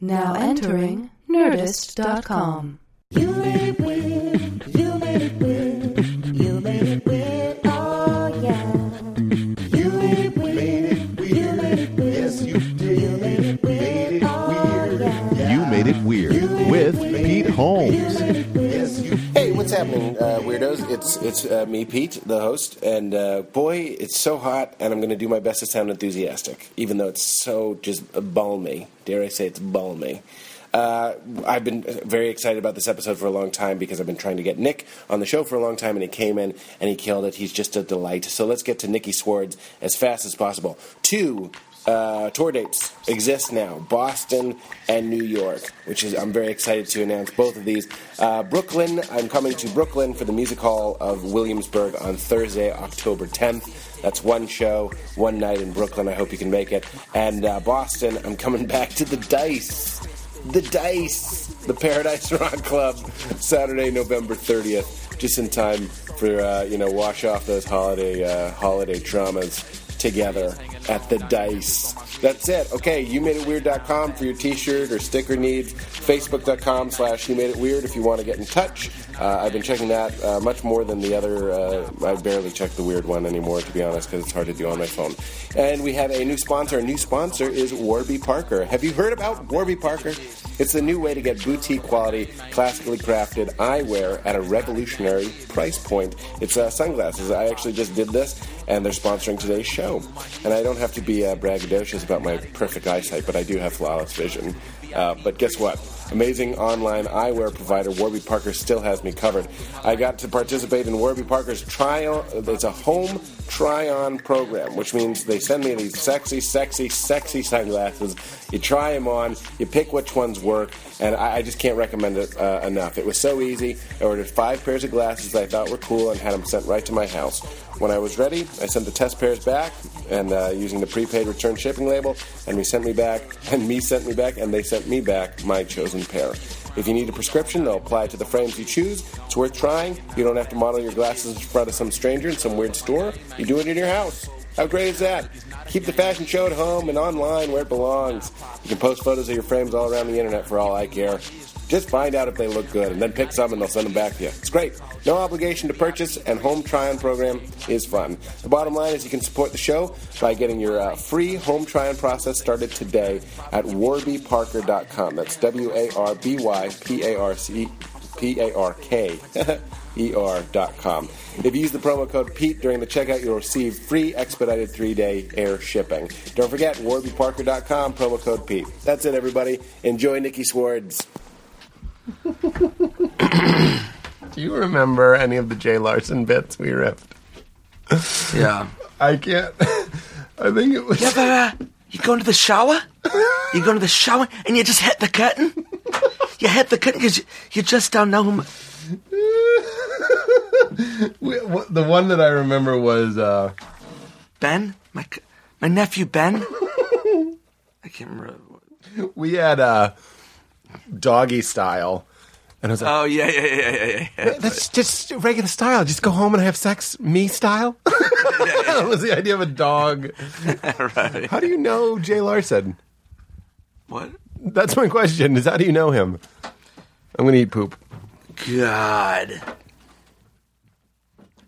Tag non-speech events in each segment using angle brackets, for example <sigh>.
Now entering Nerdist.com. You made it weird. You made it weird. You made it weird. Oh yeah. You made it weird. You made it weird. Yes, you did. You made it weird. Oh yeah. You made it weird with Pete Holmes. What's happening, uh, weirdos? It's it's uh, me, Pete, the host, and uh, boy, it's so hot, and I'm going to do my best to sound enthusiastic, even though it's so just balmy. Dare I say it's balmy? Uh, I've been very excited about this episode for a long time because I've been trying to get Nick on the show for a long time, and he came in and he killed it. He's just a delight. So let's get to Nicky Swords as fast as possible. Two uh, tour dates exist now Boston and New York, which is I'm very excited to announce both of these. Uh, Brooklyn, I'm coming to Brooklyn for the Music Hall of Williamsburg on Thursday, October 10th. That's one show, one night in Brooklyn. I hope you can make it. And uh, Boston, I'm coming <laughs> back to the Dice. The Dice, the Paradise Rock Club, Saturday, November 30th, just in time for uh, you know wash off those holiday uh, holiday traumas together at the Dice. That's it. Okay, you made it weird.com for your t-shirt or sticker needs. Facebook.com slash you made it weird if you want to get in touch. Uh, I've been checking that uh, much more than the other. Uh, I barely check the weird one anymore, to be honest, because it's hard to do on my phone. And we have a new sponsor. Our new sponsor is Warby Parker. Have you heard about Warby Parker? It's the new way to get boutique quality, classically crafted eyewear at a revolutionary price point. It's uh, sunglasses. I actually just did this, and they're sponsoring today's show. And I don't have to be uh, braggadocious about my perfect eyesight, but I do have flawless vision. Uh, but guess what? Amazing online eyewear provider Warby Parker still has me covered. I got to participate in Warby Parker's trial. It's a home try-on program, which means they send me these sexy, sexy, sexy sunglasses. You try them on, you pick which ones work, and I, I just can't recommend it uh, enough. It was so easy. I ordered five pairs of glasses I thought were cool and had them sent right to my house. When I was ready, I sent the test pairs back, and uh, using the prepaid return shipping label, and we sent me back, and me sent me back, and they sent me back my chosen pair. If you need a prescription, they'll apply it to the frames you choose. It's worth trying. You don't have to model your glasses in front of some stranger in some weird store. You do it in your house. How great is that? Keep the fashion show at home and online where it belongs. You can post photos of your frames all around the internet for all I care. Just find out if they look good and then pick some and they'll send them back to you. It's great. No obligation to purchase and home try-on program is fun. The bottom line is you can support the show by getting your uh, free home try-on process started today at warbyparker.com. That's W-A-R-B-Y-P-A-R-C P-A-R-K E-R.com. If you use the promo code PETE during the checkout, you'll receive free expedited three-day air shipping. Don't forget, warbyparker.com, promo code PETE. That's it, everybody. Enjoy Nikki Swords. <laughs> Do you remember any of the Jay Larson bits we ripped? Yeah. I can't. <laughs> I think it was. Yeah, but uh, you go into the shower, you go into the shower, and you just hit the curtain. You hit the curtain because you, you just don't know <laughs> we- what- the one that I remember was uh, Ben, my c- my nephew Ben. I can't remember. we had uh, doggy style, and I was like, Oh yeah, yeah, yeah, yeah, yeah. "That's just regular style. Just go home and have sex, me style." <laughs> that was the idea of a dog. <laughs> right. How do you know Jay Larson? What? That's my question. Is how do you know him? I'm gonna eat poop. God.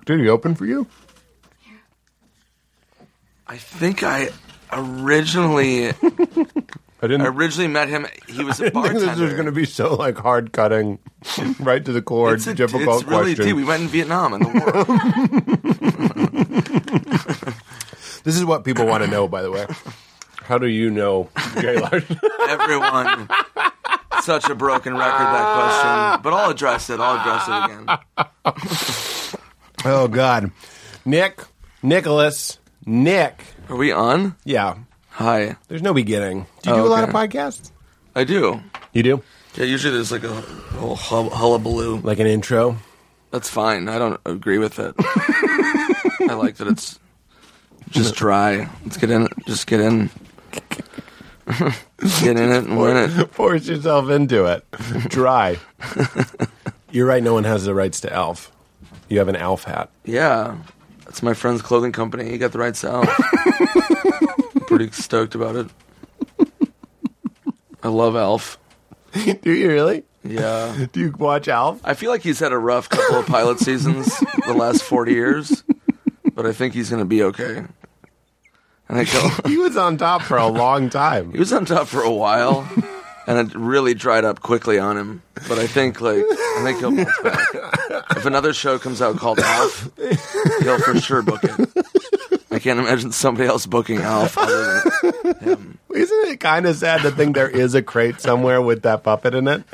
Did he open for you? I think I originally <laughs> I didn't. I originally met him. He was a <laughs> I didn't think bartender. this was going to be so like hard cutting, <laughs> right to the core, it's a, difficult it's really question. deep. We went in Vietnam in the war. <laughs> This is what people want to know, by the way. How do you know Jay Larson? Everyone. Such a broken record that question, but I'll address it. I'll address it again. oh God, Nick, Nicholas, Nick. Are we on? Yeah, Hi. there's no beginning. Do you Oh, do a lot of okay. podcasts? I do. You do, Yeah, usually there's like a whole hull- hullabaloo. like an intro. That's fine. I don't agree with it. <laughs> I like that it's just dry. Let's get in. it. Just get in. <laughs> get in it and win it. <laughs> Force yourself into it. Dry. You're right. No one has the rights to Elf. You have an Elf hat. Yeah, that's my friend's clothing company. He got the right sell. Pretty stoked about it. I love Alf. <laughs> Do you really? Yeah. <laughs> Do you watch Alf? I feel like he's had a rough couple of pilot seasons the last 40 years, but I think he's going to be okay. And I go, <laughs> He was on top for a long time. he was on top for a while, and it really dried up quickly on him. But I think, like, I think he'll bounce back. If another show comes out called Alf, he'll for sure book it. I can't imagine somebody else booking Alf other than him. Isn't it kind of sad to think there is a crate somewhere with that puppet in it?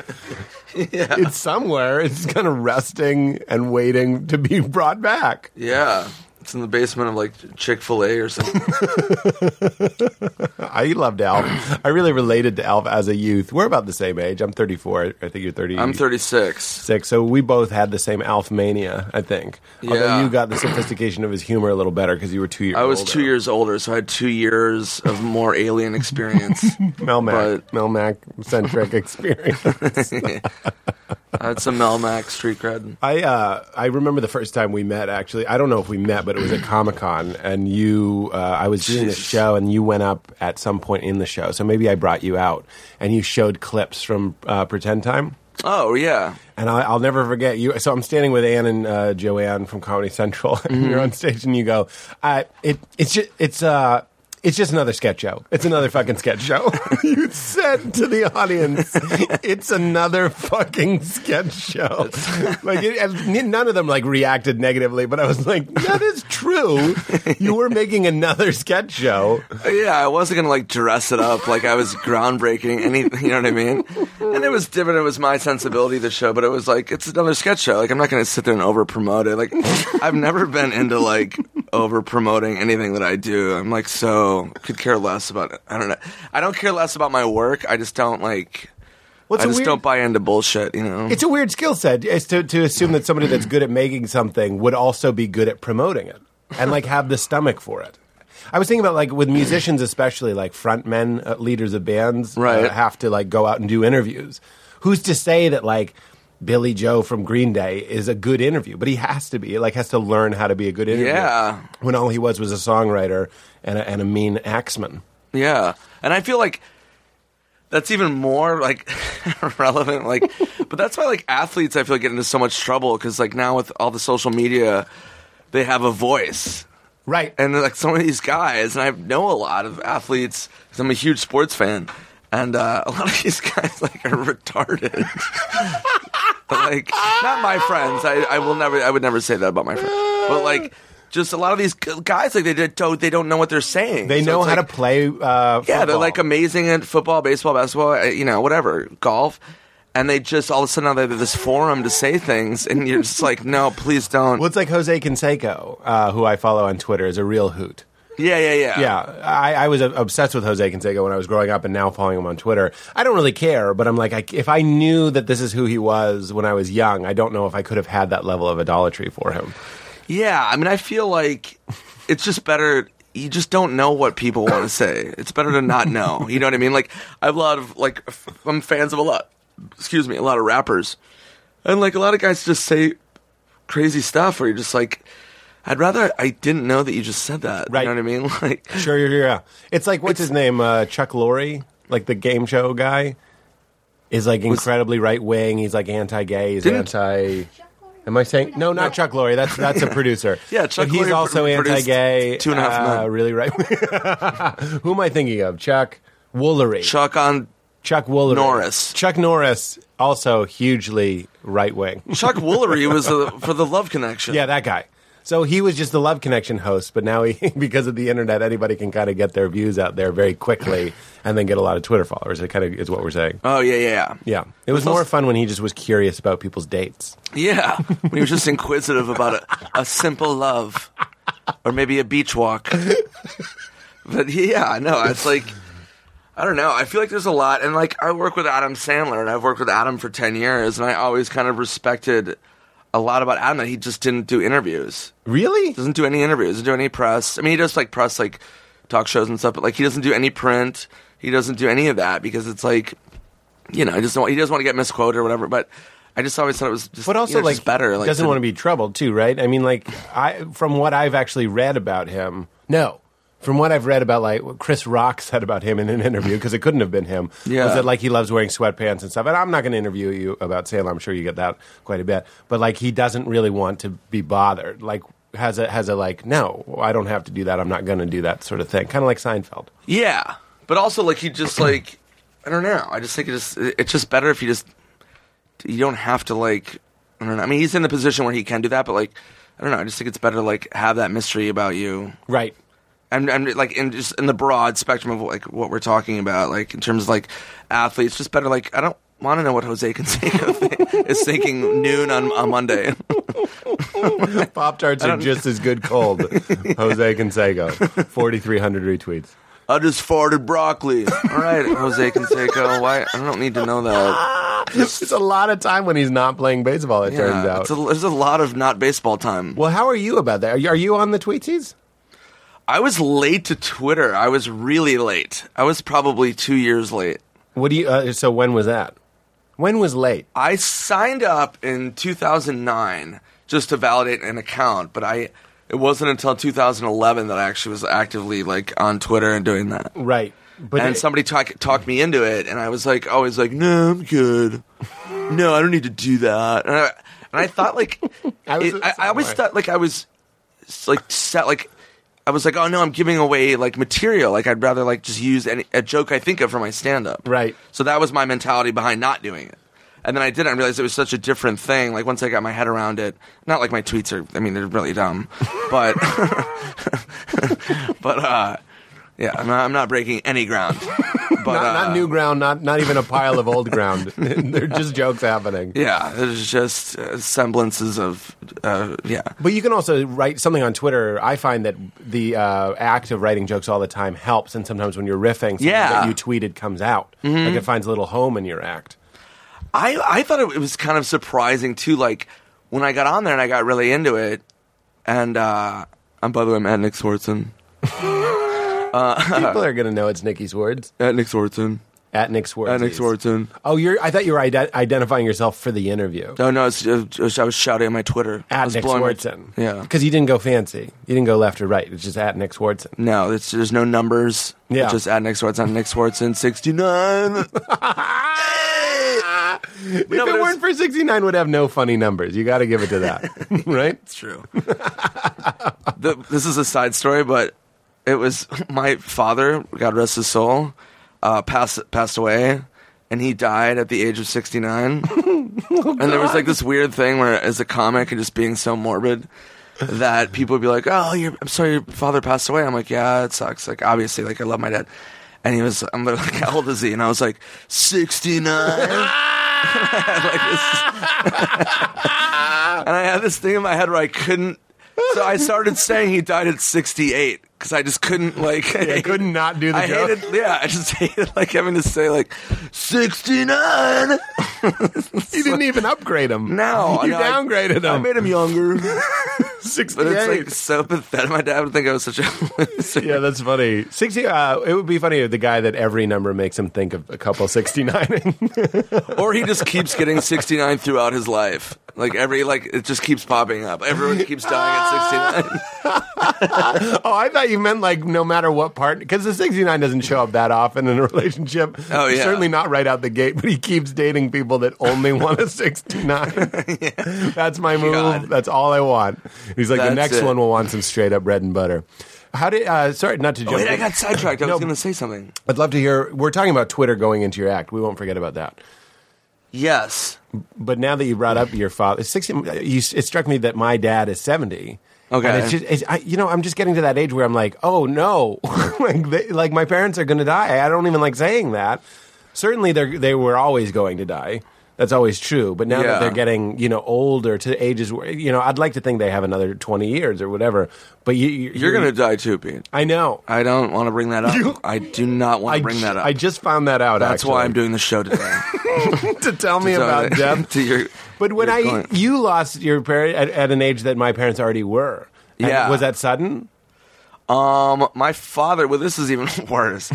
Yeah. It's somewhere. It's kind of resting and waiting to be brought back. Yeah. It's in the basement of like Chick fil A or something. <laughs> <laughs> I loved Alf. I really related to Alf as a youth. We're about the same age. I'm 34. I think you're 30. I'm 36. Six. So we both had the same Alf mania, I think. Although Yeah. you got the sophistication of his humor a little better because you were two years I was older. two years older, so I had two years of more alien experience. <laughs> Melmac, but- Melmac centric experience. I had some Melmac street cred. I uh, I remember the first time we met. Actually, I don't know if we met, but it was at Comic Con, and you. Uh, I was doing a show, and you went up at some point in the show. So maybe I brought you out, and you showed clips from uh, Pretend Time. Oh yeah, And I, I'll never forget you. So I'm standing with Ann and uh, Joanne from Comedy Central, <laughs> and you're on stage, and you go, uh, "It it's just it's uh." It's just another sketch show. It's another fucking sketch show. <laughs> you said to the audience, "It's another fucking sketch show." like, it, and none of them like reacted negatively, but I was like, "That is true. You were making another sketch show." yeah. I wasn't gonna like dress it up like I was groundbreaking. Anything, you know what I mean? And it was different. It was my sensibility. The show, but it was like it's another sketch show. Like I'm not gonna sit there and over promote it. Like I've never been into like over promoting anything that I do. I'm like so could care less about it. I don't know. I don't care less about my work. I just don't like. What's I just weird- don't buy into bullshit. You know. It's a weird skill set is to, to assume that somebody that's good at making something would also be good at promoting it and like have the stomach for it. I was thinking about like with musicians, especially like frontmen, uh, leaders of bands, uh, Right. have to like go out and do interviews. Who's to say that like Billie Joe from Green Day is a good interview? But he has to be like has to learn how to be a good interview. Yeah. When all he was was a songwriter and a, and a mean axeman. Yeah, and I feel like that's even more like <laughs> relevant. Like, <laughs> but that's why like athletes, I feel like get into so much trouble because like now with all the social media, they have a voice. Right. And like some of these guys, and I know a lot of athletes because I'm a huge sports fan, and uh, <laughs> a lot of these guys like are retarded. like not my friends. I, I will never. I would never say that about my friends. But like. Just a lot of these guys, like they did- don't, they don't know what they're saying. They So know how like- to play. Uh, yeah, they're like amazing at football, baseball, basketball, uh, you know, whatever, golf. And they just all of a sudden now they have this forum to say things, and you're just like, no, please don't. Well, it's like Jose Canseco, uh, who I follow on Twitter, is a real hoot. yeah, yeah, yeah, Yeah, I, I was obsessed with Jose Canseco when I was growing up, and now following him on Twitter. I don't really care, but I'm like, I, if I knew that this is who he was when I was young, I don't know if I could have had that level of idolatry for him. Yeah, I mean, I feel like it's just better. You just don't know what people want to <coughs> say. It's better to not know. You know what I mean? Like, I have a lot of like, f- I'm fans of a lot. Excuse me, a lot of rappers, and like a lot of guys just say crazy stuff. Where you're just like, I'd rather I didn't know that you just said that. Right. You know what I mean? <laughs> Like, Sure, yeah, yeah. It's like what's his name, uh, Chuck Lorre, like the game show guy, is like incredibly right wing. He's like anti-gay. He's Didn't- anti. Am I saying no? Not Chuck Lorre. That's that's a <laughs> producer. Yeah, Chuck but he's Lorre also produced anti-gay. Two and a Half uh, Really right. <laughs> Who am I thinking of? Chuck Woolery. Chuck on Chuck Woolery. Norris. Chuck Norris, also hugely right wing. Chuck Woolery was uh, for the Love Connection. yeah, that guy. So he was just the Love Connection host, but now he, <laughs> because of the internet, anybody can kind of get their views out there very quickly <laughs> and then get a lot of Twitter followers. It kind of is what we're saying. Oh yeah, yeah, yeah. Yeah, it was more fun when he just was curious about people's dates. Yeah, <laughs> when he was just inquisitive about a, a simple love, or maybe a beach walk. But yeah, no, it's like I don't know. I feel like there's a lot, and like I work with Adam Sandler, and I've worked with Adam for ten years, and I always kind of respected a lot about Adam that he just didn't do interviews. Really? Doesn't do any interviews. Doesn't do any press. I mean, he does like press, like talk shows and stuff, but like he doesn't do any print. He doesn't do any of that because it's like, you know, he doesn't want, he doesn't want to get misquoted or whatever. But I just always thought it was just, But also, you know, like, just better. Like, doesn't want to be troubled too, right? I mean, like, I from what I've actually read about him, no, from what I've read about like what Chris Rock said about him in an interview because it couldn't have been him. Yeah. was that like he loves wearing sweatpants and stuff. And I'm not going to interview you about Sailor. I'm sure you get that quite a bit. But like he doesn't really want to be bothered. Like has a has a like no, I don't have to do that. I'm not going to do that sort of thing. Kind of like Seinfeld. Yeah, but also like he just like I don't know. I just think it just it's just better if you just you don't have to like I don't know. I mean, he's in the position where he can do that, but like I don't know. I just think it's better to like have that mystery about you. Right. And, and like in just in the broad spectrum of like what we're talking about, like in terms of like athletes, just better like I don't want to know what Jose Canseco <laughs> is thinking noon on, on Monday. <laughs> Pop tarts are just as good cold. <laughs> Jose Canseco, 4,300 retweets. I just farted broccoli. All right, Jose Canseco. Why? I don't need to know that. It's a lot of time when he's not playing baseball. It turns out. it's a, there's a lot of not baseball time. well, how are you about that? Are you, are you on the tweetsies? I was late to Twitter. I was really late. I was probably two years late. What do you? Uh, so when was that? When was late? I signed up in 2009 just to validate an account, but I it wasn't until 2011 that I actually was actively like on Twitter and doing that. Right. But and it- somebody talk, talked me into it, and I was like, always like, no, I'm good. No, I don't need to do that. And I, and I thought like, <laughs> I was it- I, I always thought like I was like set like. I was like, oh no, I'm giving away like material. Like I'd rather like just use any, a joke I think of for my stand up. Right. So that was my mentality behind not doing it. And then I did it and realized it was such a different thing. Like once I got my head around it, not like my tweets are, I mean, they're really dumb, but, <laughs> but, uh, yeah, I'm not, I'm not breaking any ground. <laughs> But, not, uh, not new ground, not not even a pile of old ground. <laughs> <laughs> They're just jokes happening. Yeah, there's just uh, semblances of, uh, yeah. But you can also write something on Twitter. I find that the uh, act of writing jokes all the time helps, and sometimes when you're riffing, something Yeah. that you tweeted comes out. Like it finds a little home in your act. I I thought it, was kind of surprising too. Like when I got on there and I got really into it, and uh, I'm by the way, I'm at Nick Swardson. People <laughs> are going to know it's Nicky Swords At Nick Swardson. at Nick Swords. At Nick Swardson. Oh, you're. I thought you were ide- identifying yourself for the interview. No, no, it's, uh, I was shouting at my Twitter. I At was Nick blowing my- Swardson. Yeah. Because you didn't go fancy. You didn't go left or right. It's just at Nick Swardson. No, it's, there's no numbers. Yeah. It's just at Nick Swardson. Nick Swardson, 69. <laughs> If but it weren't for 69, would have no funny numbers. You got to give it to that. <laughs> right? It's true. the, this is a side story, but it was my father, God rest his soul, uh, passed passed away, and he died at the age of sixty nine. <laughs> and there was like this weird thing where, as a comic, and just being so morbid. That people would be like, "Oh, you're, I'm sorry, your father passed away." I'm like, "Yeah, it sucks." Like, obviously, like I love my dad, and he was. I'm like, <laughs> "How old is he?" And I was like, 69. <laughs> like this, and I had this thing in my head where I couldn't. So I started saying he died at 68 because I just couldn't <laughs> like. I couldn't not do the I joke. hated, yeah, I just <laughs> hated like having to say like 69. <laughs> You didn't even upgrade him. No, you no, downgraded I him. I made him younger, 68. but it's like so pathetic. My dad would think I was such a loser. yeah, that's funny. 60. Uh, it would be funny if the guy that every number makes him think of a couple 69. Or he just keeps getting 69 throughout his life. Like every like it just keeps popping up. Everyone keeps dying at 69. oh, I thought you meant like no matter what part, because the 69 doesn't show up that often in a <laughs> relationship. Oh, yeah. Certainly not right out the gate, but he keeps dating people that only <laughs> want a 69. <laughs> yeah. That's my move. God. That's all I want. He's like, the next it. one will want some straight up bread and butter. How did, uh, sorry, not to jump. Wait, I got sidetracked. I No. was going to say something. I'd love to hear. We're talking about Twitter going into your act. We won't forget about that. Yes. But now that you brought up your father, 60, you, it struck me that my dad is 70. Okay. And it's just, it's, I, you know, I'm just getting to that age where I'm like, oh no, <laughs> like, they, like my parents are going to die. I don't even like saying that. Certainly, they they were always going to die. That's always true. But now Yeah. that they're getting, you know, older to ages where, you know, I'd like to think they have another 20 years or whatever. But you, you, You're going to die too, Pete. I know. I don't want to bring that up. You- I do not want to bring that up. I just found that out. That's why. I'm doing the show today. <laughs> to tell me So- about <laughs> death. to your, But when I point. you lost your parent at, at an age that my parents already were. And Yeah. was that sudden? Um, my father. Well, this is even <laughs> worse.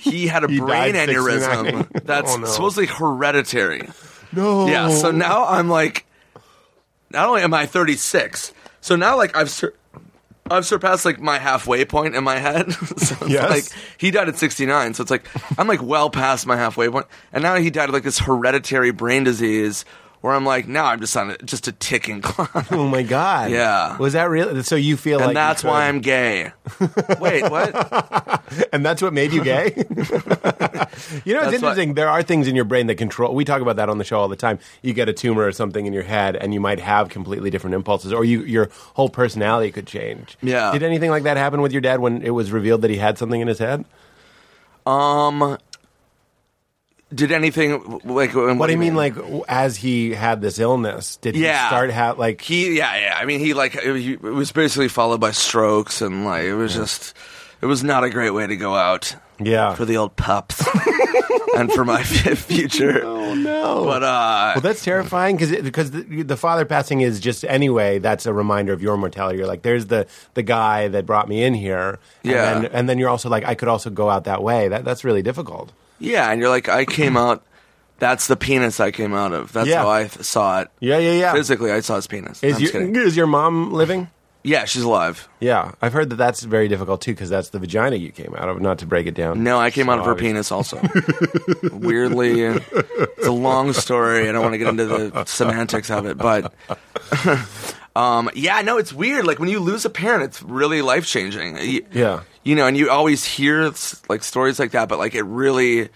He had a He brain aneurysm. That's <laughs> Oh, no. supposedly hereditary. No. Yeah. So now I'm like, not only am I 36, so now like I've sur- I've surpassed like my halfway point in my head. <laughs> so it's Yes. like he died at 69, so it's like I'm like well past my halfway point, and now he died of like this hereditary brain disease where I'm like now I'm just on a, just a ticking <laughs> clock, Oh my god. Yeah. Was that real? So you feel like and you that's why I'm gay. <laughs> Wait, what? and that's what made you gay. <laughs> you know, it's That's what- interesting. There are things in your brain that control. We talk about that on the show all the time. You get a tumor or something in your head, and you might have completely different impulses, or you, your whole personality could change. Yeah. Did anything like that happen with your dad when it was revealed that he had something in his head? Um, did anything like? What, What do you mean, like as he had this illness? Did he Yeah. start ha- like He, yeah, yeah. I mean, he like it, he- it was basically followed by strokes, and like it was just, it was not a great way to go out Yeah. for the old pups <laughs> and for my <laughs> future. Oh no! But uh, Well, that's terrifying because because the, the father passing is just anyway. That's a reminder of your mortality. You're like, there's the the guy that brought me in here. And Yeah. then, and then you're also like, I could also go out that way. That that's really difficult. Yeah, and you're like, I came out. That's the penis I came out of. That's Yeah. how I th- saw it. Yeah, yeah, yeah. Physically, I saw his penis. Is I'm just your kidding. is your mom living? Yeah, she's alive. Yeah, I've heard that that's very difficult too because that's the vagina you came out of. Not to break it down. No, I came out of her obvious. penis also. <laughs> Weirdly, uh, it's a long story. I don't want to get into the semantics of it, but <laughs> um, yeah, no, it's weird. Like when you lose a parent, it's really life changing. Yeah. You know, and you always hear like stories like that, but like it really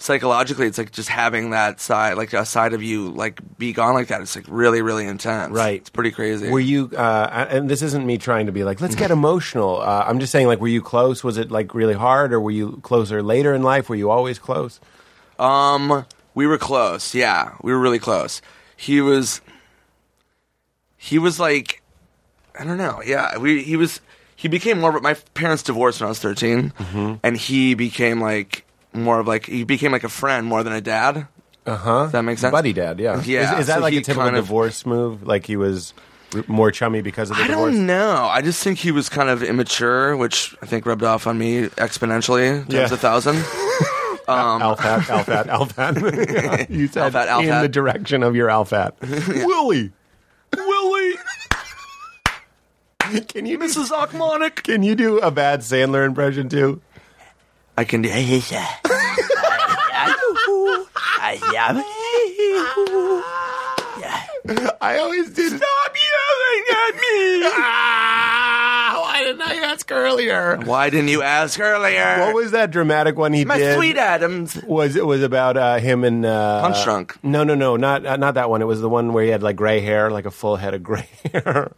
psychologically, it's like just having that side, like a side of you, like be gone like that. It's like really, really intense. Right. It's pretty crazy. Were you? Uh, and this isn't me trying to be like, let's get emotional. Uh, I'm just saying, like, were you close? Was it like really hard, or were you closer later in life? Were you always close? Um, we were close. Yeah, we were really close. He was, he was like, I don't know. Yeah, we he was. He became more. of My parents divorced when I was 13 Mm-hmm. and he became like more of like he became like a friend more than a dad. Uh huh. Does that make sense? Buddy dad, yeah. Yeah, Is, is that so like a typical kind of- divorce move? Like he was r- more chummy because of the I divorce? don't know. I just think he was kind of immature, which I think rubbed off on me exponentially times Yeah. a thousand. <laughs> Um, Alfat, Alfat, Alfat. <laughs> you said Alfat, in Alfat. the direction of your Alfat. <laughs> Willie, Willie. <laughs> Can you Mrs. Achmonic. can you do a bad Sandler impression too? I can do. <laughs> It. I always did. Stop yelling at me! ah, why didn't I ask earlier? Why didn't you ask earlier? What was that dramatic one he My did? sweet Adams. was it was about uh, him and uh, Punch Drunk. No, no, no, not uh, not that one. It was the one where he had like gray hair, like a full head of gray <laughs> hair.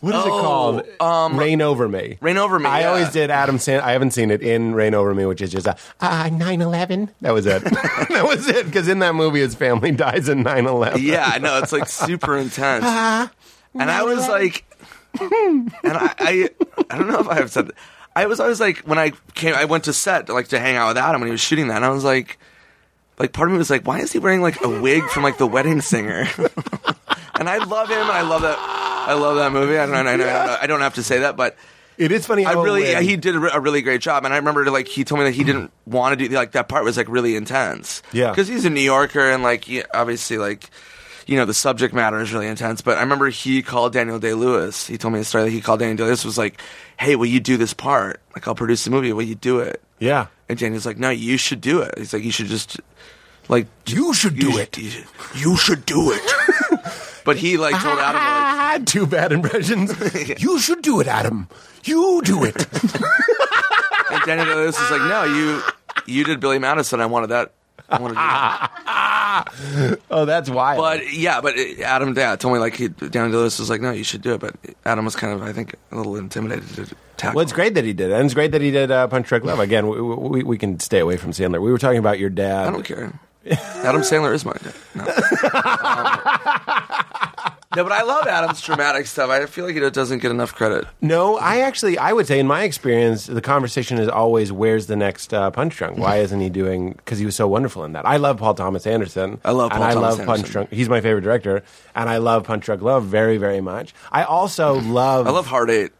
What is it Oh, called? um, Reign over me. Reign Over Me, I yeah. always did Adam Sand. I haven't seen it in Reign over me, which is just a uh, 9/11. That was it. <laughs> <laughs> that was it. Because in that movie, his family <laughs> dies in 9/11. Yeah, I know it's like super intense. and I was like, and I, I, I don't know if I have said. That. I was always like when I came, I went to set like to hang out with Adam when he was shooting that, and I was like, like part of me was like, why is he wearing like a wig from like The Wedding Singer? And I love him, and I love that. I love that movie. I don't, I, don't, I don't have to say that, but It is funny. I really, when- he did a, a really great job, and I remember like he told me that he didn't want to do like that part was like really intense. Yeah. because he's a New Yorker, and like he, obviously like you know the subject matter is really intense. But I remember he called Daniel Day Lewis. He told me a story that he called Daniel Day Lewis was like, "Hey, will you do this part? Like I'll produce the movie. Will you do it?" Yeah. And Daniel's like, "No, you should do it." He's like, "You should just like You should do you it. You should, you should do it." <laughs> <laughs> but he like told Adam like. Ah, <laughs> two bad impressions. <laughs> you should do it, Adam. You do it. <laughs> And Daniel Day Lewis is like, no, you you did Billy Madison. I wanted that. I wanted that. oh, that's wild. But yeah, but it- Adam yeah, told me like he, Daniel Day Lewis was like, no, you should do it. But Adam was kind of, I think, a little intimidated to tackle. Well, it's great that he did it, and it's great that he did uh, Punch Drunk Love. Again, we, we, we can stay away from Sandler. We were talking about your dad. I don't care. Adam Sandler is my dad. No. Um, <laughs> no, but I love Adam's dramatic stuff. I feel like he doesn't get enough credit. No, I actually, I would say, in my experience, the conversation is always, "Where's the next uh, Punch Drunk? Why <laughs> isn't he doing?" Because he was so wonderful in that. I love Paul Thomas Anderson. I love and Paul I Thomas love Punch Drunk. He's my favorite director, and I love Punch Drunk Love very, very much. I also love. I love Hard Eight.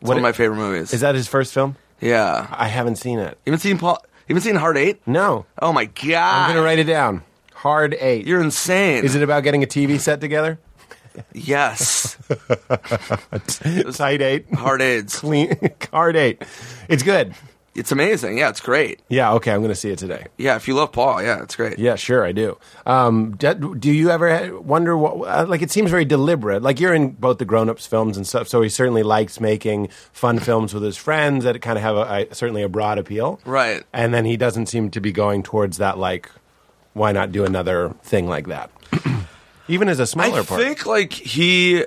It's one of my favorite movies. Is that his first film? yeah. I haven't seen it. You haven't seen Paul? You haven't seen Hard Eight? No, Oh my god! I'm gonna write it down. Hard eight. You're insane. Is it about getting a TV set together? Yes, <laughs> Tight eight, hard AIDS. clean, <laughs> hard eight. It's good. It's amazing. Yeah, it's great. Yeah, okay, I'm going to see it today. Yeah, if you love Paul, yeah, it's great. Yeah, sure, I do. Um, do, do you ever wonder what? Uh, like, it seems very deliberate. Like, you're in both the grown-ups films and stuff, so he certainly likes making fun films with his friends that kind of have a, a, certainly a broad appeal, Right. And then he doesn't seem to be going towards that. Like, why not do another thing like that? <clears throat> Even as a smaller I part. I think like he,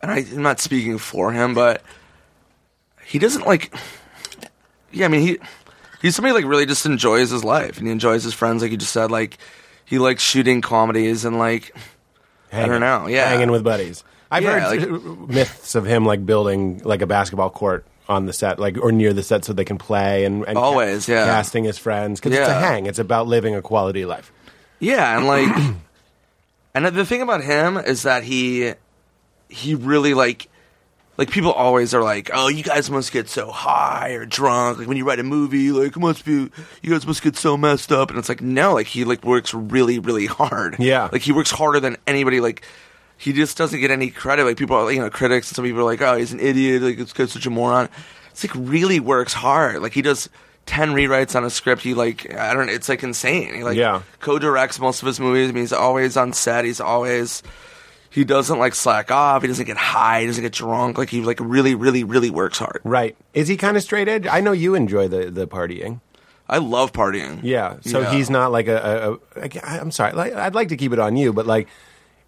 and I, I'm not speaking for him, but he doesn't like. Yeah, I mean he he's somebody like really just enjoys his life and he enjoys his friends, like you just said. Like he likes shooting comedies and like I don't know, yeah. hanging with buddies. I've Yeah, heard like- <laughs> myths of him like building like a basketball court on the set, like or near the set, so they can play and, and Always, yeah. casting his friends because it's a hang. It's about living a quality life. Yeah, and like, <clears throat> and the thing about him is that he, he really like, like people always are like, oh, you guys must get so high or drunk. Like when you write a movie, like it must be, you guys must get so messed up. And it's like, no, like he like works really, really hard. Yeah. like he works harder than anybody. Like he just doesn't get any credit. Like people, are, you know, critics and some people are like, oh, he's an idiot. Like it's such a moron. It's like really works hard. Like he does. 10 rewrites on a script he like i don't it's like insane he like Yeah. co-directs most of his movies. I mean, he's always on set. He's always he doesn't like slack off. He doesn't get high. He doesn't get drunk. Like he like really, really, really works hard. Right? Is he kind of straight edge? I know you enjoy the the partying. I love partying. Yeah. So Yeah. he's not like a. a, a I- I'm sorry. Like, I'd like to keep it on you, but like,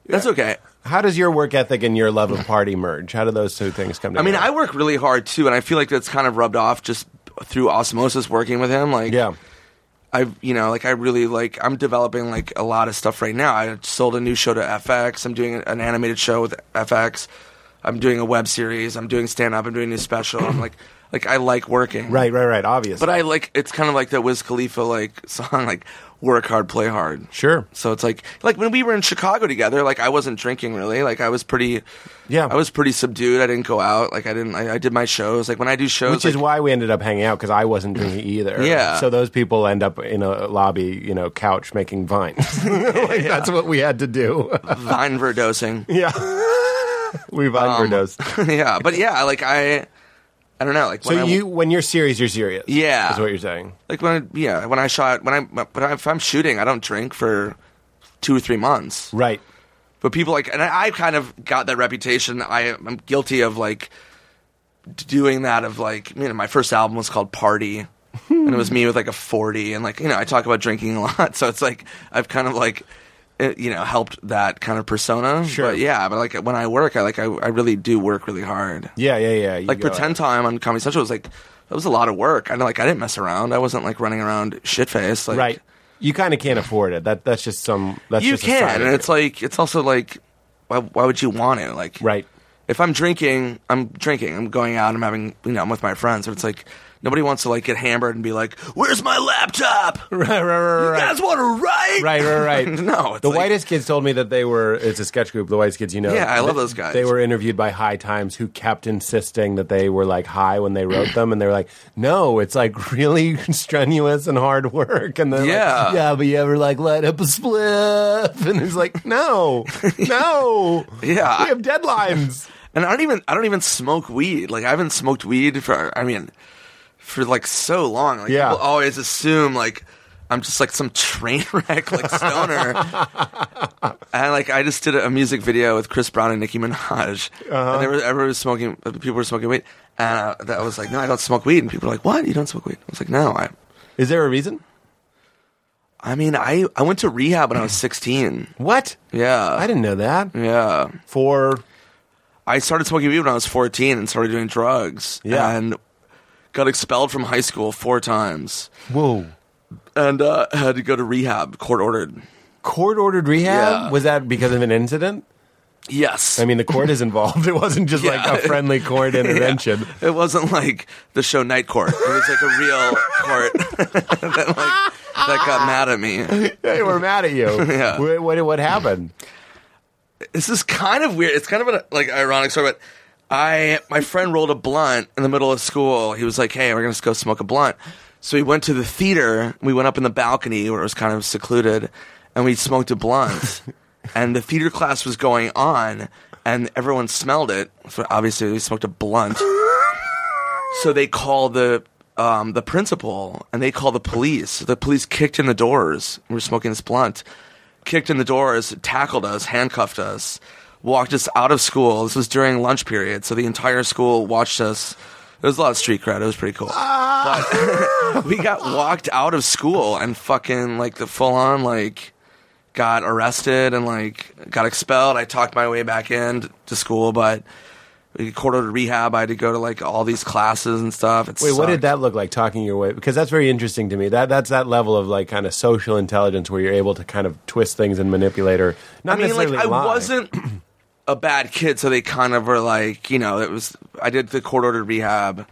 That's okay. how does your work ethic and your love of party merge? How do those two things come together? I together? mean, I work really hard too, and I feel like that's kind of rubbed off just through osmosis working with him. Like, yeah. I, you know, like I really like. I'm developing like a lot of stuff right now. I sold a new show to FX. I'm doing an animated show with FX. I'm doing a web series. I'm doing stand up. I'm doing a new special. I'm like, like I like working. Right. Right. Right. Obviously, But I like it's kind of like the Wiz Khalifa like <laughs> song, like work hard, play hard. sure. So it's like like when we were in Chicago together, like I wasn't drinking really. Like I was pretty, Yeah. I was pretty subdued. I didn't go out. Like I didn't. I, I did my shows. Like when I do shows, Which is why we ended up hanging out because I wasn't drinking either. Yeah. So those people end up in a lobby, you know, couch making vines. <laughs> like that's what we had to do. vine verdosing. <laughs> yeah. we vine Um, overdosed. <laughs> yeah, but yeah, like I, I don't know. Like when So I, you, when you're serious, you're serious. Yeah. Is what you're saying. like when I, yeah when I shot when I but if I'm shooting, I don't drink for two or three months. Right. But people like, and I, I kind of got that reputation. I am guilty of like doing that. Of like, you know, my first album was called Party, <laughs> and it was me with like a forty, and like, you know, I talk about drinking a lot. <laughs> So it's like I've kind of like, eh, you know, helped that kind of persona. Sure. But yeah, but like when I work, I like I, I really do work really hard. Yeah. Yeah. Yeah. You Like go- pretend time on Comedy Central was like that was a lot of work. I know, like I didn't mess around. I wasn't like running around shit faced. Like, Right. You kind of can't afford it. That that's just some. That's you just can, and it's like it's also like, why, why would you want to? Like, right. if I'm drinking, I'm drinking. I'm going out. I'm having, you know, I'm with my friends. But it's like nobody wants to like get hammered and be like, "Where's my laptop? <laughs> Right. Right. Right. You Right. guys want to write?" Right, right, <laughs> right. no, it's the like- whitest kids told me that they were. It's a sketch group. The whitest kids, you know. Yeah, I love those guys. They were interviewed by High Times, who kept insisting that they were like high when they wrote them, and they were like, "No, it's like really <laughs> strenuous and hard work." And they're Yeah. like, "Yeah, but you ever like light up a spliff?" And he's like, "No, no, Yeah, we have deadlines." And I don't even, I don't even smoke weed. Like I haven't smoked weed for, I mean, for like so long. Like Yeah. people always assume like. I'm just like some train <laughs> wreck, like stoner, <laughs> and like I just did a music video with Chris Brown and Nicki Minaj, Uh-huh. and they were, everyone was smoking. People were smoking weed, and uh, that was like, no, I don't smoke weed, and people were like, what? You don't smoke weed? I was like, no, I, Is there a reason? I mean, I I went to rehab when I was 16. What? Yeah, I didn't know that. Yeah, For I started smoking weed when I was 14 and started doing drugs. Yeah. and got expelled from high school four times, whoa, and uh, had to go to rehab, court ordered. court ordered rehab. Yeah. Was that because of an incident? Yes, I mean, the court is involved. <laughs> It wasn't just like a friendly court <laughs> intervention. it wasn't like the show Night Court. It was like a real court <laughs> that like that got mad at me. They were mad at you. Yeah. What, what, what happened? This is kind of weird. It's kind of an like ironic story, but I my friend rolled a blunt in the middle of school. He was like, "Hey, we're gonna go smoke a blunt." So we went to the theater. We went up in the balcony where it was kind of secluded, and we smoked a blunt. <laughs> and the theater class was going on, and everyone smelled it. So obviously, we smoked a blunt. <laughs> so they called the um, the principal, and they called the police. The police kicked in the doors. We were smoking this blunt. Kicked in the doors, tackled us, handcuffed us, walked us out of school. This was during lunch period, so the entire school watched us. There was a lot of street cred. It was pretty cool. But <laughs> we got walked out of school and fucking like the full on like got arrested and like got expelled. I talked my way back in to school, but we quarter to rehab. I had to go to like all these classes and stuff. It Wait, what did that look like? Talking your way because that's very interesting to me. That that's that level of like kind of social intelligence where you're able to kind of twist things and manipulate or not I mean, like necessarily I lie. wasn't <clears throat> a bad kid, so they kind of were like, you know, it was. I did the court ordered rehab,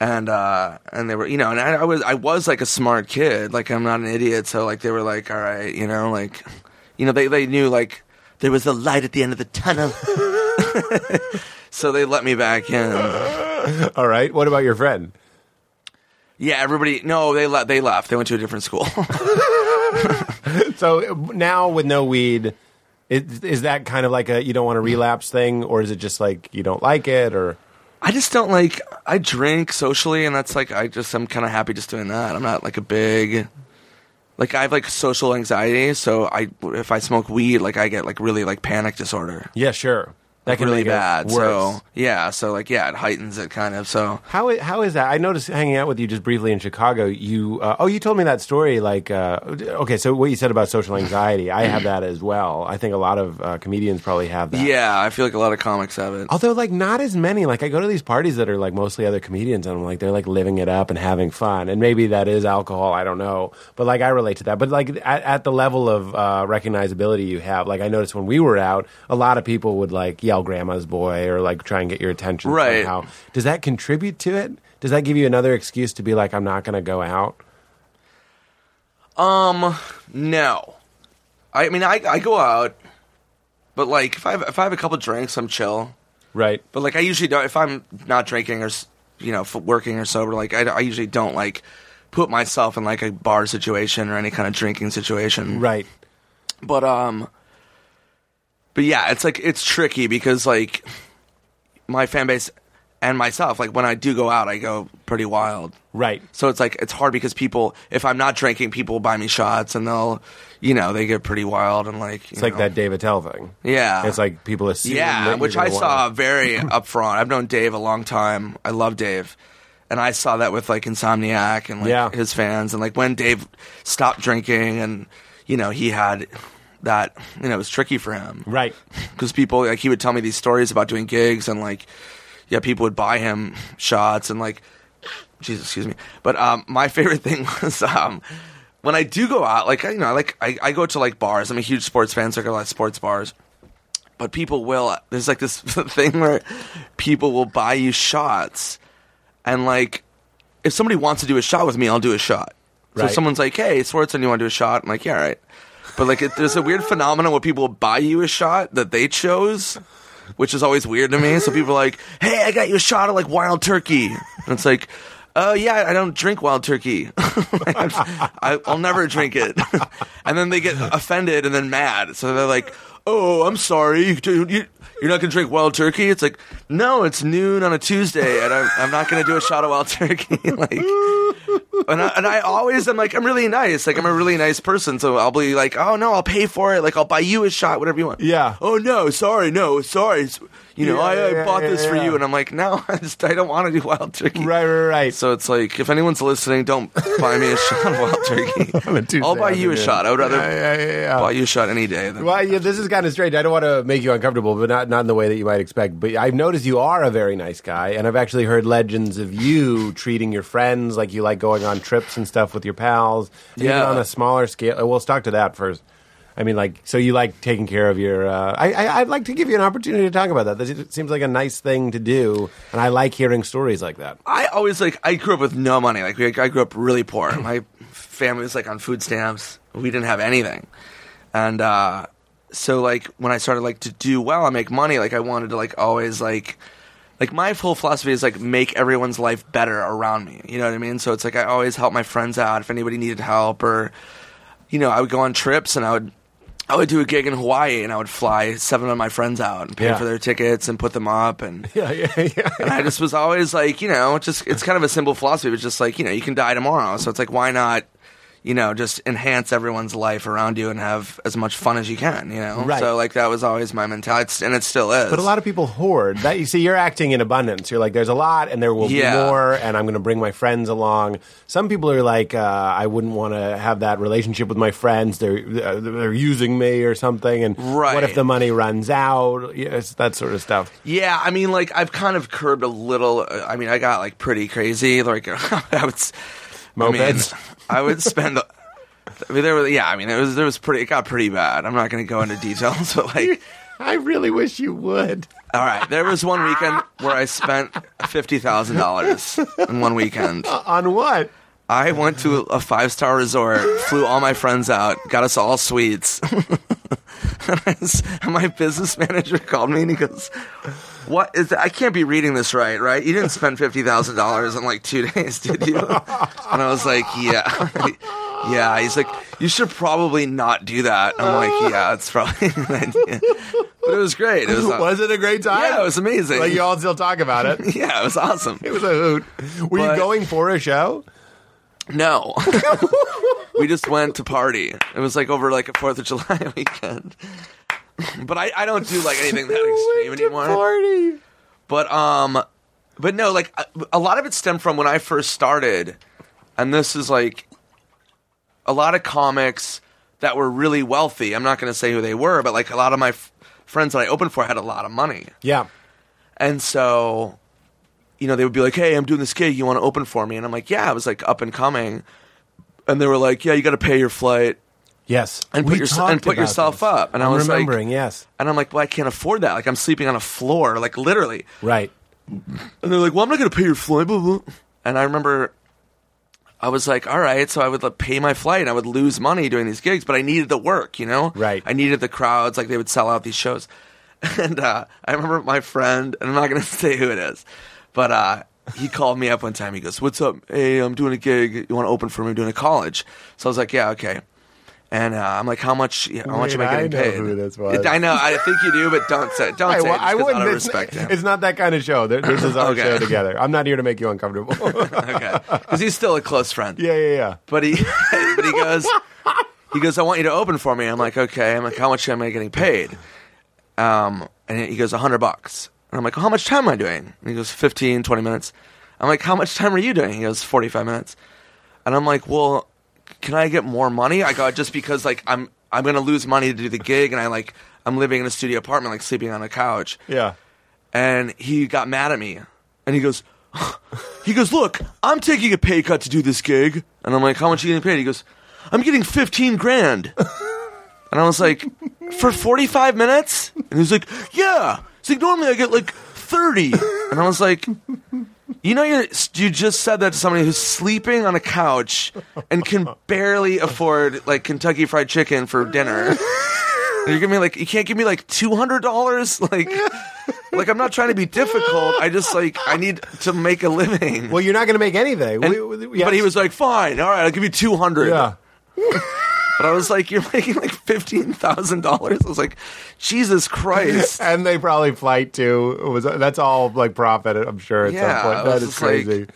and uh and they were, you know, and I, I was I was like a smart kid, like I'm not an idiot, so like they were like, all right, you know, like, you know, they they knew like there was a light at the end of the tunnel, <laughs> so they let me back in. <laughs> All right. What about your friend? Yeah, everybody. No, they left. They left. They went to a different school. <laughs> So now with no weed, is, is that kind of like a you don't want to relapse thing, or is it just like you don't like it, or I just don't like. I drink socially, and that's like I just I'm kind of happy just doing that. I'm not like a big. Like I have like social anxiety, so I if I smoke weed, like I get like really like panic disorder. yeah, sure, that can really bad. So yeah, so like yeah, it heightens it kind of. So How i- how is that? I noticed hanging out with you just briefly in Chicago. You uh, oh, you told me that story. Like uh, okay, so what you said about social anxiety, I have that as well. I think a lot of uh, comedians probably have that. yeah, I feel like a lot of comics have it. Although, like, not as many. Like, I go to these parties that are like mostly other comedians, and I'm like, they're like living it up and having fun. And maybe that is alcohol. I don't know, but like, I relate to that. But like, at, at the level of uh, recognizability you have, like, I noticed when we were out, a lot of people would like yell "Grandma's boy" or like try and get your attention. Right. Somehow. Does that contribute to it? Does that give you another excuse to be like, I'm not going to go out? Um, no. I mean, I I go out, but like if I have, if I have a couple drinks, I'm chill. Right. But like I usually don't if I'm not drinking or you know working or sober. Like I, I usually don't like put myself in like a bar situation or any kind of drinking situation. Right. But um, but yeah, it's like it's tricky because like my fan base and myself, like when I do go out, I go pretty wild. Right. So it's like it's hard because people, if I'm not drinking, people buy me shots and they'll, you know, they get pretty wild and like It's like that Dave Attell thing. Yeah, It's like people assume. yeah, which I saw very <laughs> upfront. I've known Dave a long time. I love Dave. And I saw that with like Insomniac and like Yeah. his fans and like when Dave stopped drinking and you know he had that you know it was tricky for him. Right. <laughs> because people like he would tell me these stories about doing gigs and like yeah people would buy him shots and like Jesus excuse me. But um my <laughs> favorite thing was um when I do go out like I- you know I like I, I go to like bars. I'm a huge sports fan so I go to like sports bars. But people will there's like this <laughs> thing where people will buy you shots and like if somebody wants to do a shot with me I'll do a shot. So Right. someone's like hey Swardson you want to do a shot? I'm like yeah all right but like it, there's a weird phenomenon where people buy you a shot that they chose which is always weird to me so people are like hey I got you a shot of like wild turkey and it's like oh yeah, I don't drink wild turkey. <laughs> I, I'll never drink it. <laughs> and then they get offended and then mad. So they're like, "Oh, I'm sorry. You, you're not gonna drink wild turkey?" It's like, no, it's noon on a Tuesday, and I'm, I'm not gonna do a shot of wild turkey. <laughs> like, and I, and I always am like, I'm really nice. Like, I'm a really nice person, so I'll be like, "Oh no, I'll pay for it. Like, I'll buy you a shot, whatever you want." Yeah. Oh no, sorry, no, sorry. You know, Yeah, I, I yeah, bought yeah, this for yeah. you, and I'm like, no, <laughs> I just I don't want to do wild turkey. Right, right, right. So it's like, if anyone's listening, don't buy me a shot of wild <laughs> turkey. On a Tuesday I'll buy you a afternoon. shot. I would rather Yeah, yeah, yeah, yeah. buy you a shot any day. Than, Well, yeah, this is kind of strange. I don't want to make you uncomfortable, but not not in the way that you might expect. But I've noticed you are a very nice guy, and I've actually heard legends of you treating your friends like you like going on trips and stuff with your pals. and Even Yeah. on a smaller scale. uh, We'll talk to that first. I mean, like, so you like taking care of your. Uh, I, I I'd like to give you an opportunity to talk about that. That seems like a nice thing to do, and I like hearing stories like that. I always like. I grew up with no money. Like we- I grew up really poor. <clears throat> My family was like on food stamps. We didn't have anything, and uh, so like when I started like to do well and make money, like I wanted to like always like. Like my whole philosophy is like make everyone's life better around me. You know what I mean? So it's like I always help my friends out if anybody needed help or you know, I would go on trips and I would I would do a gig in Hawaii and I would fly seven of my friends out and pay Yeah. for their tickets and put them up and <laughs> Yeah, yeah, yeah. and I just was always like, you know, just it's kind of a simple philosophy. It's just like, you know, you can die tomorrow, so it's like, why not, you know, just enhance everyone's life around you and have as much fun as you can, you know? Right. So like that was always my mentality, It's- and it still is. But a lot of people hoard. That you see, you're acting in abundance. You're like, there's a lot, and there will Yeah. be more, and I'm going to bring my friends along. Some people are like, uh, I wouldn't want to have that relationship with my friends. They're uh, they're using me or something. And what if the money runs out? Yes, that sort of stuff. Yeah, I mean, like I've kind of curbed a little. uh, I mean, I got like pretty crazy. Like <laughs> I would, s- I mean, I would spend. the- I mean, there was yeah. I mean, it was there was pretty. It got pretty bad. I'm not going to go into details, <laughs> but like, <laughs> I really wish you would. all right, there was one weekend where I spent fifty thousand dollars in one weekend. <laughs> On what? I went to a five star resort, flew all my friends out, got us all suites. <laughs> and, I s- and my business manager called me and he goes, "What is that? I can't be reading this right, right? You didn't spend fifty thousand dollars in like two <laughs> days, did you?" And I was like, "Yeah, <laughs> yeah." He's like, "You should probably not do that." I'm like, "Yeah, it's probably a idea." But it was great. It was, Was it a great time? Yeah, it was amazing. Like you all still talk about it. yeah, it was awesome. It was a hoot. Were you going for a show? No. <laughs> we just went to party. It was like over like a Fourth of July <laughs> weekend. But I, I don't do like anything that <laughs> extreme Went to anymore. Party. But um but no, like a- a lot of it stemmed from when I first started, and this is like a lot of comics that were really wealthy. I'm not going to say who they were, but like a lot of my f- friends that I opened for had a lot of money. Yeah. And so, you know, they would be like, "Hey, I'm doing this gig. You want to open for me?" And I'm like, "Yeah." I was like up and coming, and they were like, "Yeah, you got to pay your flight Yes. and put, your, and put yourself this. up." And I I'm was remembering. like, yes. and I'm like, "Well, I can't afford that. Like, I'm sleeping on a floor, like literally." Right. And they're like, "Well, I'm not going to pay your flight." Blah, blah. And I remember. I was like, all right, so I would like, pay my flight and I would lose money doing these gigs, but I needed the work, you know? Right. I needed the crowds, like they would sell out these shows. <laughs> And uh, I remember my friend, and I'm not going <laughs> to say who it is, but uh, he called me up one time. He goes, "What's up? Hey, I'm doing a gig. You want to open for me? I'm doing a college." So I was like, "Yeah, okay." And uh, I'm like, "How much? How much am I Wait, I getting know paid?" who this was. I know. I think you do, but don't say. <laughs> Don't say. well, I wouldn't. out of It's, respect him. it's not that kind of show. There- This is <laughs> our Okay. show together. I'm not here to make you uncomfortable. <laughs> okay, because he's still a close friend. yeah, yeah, yeah. But he, but he goes, he goes, I want you to open for me. I'm like, okay. I'm like, how much am I getting paid? Um, and he goes, a hundred bucks. And I'm like, well, how much time am I doing? And he goes, 15, 20 minutes. I'm like, how much time are you doing? He goes, 45 minutes. And I'm like, well, can I get more money? I go, just because like I'm, I'm going to lose money to do the gig. And I like, I'm living in a studio apartment, like sleeping on a couch Yeah. and he got mad at me and he goes <gasps> he goes look i'm taking a pay cut to do this gig and i'm like how much are you getting paid he goes i'm getting 15 grand <laughs> and i was like for 45 minutes and he's like yeah he's like normally i get like 30 and i was like you know you you just said that to somebody who's sleeping on a couch and can barely afford like kentucky fried chicken for dinner and you're giving me like you can't give me like two hundred dollars like like I'm not trying to be difficult. I just like I need to make a living. Well, you're not going to make anything. And- We- we- But he was like, "Fine, all right, I'll give you two hundred. Yeah. <laughs> But I was like, "You're making like fifteen thousand dollars." I was like, "Jesus Christ!" <laughs> And they probably flight too. It was that's all like profit. I'm sure at Yeah, some point. That is just like- crazy.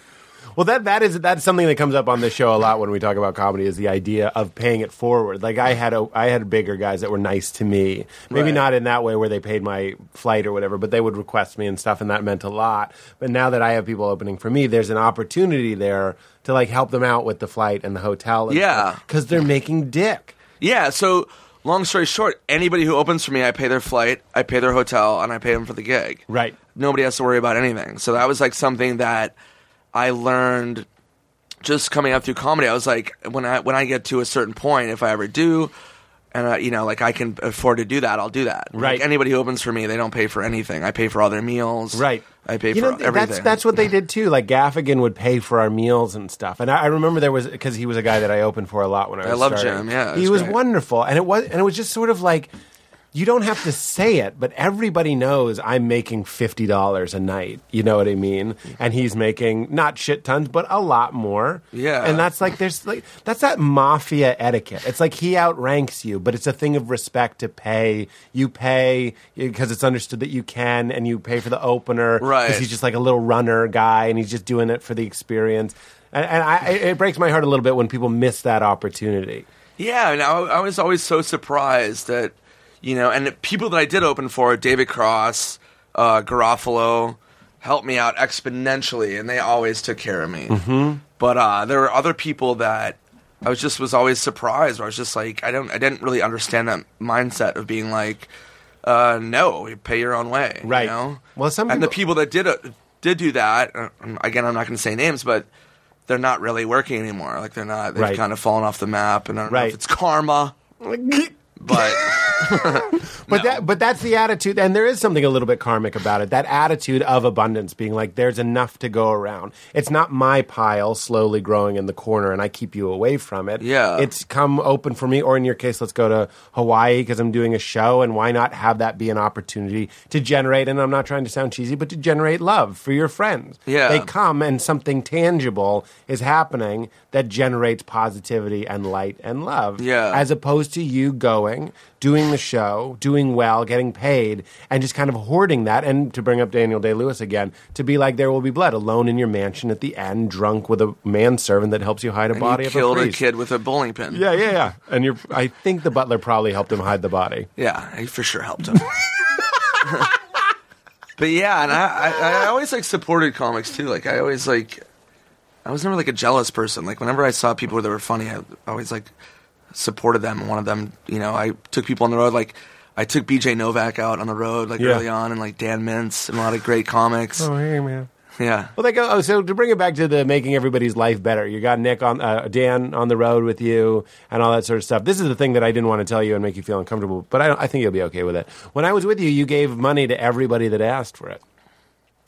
Well, that that is that's something that comes up on this show a lot when we talk about comedy is the idea of paying it forward. Like I had a I had bigger guys that were nice to me. Maybe Right. not in that way where they paid my flight or whatever, but they would request me and stuff, and that meant a lot. But now that I have people opening for me, there's an opportunity there to like help them out with the flight and the hotel. Yeah. because they're making dick. Yeah. So, long story short, anybody who opens for me, I pay their flight, I pay their hotel, and I pay them for the gig. Right. Nobody has to worry about anything. So that was like something that I learned just coming up through comedy. I was like, when I when I get to a certain point, if I ever do. And uh, you know, like I can afford to do that, I'll do that. Right. Like anybody who opens for me, they don't pay for anything. I pay for all their meals. Right. I pay you for know, everything. That's that's what they did too. Like Gaffigan would pay for our meals and stuff. And I, I remember there was because he was a guy that I opened for a lot when I was. I love starting. Jim, yeah, he was great. wonderful, and it was and it was just sort of like. You don't have to say it, but everybody knows I'm making fifty dollars a night. You know what I mean? And he's making not shit tons, but a lot more. Yeah. And that's like there's like that's that mafia etiquette. It's like he outranks you, but it's a thing of respect to pay. You pay because it's understood that you can, and you pay for the opener. Right. Because he's just like a little runner guy, and he's just doing it for the experience. And, and I, it breaks my heart a little bit when people miss that opportunity. Yeah, and I, I was always so surprised that, you know, and people that I did open for, David Cross, uh, Garofalo, helped me out exponentially, and they always took care of me. Mm-hmm. But uh, there were other people that I was just was always surprised. Where I was just like, I don't, I didn't really understand that mindset of being like, uh, no, you pay your own way, you Right. know? Well, some and the people- people that did it, did do that. uh, Again, I'm not going to say names, but they're not really working anymore. Like they're not. They've Right. kind of fallen off the map, and I don't know Right. if it's karma, but <laughs> But No. that but that's the attitude and there is something a little bit karmic about it. That attitude of abundance being like there's enough to go around. It's not my pile slowly growing in the corner and I keep you away from it. Yeah. It's come open for me or in your case let's go to Hawaii because I'm doing a show and why not have that be an opportunity to generate and I'm not trying to sound cheesy but to generate love for your friends. Yeah. They come and something tangible is happening that generates positivity and light and love. Yeah. As opposed to you going, doing the show, doing well, getting paid, and just kind of hoarding that. And to bring up Daniel Day Lewis again, to be like there will be blood, alone in your mansion at the end, drunk with a manservant that helps you hide a and body you of killed a a, kid with a bowling pin. Yeah, yeah, yeah. And you're, I think the butler probably helped him hide the body. Yeah, he for sure helped him. <laughs> but yeah, and I, I, I always like supported comics too. Like I always like, I was never like a jealous person. Like whenever I saw people that were funny, I always like supported them and wanted them. You know, I took people on the road. Like I took B.J. Novak out on the road like Yeah. early on, and like Dan Mintz and a lot of great comics. Oh, hey, man. Yeah. Well, they go. Oh, so to bring it back to the making everybody's life better, you got Nick on, uh, Dan on the road with you, and all that sort of stuff. This is the thing that I didn't want to tell you and make you feel uncomfortable, but I, don't- I think you'll be okay with it. When I was with you, you gave money to everybody that asked for it.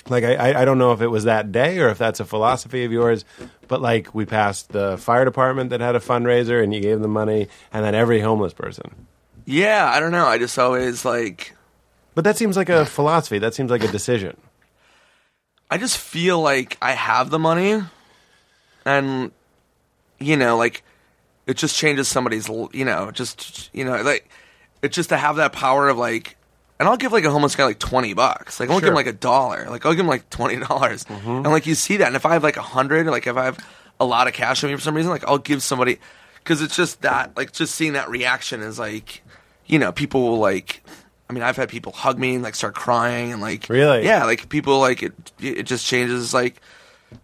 Like I, I, don't know if it was that day or if that's a philosophy of yours, but like we passed the fire department that had a fundraiser, and you gave them money, and then every homeless person. Yeah, I don't know. I just always like. But that seems like a philosophy. That seems like a decision. I just feel like I have the money, and you know, like it just changes somebody's, you know, just you know, like it's just to have that power of like, and I'll give like a homeless guy like twenty bucks, like I won't give him like a dollar, like I'll give him like twenty dollars, mm-hmm. and like you see that, and if I have like a hundred, like if I have a lot of cash on me for some reason, like I'll give somebody, because it's just that, like just seeing that reaction is like, you know, people will like. I mean, I've had people hug me and like start crying and like Really? yeah, like people like it. It just changes. Like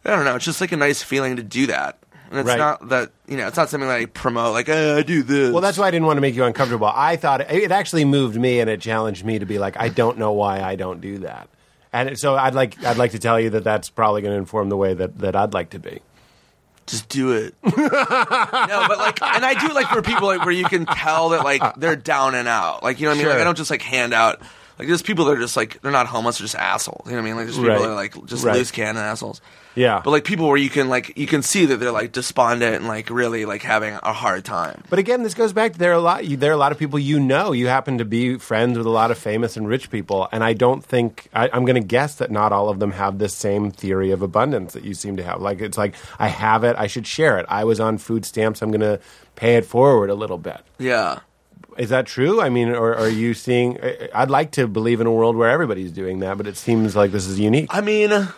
I don't know. It's just like a nice feeling to do that. And it's Right. not that you know. It's not something that I promote. Like oh, I do this. Well, that's why I didn't want to make you uncomfortable. I thought it, it actually moved me and it challenged me to be like, I don't know why I don't do that. And so I'd like I'd like to tell you that that's probably going to inform the way that, that I'd like to be. just do it. <laughs> no, but like, and I do like for people like where you can tell that like they're down and out. Like you know what I mean? Like Sure. I don't just like hand out. Like there's people that are just like they're not homeless, they're just assholes. You know what I mean? Like there's people Right. that are like just Right. loose cannon assholes. Yeah. But like people where you can like you can see that they're like despondent and like really like having a hard time. But again, this goes back to there are a lot. There are a lot of people you know. You happen to be friends with a lot of famous and rich people, and I don't think I, I'm going to guess that not all of them have this same theory of abundance that you seem to have. Like it's like I have it, I should share it. I was on food stamps, I'm going to pay it forward a little bit. Yeah. Is that true? I mean, or are you seeing? I'd like to believe in a world where everybody's doing that, but it seems like this is unique. I mean,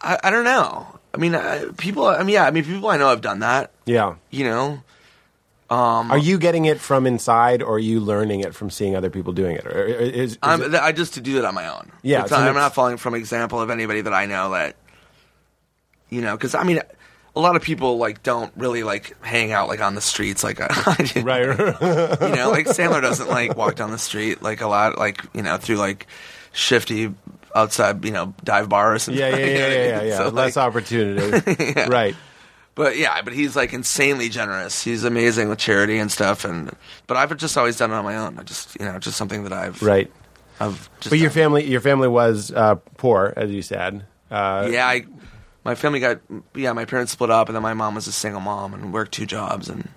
I, I don't know. I mean, I, people. I mean, yeah. I mean, people I know have done that. Yeah. You know. Um, are you getting it from inside, or are you learning it from seeing other people doing it? Or is, is I'm, it- I just to do that on my own. Yeah, It's so not, I'm not following from example of anybody that I know that. You know, because I mean, a lot of people like don't really like hang out like on the streets like I <laughs> do. right? You know, like Sandler doesn't like walk down the street like a lot, like you know, through like shifty outside, you know, dive bars. And, yeah, yeah, you know yeah, I yeah, mean? yeah. yeah. <laughs> So, Less like, opportunity, <laughs> right? But yeah, but he's like insanely generous. He's amazing with charity and stuff. And but I've just always done it on my own. I just you know just something that I've Right. I've just But your done. family, your family was uh, poor, as you said. Uh, yeah, I my family got yeah my parents split up and then my mom was a single mom and worked two jobs and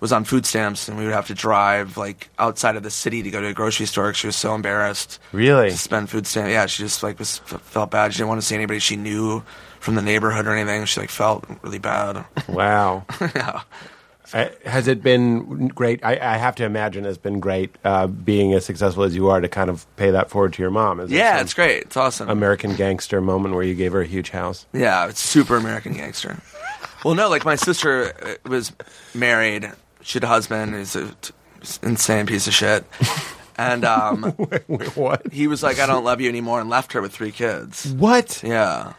was on food stamps, and we would have to drive like outside of the city to go to a grocery store. She was so embarrassed Really? to spend food stamps. Yeah, she just like was f- felt bad. She didn't want to see anybody she knew from the neighborhood or anything. She like felt really bad. <laughs> Wow. yeah. Uh, has it been great? I, I have to imagine it's been great uh, being as successful as you are to kind of pay that forward to your mom. Is Yeah, it's great. It's awesome. American gangster moment where you gave her a huge house. Yeah, it's super American gangster. Well, no, like my sister uh, was married. She had a husband who's a t- insane piece of shit. And um, <laughs> Wait, what? he was like, I don't love you anymore, and left her with three kids. What? Yeah.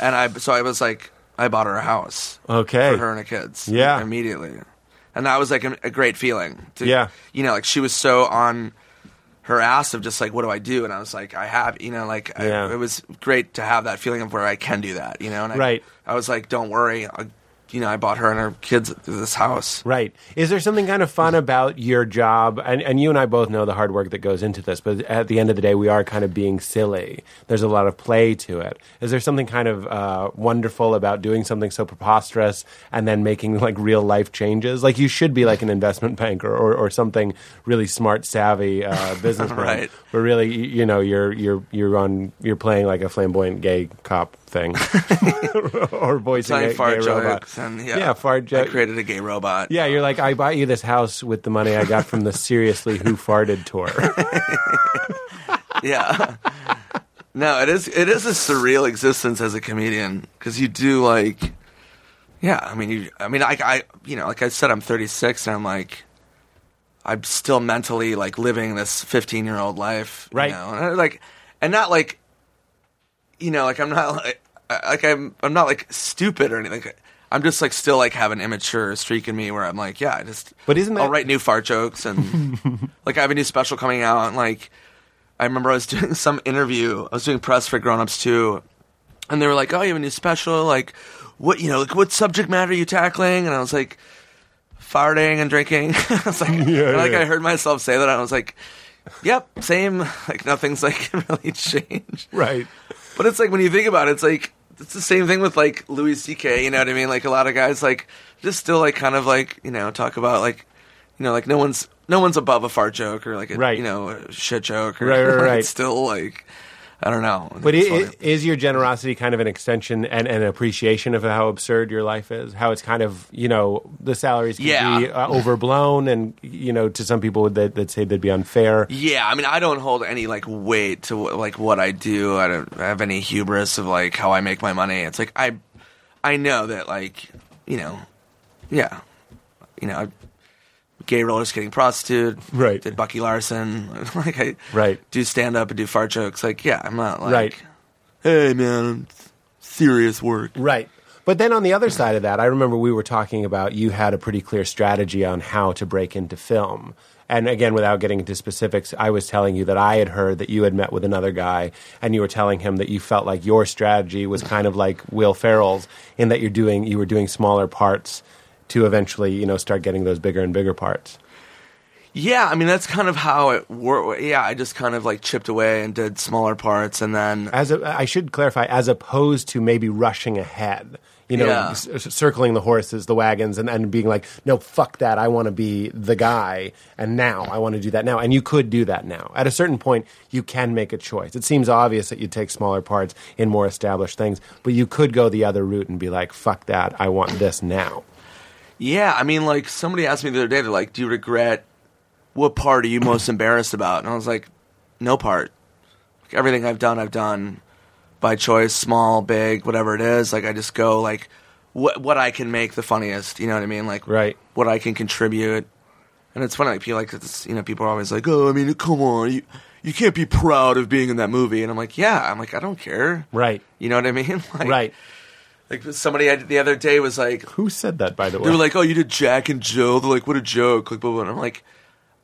And I, so I was like, I bought her a house Okay. for her and her kids. Yeah. Immediately. And that was like a, a great feeling. To, Yeah. You know, like she was so on her ass of just like, what do I do? And I was like, I have, you know, like, I- it was great to have that feeling of where I can do that, you know? And I, Right. I was like, don't worry. I, you know, I bought her and her kids this house. Right. Is there something kind of fun about your job? And, and you and I both know the hard work that goes into this, but at the end of the day, we are kind of being silly. There's a lot of play to it. Is there something kind of uh, wonderful about doing something so preposterous and then making like real life changes? Like you should be like an investment <laughs> banker or, or something really smart, savvy uh, <laughs> businessman. Right. But really, you, you know, you're you're you're on you're playing like a flamboyant gay cop thing, <laughs> or voicing a gay robot. And, yeah, Yeah, fart I created a gay robot. Yeah, you're like, I bought you this house with the money I got from the Seriously Who Farted tour. <laughs> yeah. No, it is it is a surreal existence as a comedian because you do like, yeah. I mean, you. I mean, I, I, you know, like I said, I'm 36 and I'm like, I'm still mentally like living this 15 year old life, you Right. know? And like, and not like, you know, like I'm not like, like I'm I'm not like stupid or anything. I'm just like still like have an immature streak in me where I'm like, yeah, I just. But isn't I'll write new fart jokes and <laughs> like I have a new special coming out and like I remember I was doing <laughs> some interview. I was doing press for Grown Ups too, and they were like, "Oh, you have a new special? Like, what you know? Like, what subject matter are you tackling?" And I was like, "Farting and drinking." <laughs> I was like, and, like yeah. I heard myself say that. And I was like, "Yep, same. Like, nothing's like really changed." right. But it's like when you think about it, it's like it's the same thing with like Louis C.K. You know what I mean? Like a lot of guys like just still like kind of like you know talk about like you know like no one's no one's above a fart joke or like a Right. you know a shit joke or Right, right, <laughs> right. It's still like I don't know. But It's i funny. i is your generosity kind of an extension and an appreciation of how absurd your life is? How it's kind of, you know, the salaries can Yeah. be uh, overblown and, you know, to some people that, that say they'd be unfair. Yeah, I mean, I don't hold any like weight to like what I do. I don't have any hubris of like how I make my money. It's like I, I know that like you know, yeah, you know, gay roller skating prostitute, Right. Did Bucky Larson <laughs> like I Right. do stand up and do fart jokes. Like yeah, I'm not like Right. Hey man, serious work. Right. But then on the other side of that, I remember we were talking about you had a pretty clear strategy on how to break into film. And again, without getting into specifics, I was telling you that I had heard that you had met with another guy, and you were telling him that you felt like your strategy was kind of like Will Ferrell's, in that you're doing you were doing smaller parts to eventually, you know, start getting those bigger and bigger parts. Yeah, I mean that's kind of how it worked. Yeah, I just kind of like chipped away and did smaller parts, and then As a, I should clarify, as opposed to maybe rushing ahead, you know, Yeah. c- circling the horses, the wagons, and, and being like, no, fuck that. I want to be the guy, and now I want to do that now. And you could do that now. At a certain point, you can make a choice. It seems obvious that you take smaller parts in more established things, but you could go the other route and be like, fuck that. I want this now. Yeah, I mean, like somebody asked me the other day, they're like, "Do you regret what part are you most embarrassed about?" And I was like, "No part. Like, everything I've done, I've done by choice, small, big, whatever it is. Like I just go like what what I can make the funniest. You know what I mean? Like Right. what I can contribute. And it's funny, like people like it's, you know people are always like, "Oh, I mean, come on, you you can't be proud of being in that movie." And I'm like, "Yeah, I'm like, I don't care." Right. You know what I mean? <laughs> Like, Right. Like somebody I, the other day was like, Who said that, by the way? they were like, "Oh, you did Jack and Jill." They're like, "What a joke!" Like, blah, blah. And I'm like,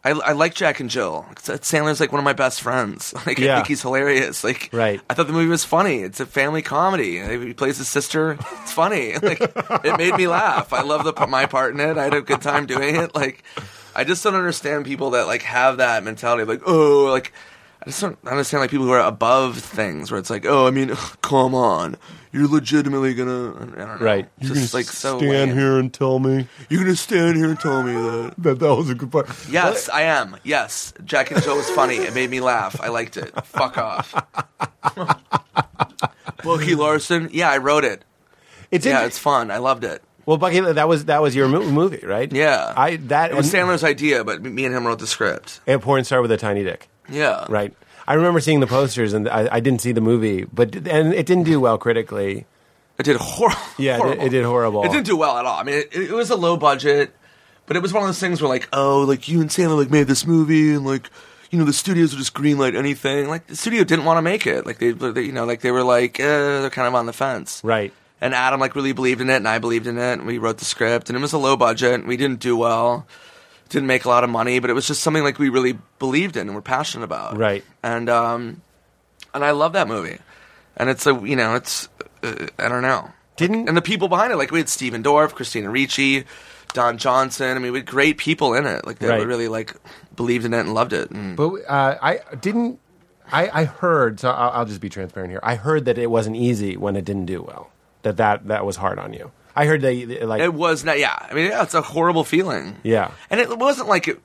I, I like Jack and Jill. Sandler's like one of my best friends. <laughs> Like, I think he's hilarious. Like, Right. I thought the movie was funny. It's a family comedy. He plays his sister. It's funny. <laughs> Like, it made me laugh. I love the my part in it. I had a good time doing it. Like, I just don't understand people that like have that mentality of like, oh, like. I just don't understand like people who are above things where it's like, oh, I mean, <laughs> come on, you're legitimately gonna, I don't know, Right. Just like so. stand lame. here and tell me You're gonna stand here and tell me that. <laughs> that that was a good part. Yes, I am. Yes, Jack and Joe was funny. It made me laugh. I liked it. Fuck off. <laughs> Bucky Larson. Yeah, I wrote it. It's Yeah, it's fun. I loved it. well, Bucky. That was that was your movie, right? Yeah, I that It was and- Sandler's idea, but me and him wrote the script. And porn star with a tiny dick. Yeah, Right. I remember seeing the posters, and I, I didn't see the movie, but and it didn't do well critically. It did horrible. Yeah, it did- horrible. it did horrible. It didn't do well at all. I mean, it, it was a low budget, but it was one of those things where like, oh, like you and Sandler like made this movie, and like, you know, the studios would just greenlight anything. Like the studio didn't want to make it. Like they, they, you know, like they were like, eh, they're kind of on the fence. Right. And Adam like really believed in it, and I believed in it. And we wrote the script, and it was a low budget. And we didn't do well, didn't make a lot of money, but it was just something like we really believed in and were passionate about. Right. And um, and I love that movie. And it's a you know it's uh, I don't know Didn't- and the people behind it like we had Stephen Dorff, Christina Ricci, Don Johnson. I mean, we had great people in it. Like they Right. really like believed in it and loved it. And But uh, I didn't. I, I heard. So I'll, I'll just be transparent here. I heard that it wasn't easy when it didn't do well. That that that was hard on you. I heard that you- like it was not. Yeah, I mean, yeah, it's a horrible feeling. Yeah. and it wasn't like it.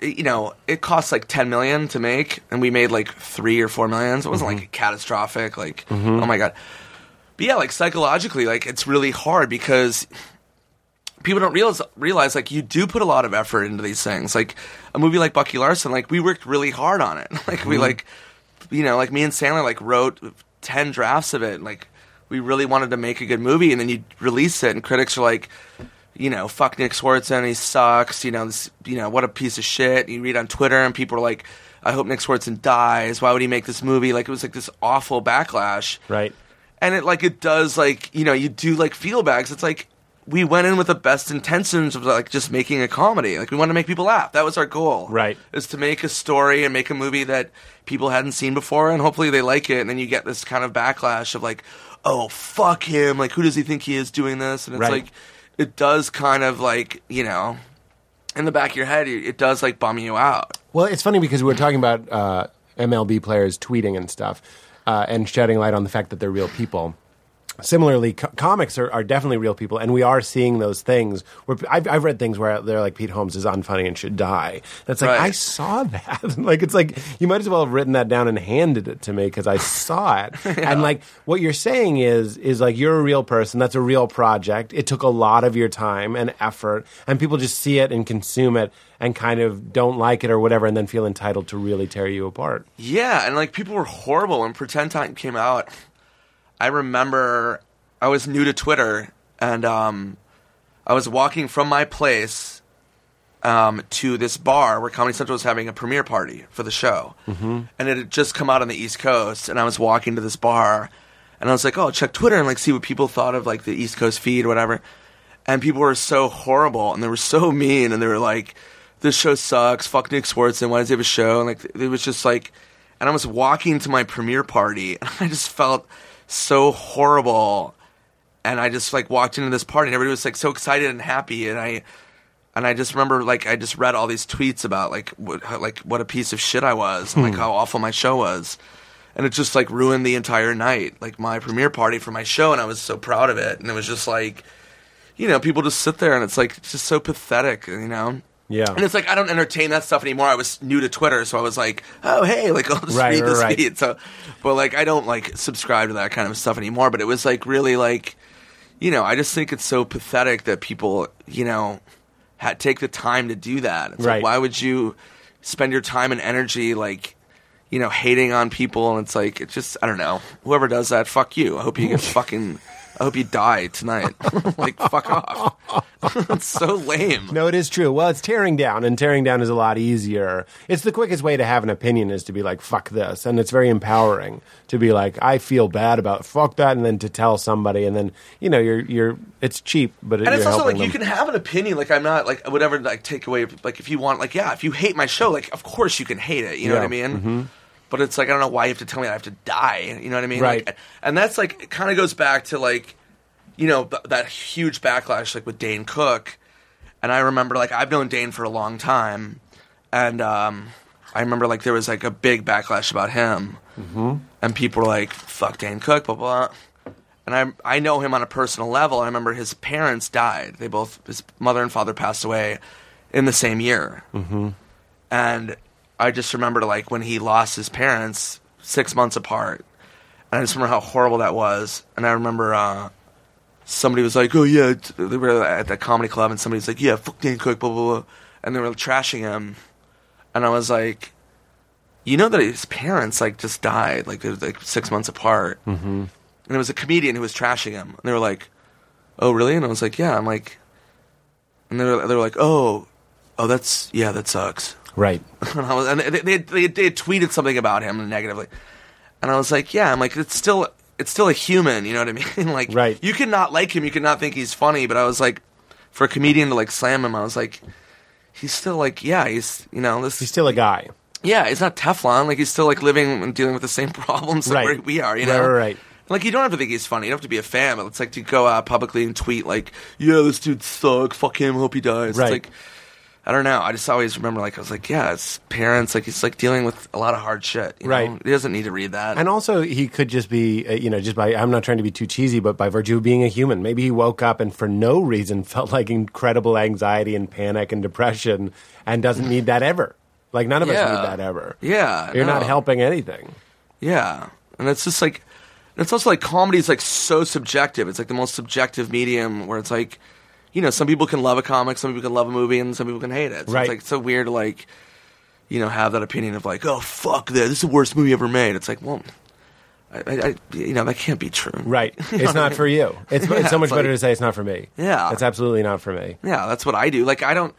You know, it cost like ten million to make, and we made like three or four million. So it wasn't mm-hmm. like catastrophic. Like, mm-hmm. oh my god. But yeah, like psychologically, like it's really hard because people don't realize realize like you do put a lot of effort into these things. Like a movie like Bucky Larson, like we worked really hard on it. <laughs> Like we mm-hmm. like, you know, like me and Sandler like wrote ten drafts of it. Like we really wanted to make a good movie, and then you release it, and critics are like. You know, fuck Nick Swardson, he sucks. You know, this, you know, what a piece of shit. You read on Twitter, and people are like, "I hope Nick Swardson dies. Why would he make this movie?" Like it was like this awful backlash right. and it like it does like you know you do like feel bags it's like we went in with the best intentions of like just making a comedy like we want to make people laugh that was our goal Right. is to make a story and make a movie that people hadn't seen before and hopefully they like it and then you get this kind of backlash of like oh fuck him like who does he think he is doing this and it's Right. like it does kind of like you know in the back of your head it does like bum you out Well, it's funny because we were talking about uh, MLB players tweeting and stuff, uh, and shedding light on the fact that they're real people. Similarly, co- comics are, are definitely real people, and we are seeing those things. Where I've, I've read things where they're like Pete Holmes is unfunny and should die. It's like Right. I saw that. <laughs> like it's like you might as well have written that down and handed it to me because I saw it. <laughs> And like what you're saying is is like you're a real person. That's a real project. It took a lot of your time and effort, and people just see it and consume it and kind of don't like it or whatever, and then feel entitled to really tear you apart. Yeah, and like people were horrible when Pretend Time came out. I remember I was new to Twitter and um, I was walking from my place um, to this bar where Comedy Central was having a premiere party for the show. Mm-hmm. And it had just come out on the East Coast, and I was walking to this bar and I was like, oh, I'll check Twitter and like see what people thought of like the East Coast feed or whatever. And people were so horrible and they were so <laughs> mean and they were like, this show sucks. Fuck Nick Swardson. Why does he have a show? And like, it was just like, and I was walking to my premiere party <laughs> and I just felt so horrible. And I just like walked into this party and everybody was like so excited and happy. And I, and I just remember like I just read all these tweets about like what how, like what a piece of shit I was and like hmm. how awful my show was, and it just like ruined the entire night, like my premiere party for my show, and I was so proud of it, and it was just like, you know, people just sit there and it's like it's just so pathetic, you know. Yeah. And it's like I don't entertain that stuff anymore. I was new to Twitter, so I was like, oh hey, like I'll just Right, read this right. feed. So, but like I don't like subscribe to that kind of stuff anymore. But it was like really like, you know, I just think it's so pathetic that people, you know, had take the time to do that. It's Right. like why would you spend your time and energy like, you know, hating on people? And it's like it just I don't know. Whoever does that, fuck you. I hope you get <laughs> fucking. I hope you die tonight. <laughs> like fuck off. <laughs> it's so lame. No, it is true. Well, it's tearing down, and tearing down is a lot easier. It's the quickest way to have an opinion is to be like, fuck this. And it's very empowering to be like, I feel bad about fuck that, and then to tell somebody, and then, you know, you're, you're, it's cheap, but it, and it's also like helping you can have an opinion like i'm not like whatever like take away like if you want like yeah if you hate my show like of course you can hate it you know Yeah. what i mean Mm-hmm. But it's like i don't know why you have to tell me i have to die you know what i mean Right. Like, and that's like it kind of goes back to like you know th- that huge backlash like with dane cook and i remember like i've known dane for a long time and um i remember like there was like a big backlash about him Mm-hmm. and people were like fuck dane cook blah blah and I I know him on a personal level. I remember his parents died. They both his mother and father passed away in the same year. Mm-hmm. And I just remember like when he lost his parents six months apart. And I just remember how horrible that was. And I remember uh, somebody was like, "Oh yeah," they were at the comedy club, and somebody was like, "Yeah, fuck Dan Cook," blah blah blah, and they were trashing him. And I was like, "You know that his parents like just died, like they were like six months apart." Mm-hmm. And it was a comedian who was trashing him, and they were like, "Oh really?" And I was like, "Yeah." I'm like, and they were they were like, "Oh, oh that's yeah, that sucks." Right. <laughs> and, I was, and they, they, they, had tweeted something about him negatively, and I was like, yeah, I'm like, it's still it's still a human, you know what I <laughs> mean? like, Right. You can not like him, you can not think he's funny, but I was like, for a comedian to like slam him, I was like, he's still like, yeah, he's you know this, He's still a guy. yeah, he's not Teflon, like he's still like living and dealing with the same <laughs> problems that Right. we are, you Right, know? right, right. Like you don't have to think he's funny. You don't have to be a fan, but it's like to go out publicly and tweet like, "Yeah, this dude sucks. Fuck him. Hope he dies." Right. It's like I don't know. I just always remember like I was like, "Yeah, his parents like he's like dealing with a lot of hard shit." you know? Right. He doesn't need to read that. And also, he could just be, uh, you know, just by, I'm not trying to be too cheesy, but by virtue of being a human. Maybe he woke up and for no reason <laughs> felt like incredible anxiety and panic and depression and doesn't need that ever. Like, none of us Yeah. need that ever. yeah, You're not no. helping anything. Yeah, and it's just like it's also like comedy is like so subjective. It's like the most subjective medium where it's like, you know, some people can love a comic, some people can love a movie, and some people can hate it. So Right. It's like it's so weird to like, you know, have that opinion of like, oh fuck that, this is the worst movie ever made. It's like, well, I, I, you know, that can't be true. Right. <laughs> It's not for you. It's, Yeah, it's so <laughs> much it's better to say it's not for me. Yeah. It's absolutely not for me. Yeah, that's what I do. Like I don't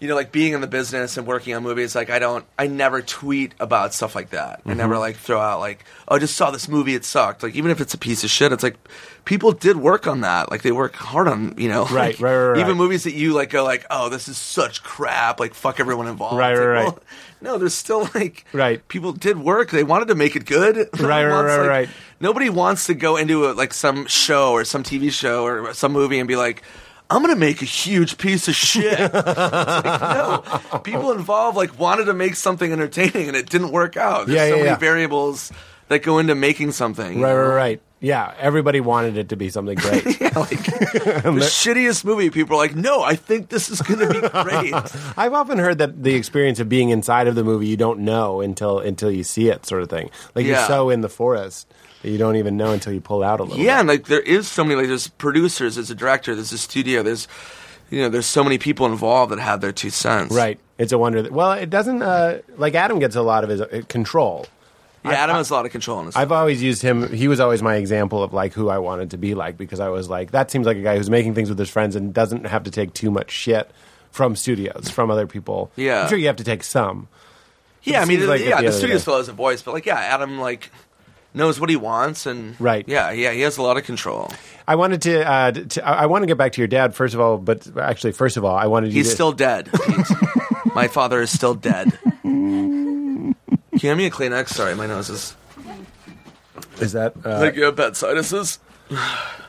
you know, like being in the business and working on movies, like I don't I never tweet about stuff like that. I Mm-hmm. never like throw out like, Oh, I just saw this movie, it sucked. Like even if it's a piece of shit, it's like people did work on that. Like they work hard on you know Right, like, right, right, right. Even movies that you like go like, Oh, this is such crap, like fuck everyone involved. Right, It's like, right, right. well, <laughs> no, there's still like Right. people did work. They wanted to make it good. No <laughs> one Right, right, wants, right, like- right. Nobody wants to go into a, like some show or some TV show or some movie and be like, I'm gonna make a huge piece of <laughs> shit. Like, no, people involved like wanted to make something entertaining and it didn't work out. There's Yeah, so yeah, many yeah. variables that go into making something. Right, know? right, right. Yeah. Everybody wanted it to be something great. <laughs> Yeah, like <laughs> the shittiest movie. People are like, no, I think this is gonna be great. I've often heard that the experience of being inside of the movie you don't know until until you see it, sort of thing. Like you're so in the forest that you don't even know until you pull out a little. Yeah, bit. and like there is so many like there's producers, there's a director, there's a studio, there's you know, there's so many people involved that have their two cents. right. It's a wonder. That, well, it doesn't. Uh, like Adam gets a lot of his uh, control. Yeah, Adam has a lot of control in this. I've always used him. He was always my example of like who I wanted to be like because I was like that seems like a guy who's making things with his friends and doesn't have to take too much shit from studios from other people. Yeah. I'm sure you have to take some. Yeah, I mean, like yeah, the the, still has a voice, but like, yeah, Adam like knows what he wants, and Right. yeah, yeah, he has a lot of control. I wanted to. Uh, to I I want to get back to your dad first of all, but actually, first of all, I wanted you. He's to, still dead. Pete. my father is still dead. Can you hand me a Kleenex? Sorry, my nose is. Is that uh, Like you have bad sinuses.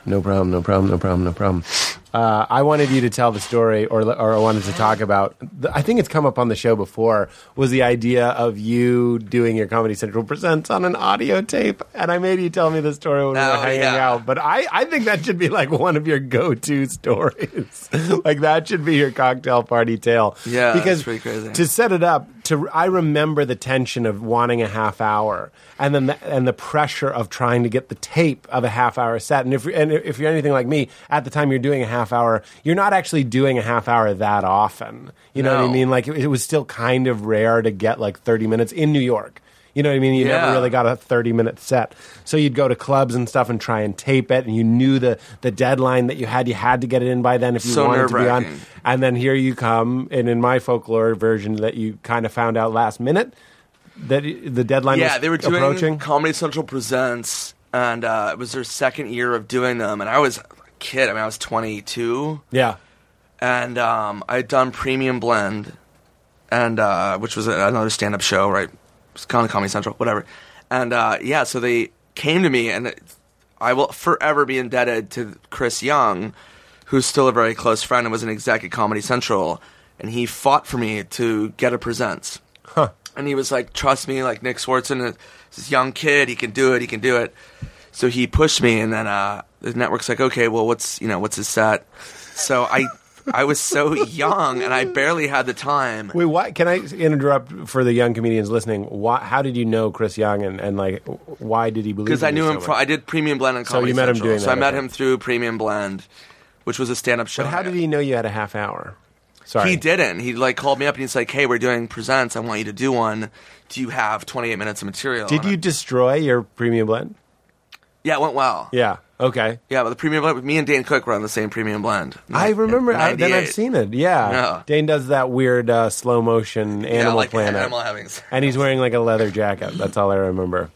no problem? No problem. No problem. No problem. Uh, I wanted you to tell the story, or or I wanted to talk about. The, I think it's come up on the show before. Was the idea of you doing your Comedy Central presents on an audio tape, and I made you tell me the story when we Oh, were hanging yeah. out. But I, I think that should be like one of your go-to stories. <laughs> like that should be your cocktail party tale. Yeah, because that's pretty crazy. to set it up to I remember the tension of wanting a half hour and then the, and the pressure of trying to get the tape of a half hour set and if and if you're anything like me at the time you're doing a half hour you're not actually doing a half hour that often you know what I mean like it, it was still kind of rare to get like 30 minutes in New York you know what I mean? You never really got a 30 minute set. So you'd go to clubs and stuff and try and tape it, and you knew the, the deadline that you had. You had to get it in by then if you So wanted to be on. And then here you come, and in my folklore version, that you kind of found out last minute that the deadline Yeah, was they were doing approaching. Comedy Central presents, and uh, it was their second year of doing them, and I was a kid. I mean, I was 22. yeah, and um, I had done Premium Blend, and uh, which was another stand-up show, right? It was kind of Comedy Central, whatever. And uh, yeah, so they came to me, and I will forever be indebted to Chris Young, who's still a very close friend and was an exec at Comedy Central, and he fought for me to get a presents. And he was like, "Trust me, like Nick Swardson is this young kid. He can do it. He can do it." So he pushed me, and then uh, the network's like, okay, well, what's you know what's his set? So I I was so young, and I barely had the time. Wait, why? Can I interrupt for the young comedians listening? Why? How did you know Chris Young, and, and like, why did he believe? Because I knew so him. From, I did Premium Blend on Comedy So you met him Central. doing So that, I met okay. him through Premium Blend, which was a stand-up show. But how did he know you had a half hour? Sorry, He didn't. He like called me up and he's like, "Hey, we're doing presents. I want you to do one. Do you have 28 minutes of material?" Did you it?" destroy your premium blend? Yeah, it went well. Yeah. Okay. Yeah, but the Premium Blend. Me and Dane Cook were on the same Premium Blend. I remember. I, then I've seen it. Yeah. Yeah. Dane does that weird uh, slow motion Yeah, Animal like Planet, Animal having. and he's wearing like a leather jacket. That's all I remember.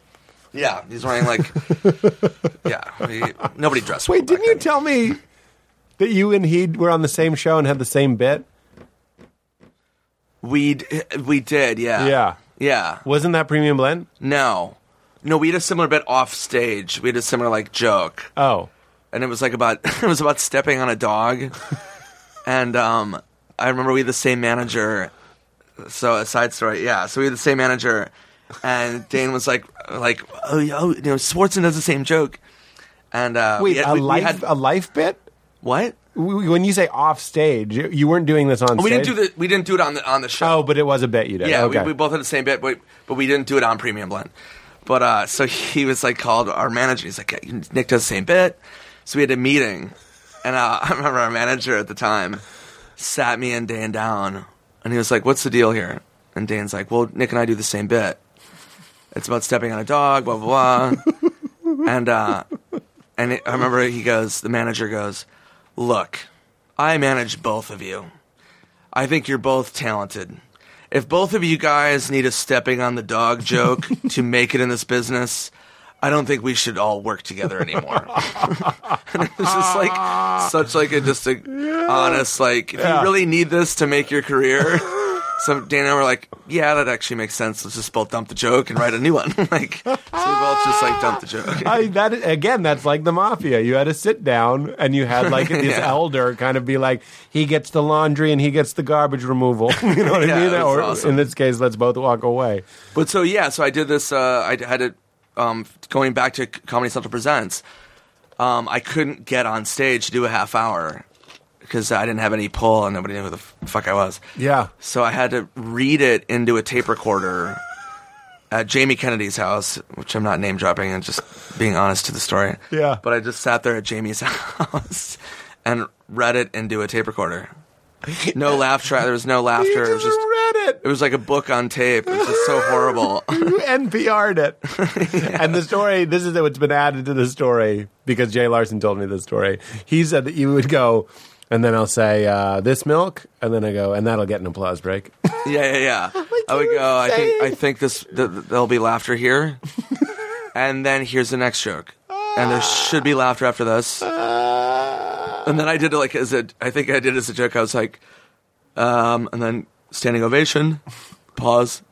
Yeah, he's wearing like. <laughs> yeah, he, nobody dressed. Wait, didn't you then. tell me that you and he were on the same show and had the same bit? We d- we did. Yeah. Yeah. Yeah. Wasn't that premium blend? No. No, we had a similar bit off stage. We had a similar like joke. Oh. and it was like about <laughs> it was about stepping on a dog <laughs> and um i remember we had the same manager so a side story yeah so we had the same manager and dane was like like oh, yeah, oh you know swardson does the same joke and uh Wait, we had, a we- we life had- a life bit? what When you say off stage, you- weren't doing this on we stage. didn't do the we didn't do it on the on the show Oh, but it was a bit you did. Yeah, okay. we, we both had the same bit, but but we didn't do it on Premium Blend. But uh, so he was like called our manager. He's like, Nick does the same bit. So we had a meeting, and uh, <laughs> I remember our manager at the time sat me and Dan down, and he was like, "What's the deal here?" And Dan's like, "Well, Nick and I do the same bit. It's about stepping on a dog, blah blah blah." <laughs> and uh, and it, I remember he goes, the manager goes, "Look, I manage both of you." I think you're both talented. If both of you guys need a stepping on the dog joke <laughs> to make it in this business, I don't think we should all work together anymore. and it was just like such like a just a honest like if Yeah. you really need this to make your career. So Dan and I were like, yeah, that actually makes sense. Let's just both dump the joke and write a new one. <laughs> like, so we both just like dump the joke. I, that again, that's like the mafia. You had to sit down and you had like <laughs> this Yeah. elder kind of be like, he gets the laundry and he gets the garbage removal. <laughs> you know what Yeah, I mean? Or awesome. in this case, let's both walk away. But so yeah, so I did this. Uh, I had it um, going back to Comedy Central Presents. Um, I couldn't get on stage to do a half hour because I didn't have any pull and nobody knew who the f- fuck I was. Yeah. So I had to read it into a tape recorder at Jamie Kennedy's house, which I'm not name dropping and just being honest to the story. Yeah. But I just sat there at Jamie's <laughs> house and read it into a tape recorder. No <laughs> laugh track. There was no laughter. You it was just just. read it. It was like a book on tape. It was just so horrible. <laughs> You NPR'd it. And the story, this is what's been added to the story because Jay Larson told me this story. He said that you would go, and then I'll say, uh, this milk, and then I go, and that'll get an applause break. <laughs> Yeah, yeah, yeah. <laughs> I would you go. I think. I think this th- th- there'll be laughter here, <laughs> and then here's the next joke, and there should be laughter after this, and then I did it like as a. I think I did it as a joke. I was like, um, and then standing ovation, pause,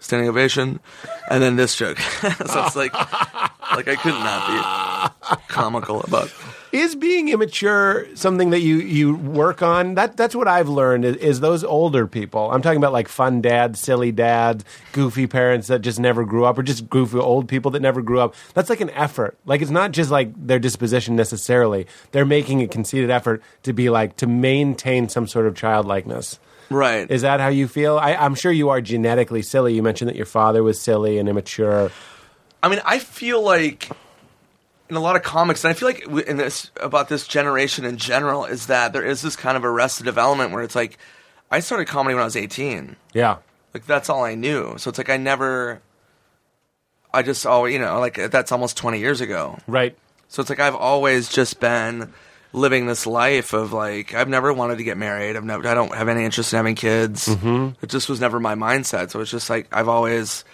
standing ovation, and then this joke. so it's like, like I could not be comical about. Is being immature something that you you work on? That that's what i've learned is, is those older people. I'm talking about like fun dads silly dads goofy parents that just never grew up or just goofy old people that never grew up. That's like an effort. Like it's not just like their disposition necessarily. They're making a conceited effort to be like to maintain some sort of childlikeness. Right. is that how you feel? I, i'm sure you are genetically silly. You mentioned that your father was silly and immature. I mean, I feel like in a lot of comics, and I feel like in this about this generation in general, is that there is this kind of arrested development where it's like, I started comedy when I was eighteen. yeah Like that's all I knew. So it's like I never. I just always, you know, like that's almost twenty years ago. right So it's like I've always just been living this life of like I've never wanted to get married. I've never I don't have any interest in having kids. Mm-hmm. It just was never my mindset. So it's just like I've always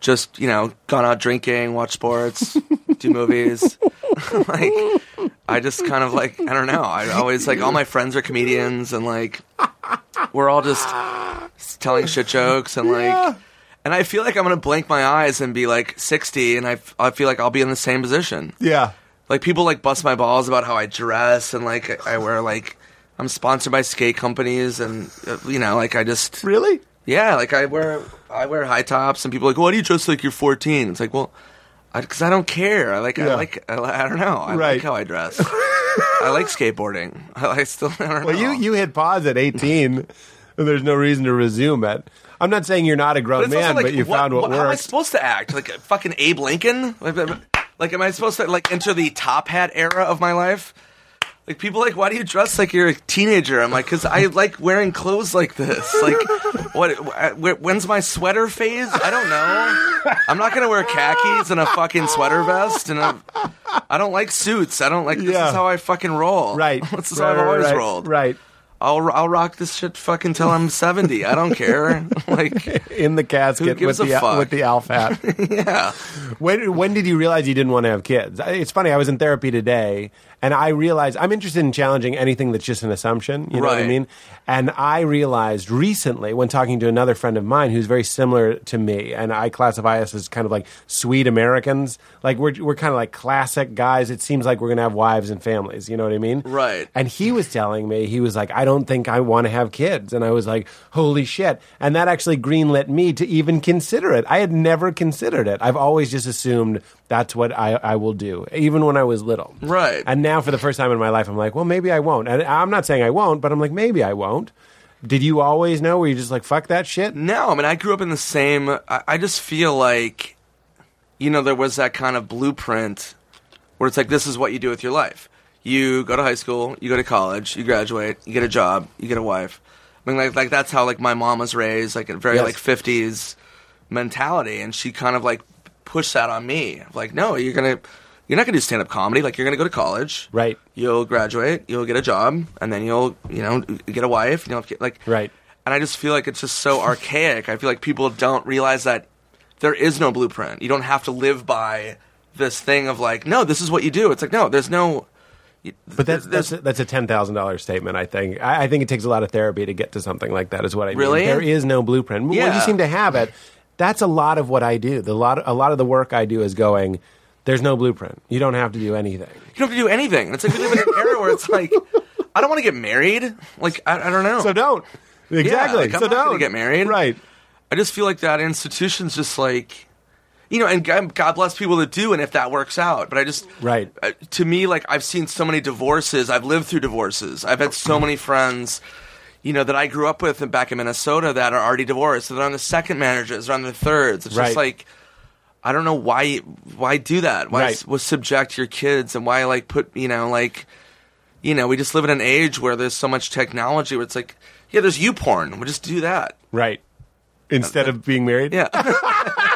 just you know gone out drinking, watch sports, do <laughs> movies. <laughs> like I just kind of like I don't know. I always like all my friends are comedians and like we're all just telling shit jokes and like. Yeah. And I feel like I'm gonna blink my eyes and be like 60, and I, I feel like I'll be in the same position yeah like people like bust my balls about how I dress and like I wear like I'm sponsored by skate companies and uh, you know like I just really yeah like I wear I wear high tops and people are like why do you dress like you're 14 it's like well because I, don't care. I like I like I, I don't know. I Right. like how I dress. <laughs> I like skateboarding. <laughs> I, I still I don't Well, know. you you hit pause at 18, and there's no reason to resume it. I'm not saying you're not a grown also man, like, but you found what, How am I supposed to act like fucking Abe Lincoln? Like, like, am I supposed to like enter the top hat era of my life? Like people like, why do you dress like you're a teenager? I'm like, because I like wearing clothes like this. <laughs> Like, what? wh- When's my sweater phase? I don't know. I'm not gonna wear khakis and a fucking sweater vest, and a, I don't like suits. I don't like. This Yeah. is how I fucking roll. Right. <laughs> This is right, how I've always right, rolled. Right. I'll I'll rock this shit fucking till I'm 70. I don't care. <laughs> like, In the casket with the fuck? with the Alf hat. yeah. when when did you realize you didn't want to have kids? It's funny. I was in therapy today, and I realized I'm interested in challenging anything that's just an assumption. You know what I mean? And I realized recently when talking to another friend of mine who's very similar to me, and I classify us as kind of like sweet Americans. Like we're we're kind of like classic guys. It seems like we're gonna have wives and families. You know what I mean? Right. And he was telling me, he was like, I don't think I want to have kids. And I was like, holy shit. And that actually greenlit me to even consider it. I had never considered it. I've always just assumed that's what I, I will do, even when I was little. Right. And now for the first time in my life, I'm like, well, maybe I won't. And I'm not saying I won't, but I'm like, maybe I won't. Did you always know? Were you just like, fuck that shit? No, I mean, I grew up in the same. I, I just feel like, you know, there was that kind of blueprint where it's like, this is what you do with your life. You go to high school, you go to college, you graduate, you get a job, you get a wife. I mean, like, like that's how like my mom was raised, like a very Yes. like '50s mentality, and she kind of like pushed that on me. Like, no, you're gonna, you're not gonna do stand up comedy. Like, you're gonna go to college, Right. You'll graduate, you'll get a job, and then you'll, you know, get a wife. You know, like, Right. and I just feel like it's just so archaic. I feel like people don't realize that there is no blueprint. You don't have to live by this thing of like, no, this is what you do. It's like, no, there's no. But that's that's a, that's a ten thousand dollars statement. I think. I, I think it takes a lot of therapy to get to something like that. Is what I Really? mean. There is no blueprint. When you seem to have it, that's a lot of what I do. The lot a lot of the work I do is going. There's no blueprint. You don't have to do anything. You don't have to do anything. And it's like we live in an <laughs> era where it's like, I don't want to get married. Like, I, I don't know. So don't. Exactly. like, I'm so don't get married. Right. I just feel like that institution's just like, you know, and God bless people that do, and if that works out. But I just, Right. uh, to me, like I've seen so many divorces. I've lived through divorces. I've had so many friends, you know, that I grew up with back in Minnesota that are already divorced. So they're on the second marriages, they're on the thirds. It's Right. just like. I don't know why why do that. Why Right. s- subject your kids and why like put you know like you know we just live in an age where there's so much technology where it's like yeah there's YouPorn we'll just do that Right. Instead of being married. yeah <laughs>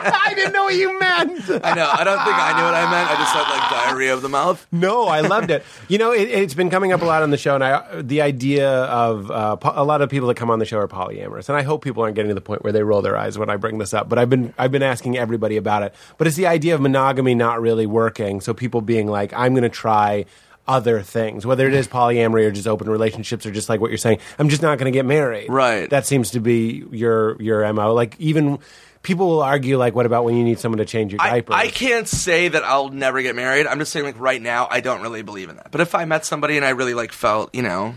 I didn't know what you meant. I know. I don't think I knew what I meant. I just had like diarrhea of the mouth. No, I loved it. You know, it, it's been coming up a lot on the show, and I, the idea of uh, po- a lot of people that come on the show are polyamorous, and I hope people aren't getting to the point where they roll their eyes when I bring this up. But I've been I've been asking everybody about it. But it's the idea of monogamy not really working, so people being like, I'm going to try other things, whether it is polyamory or just open relationships or just like what you're saying. I'm just not going to get married. Right. That seems to be your your mo. Like even. People will argue, like, what about when you need someone to change your I. I can't say that I'll never get married. I'm just saying, like right now, I don't really believe in that. But if I met somebody and I really like felt, you know,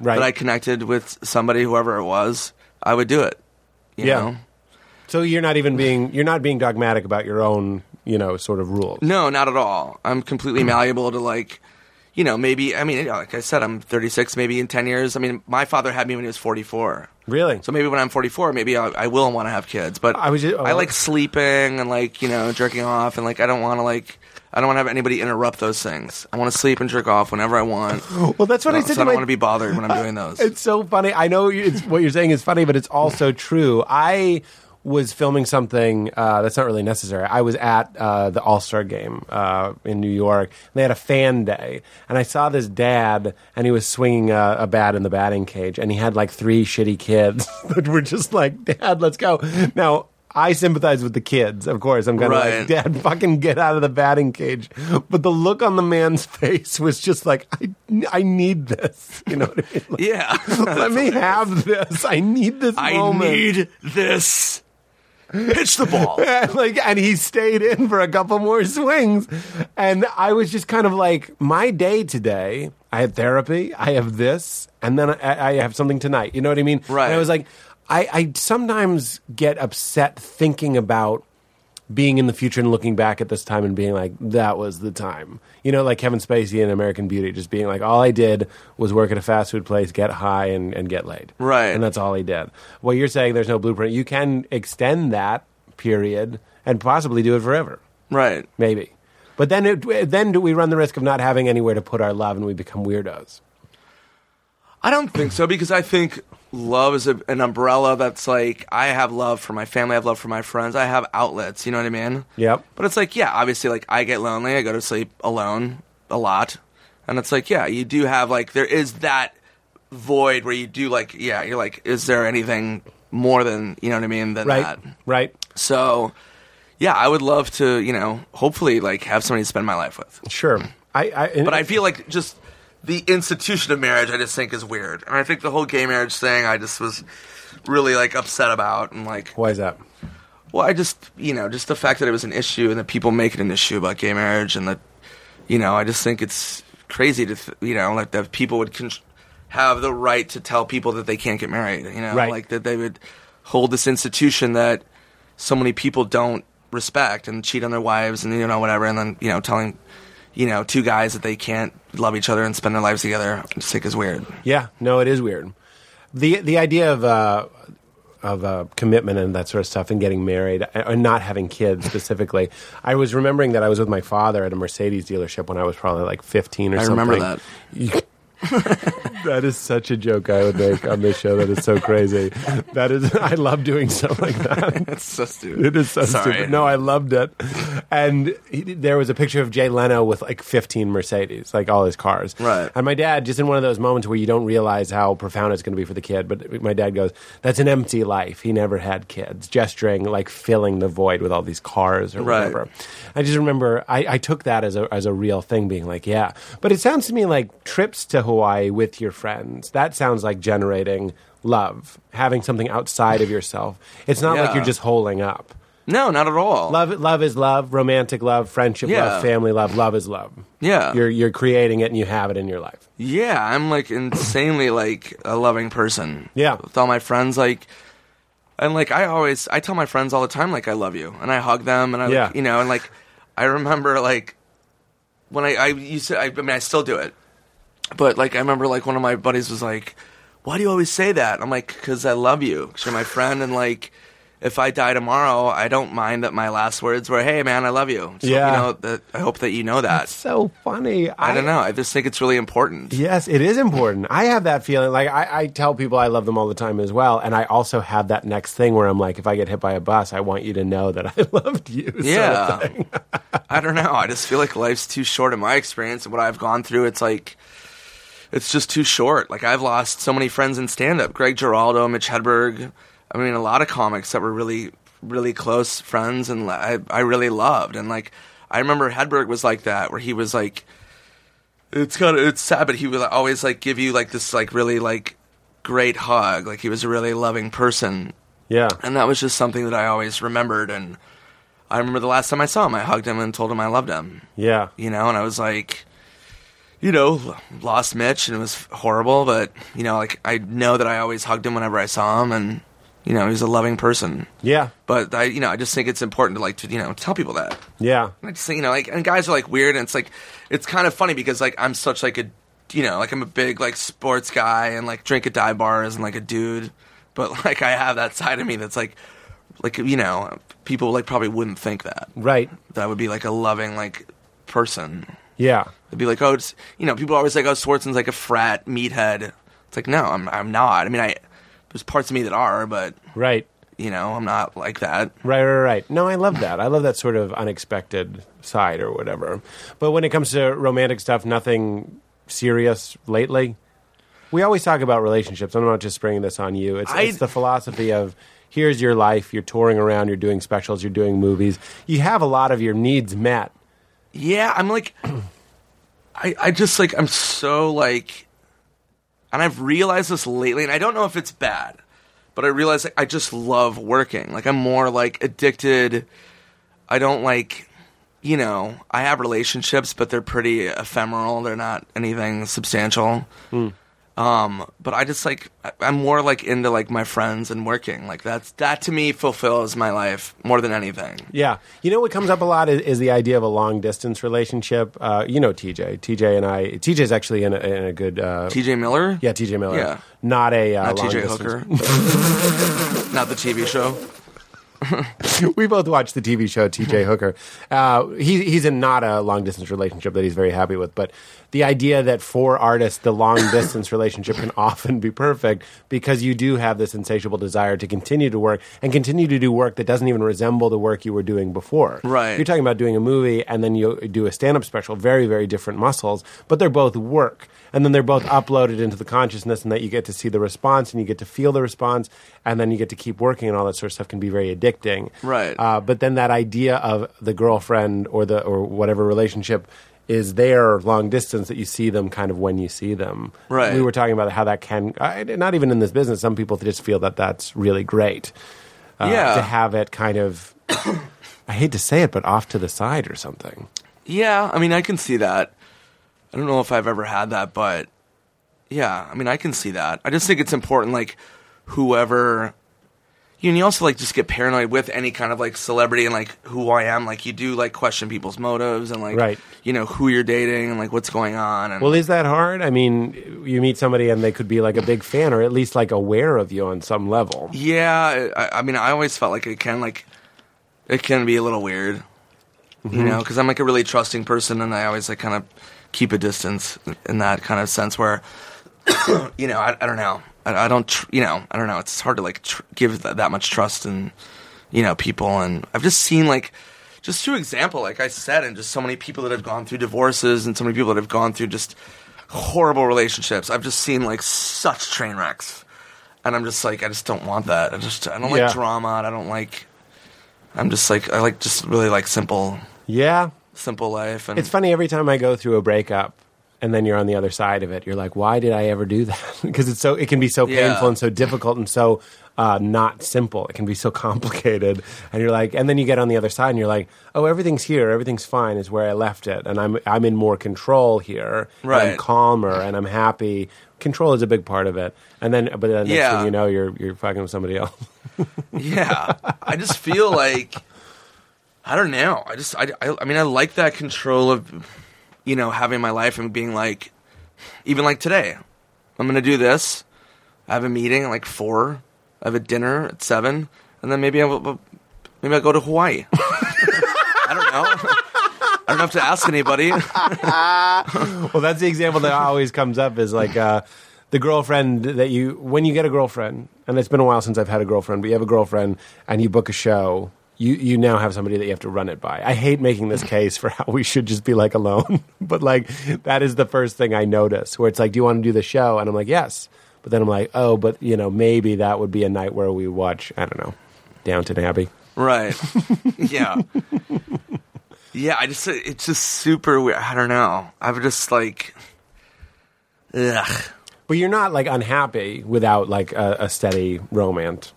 right. that I connected with somebody, whoever it was, I would do it. You Yeah. know? So you're not even being you're not being dogmatic about your own, you know, sort of rules. No, not at all. I'm completely <clears throat> malleable to like, you know, maybe. I mean, like I said, I'm 36. Maybe in 10 years. I mean, my father had me when he was 44. Really? So maybe when I'm 44, maybe I, I will want to have kids. But I was ju- I oh. like sleeping and like you know jerking off and like I don't want to like I don't want to have anybody interrupt those things. I want to sleep and jerk off whenever I want. <laughs> well, that's what I so said I don't my. want to be bothered when I'm doing <laughs> those. it's so funny. I know you- what you're saying is funny, but it's also true. I was filming something uh, that's not really necessary. I was at uh, the All Star game uh, in New York. And they had a fan day, and I saw this dad, and he was swinging a, a bat in the batting cage, and he had like three shitty kids <laughs> that were just like, "Dad, let's go." Now. I sympathize with the kids, of course. I'm kind of like, Dad, fucking get out of the batting cage. But the look on the man's <laughs> face was just like, I, I need this. <laughs> You know what I mean? Like, yeah, let me have this. I need this I moment. need this. Pitch the ball. <laughs> like, and he stayed in for a couple more swings, and I was just kind of like, my day today. I had therapy. I have this, and then I, I have something tonight. You know what I mean? Right. And I was like, I, I sometimes get upset thinking about being in the future and looking back at this time and being like, that was the time. You know, like Kevin Spacey in American Beauty, just being like, all I did was work at a fast food place, get high, and, and get laid. Right. And that's all he did. Well, you're saying there's no blueprint. You can extend that period and possibly do it forever. Right. Maybe. But then, it, then do we run the risk of not having anywhere to put our love and we become weirdos? I don't think so because I think love is a, an umbrella that's like I have love for my family, I have love for my friends, I have outlets. You know what I mean? Yep. But it's like, yeah, obviously, like I get lonely, I go to sleep alone a lot, and it's like, yeah, you do have like there is that void where you do like, yeah, you're like, is there anything more than you know what I mean than Right. that? Right. So, yeah, I would love to, you know, hopefully like have somebody to spend my life with. Sure. I, I, But I feel like just the institution of marriage, I just think is weird, and I think the whole gay marriage thing, I just was really like upset about, and like, Why is that? well, I just, you know, just the fact that it was an issue and that people make it an issue about gay marriage, and that, you know, I just think it's crazy to, th- you know, like that people would con- have the right to tell people that they can't get married, you know, Right. like that they would hold this institution that so many people don't respect and cheat on their wives and you know whatever, and then you know telling, you know, two guys that they can't love each other and spend their lives together, think is weird. Yeah, no, it is weird. the The idea of uh, of uh, commitment and that sort of stuff, and getting married, uh, and not having kids specifically. I was remembering that I was with my father at a Mercedes dealership when I was probably like fifteen or I something. I remember that. <laughs> that is such a joke I would make on this show. That is so crazy. That is, I love doing stuff like that. <laughs> That's so stupid. It is so Sorry. stupid. No, I loved it. And he, there was a picture of Jay Leno with like 15 Mercedes, like all his cars. Right. And my dad, just in one of those moments where you don't realize how profound it's going to be for the kid, but my dad goes, "That's an empty life. He never had kids," gesturing like filling the void with all these cars or Right. whatever. I just remember I, I took that as a as a real thing, being like, "Yeah." But it sounds to me like trips to Hawaii with your friends. That sounds like generating love, having something outside of yourself. It's not like you're just holding up. No, not at all. Love, love is love. Romantic love, friendship Yeah. love, family love. Love is love. Yeah. you're you're creating it and you have it in your life. Yeah, I'm like insanely like a loving person. Yeah. With all my friends, like, and like I always, I tell my friends all the time, like I love you, and I hug them, and I, Yeah. you know, and like I remember like when I, I used to, I, I mean, I still do it, but like I remember like one of my buddies was like, "Why do you always say that?" I'm like, "Cause I love you, cause you're my friend, and like." If I die tomorrow, I don't mind that my last words were, "Hey, man, I love you." So, Yeah. you know that I hope that you know that. So funny. I don't know. I just think it's really important. Yes, it is important. I have that feeling. Like I, I tell people I love them all the time as well, and I also have that next thing where I'm like, if I get hit by a bus, I want you to know that I <laughs> loved you. sort of Yeah. I don't know. I just feel like life's too short in my experience and what I've gone through. It's like, it's just too short. Like, I've lost so many friends in stand up Greg Giraldo, Mitch Hedberg. I mean, a lot of comics that were really, really close friends and I, I really loved. And like, I remember Hedberg was like that, where he was like, it's kind of, it's sad, but he would always like give you like this, like, really like great hug. Like, he was a really loving person Yeah. and that was just something that I always remembered. And I remember the last time I saw him, I hugged him and told him I loved him. Yeah. You know, and I was like, you know, lost Mitch and it was horrible, but you know, like I know that I always hugged him whenever I saw him, and you know, he's a loving person. Yeah. But I, you know, I just think it's important to like to you know tell people that. Yeah. I just think you know, like, and guys are like weird, and it's like, it's kind of funny because like I'm such like a, you know, like I'm a big like sports guy and like drink at dive bars and like a dude, but <laughs> like I have that side of me that's like, like you know, people like probably wouldn't think that Right. that I would be like a loving like person. Yeah. They'd be like, oh, it's you know, people are always like, oh, Swardson's like a frat meathead. It's like, no, I'm I'm not. I mean, I there's parts of me that are, but Right. you know, I'm not like that. Right, right, right. No, I love that. I love that sort of unexpected side or whatever. But when it comes to romantic stuff, nothing serious lately. We always talk about relationships. I'm not just bringing this on you. It's, I- it's the philosophy of here's your life. You're touring around. You're doing specials. You're doing movies. You have a lot of your needs met. Yeah, I'm like, <clears throat> I, I just like, I'm so like, and I've realized this lately, and I don't know if it's bad, but I realize like, I just love working. Like, I'm more like addicted. I don't like, you know, I have relationships, but they're pretty ephemeral. They're not anything substantial. Hmm. Um, but I just like I'm more like into like my friends and working. Like that's that to me fulfills my life more than anything. Yeah, you know what comes up a lot is, is the idea of a long distance relationship. Uh, you know, TJ, TJ and I. TJ's actually in a, in a good. Uh, TJ Miller, yeah, TJ Miller. Yeah. not a uh, not long TJ distance- Hooker, <laughs> not the TV show. <laughs> we both watched the TV show TJ <laughs> Hooker. Uh, he, he's in not a long distance relationship that he's very happy with, but the idea that for artists the long <coughs> distance relationship can often be perfect because you do have this insatiable desire to continue to work and continue to do work that doesn't even resemble the work you were doing before. Right. You're talking about doing a movie and then you do a stand up special, very very different muscles, but they're both work. And then they're both uploaded into the consciousness, and that you get to see the response and you get to feel the response, and then you get to keep working, and all that sort of stuff can be very addicting. Right. Uh, but then that idea of the girlfriend or the or whatever relationship is there long distance that you see them kind of when you see them. Right. We were talking about how that can not even in this business. Some people just feel that that's really great. Uh, Yeah. To have it kind of. <coughs> I hate to say it, but off to the side or something. Yeah, I mean, I can see that. I don't know if I've ever had that, but yeah, I mean, I can see that. I just think it's important, like, whoever. You know, you also like just get paranoid with any kind of like celebrity and like who I am. Like you do like question people's motives and like Right. you know who you're dating and like what's going on. And Well, is that hard? I mean, you meet somebody and they could be like a big fan or at least like aware of you on some level. yeah, I, I mean, I always felt like it can like it can be a little weird, you mm-hmm. know, because I'm like a really trusting person and I always like kind of keep a distance in that kind of sense where, <coughs> you know, I, I don't know, I, I don't, tr- you know, I don't know. It's hard to like tr- give that, that much trust in, you know, people, and I've just seen like. Just through example, like I said, and just so many people that have gone through divorces and so many people that have gone through just horrible relationships. I've just seen like such train wrecks. And I'm just like, I just don't want that. I just, I don't like Yeah. drama. and I don't like, I'm just like, I like just really like simple, Yeah. simple life. And It's funny every time I go through a breakup and then you're on the other side of it, you're like, why did I ever do that? <laughs> Because it's so, it can be so Yeah. painful and so difficult and so uh, not simple. It can be so <laughs> complicated. And you're like, and then you get on the other side and you're like, oh, everything's here. Everything's fine is where I left it. And I'm, I'm in more control here. and I'm Right. calmer and I'm happy. Control is a big part of it. And then, but then next Yeah. thing you know, you're, you're fucking with somebody else. <laughs> yeah, I just feel like, I don't know. I just, I, I, I mean, I like that control of, you know, having my life and being like, even like today, I'm gonna do this. I have a meeting at like four. I have a dinner at seven, and then maybe I will, maybe I'll go to Hawaii. <laughs> I don't know. I don't have to ask anybody. <laughs> Well, that's the example that always comes up is like uh, the girlfriend that you, when you get a girlfriend, and it's been a while since I've had a girlfriend, but you have a girlfriend and you book a show, you, you now have somebody that you have to run it by. I hate making this case for <laughs> how we should just be like alone, <laughs> but like that is the first thing I notice where it's like, do you want to do the show? And I'm like, yes. But then I'm like, oh, but you know, maybe that would be a night where we watch, I don't know, Downton Abbey. Right. <laughs> Yeah. Yeah, I just it's just super weird. I don't know. I've just like ugh. But you're not like unhappy without like a, a steady romance.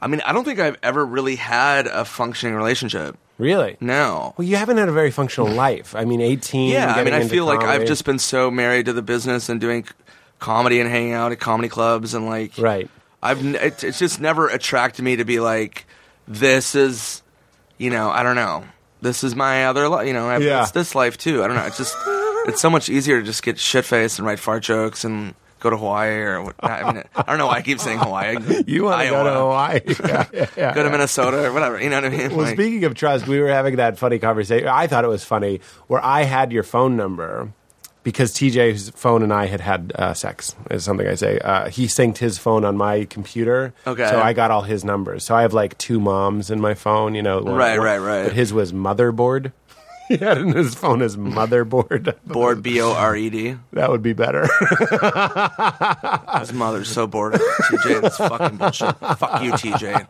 I mean, I don't think I've ever really had a functioning relationship. Really? No. Well, you haven't had a very functional <laughs> life. I mean, 18. Yeah, I mean, I feel like I've just been so married to the business and doing comedy and hanging out at comedy clubs and like Right. I've n- it, it's just never attracted me to be like this is you know, I don't know. This is my other life, you know, I've, Yeah. it's this life too. I don't know. It's just it's so much easier to just get shit faced and write fart jokes and go to Hawaii or what I mean, I don't know why I keep saying Hawaii. <laughs> You want to go to Hawaii? yeah, <laughs> yeah, yeah. Go to Minnesota or whatever, you know what I mean? Well, Like- speaking of trust, we were having that funny conversation. I thought it was funny where I had your phone number because TJ's phone and I had had uh, sex. Is something I say. Uh, he synced his phone on my computer, Okay. So I got all his numbers. So I have like two moms in my phone. You know, one- Right, one- right, right. But his was motherboard. <laughs> he had in his phone as motherboard. <laughs> Board B O R E D. that would be better. His mother's so bored of TJ. This fucking bullshit. Fuck you, TJ.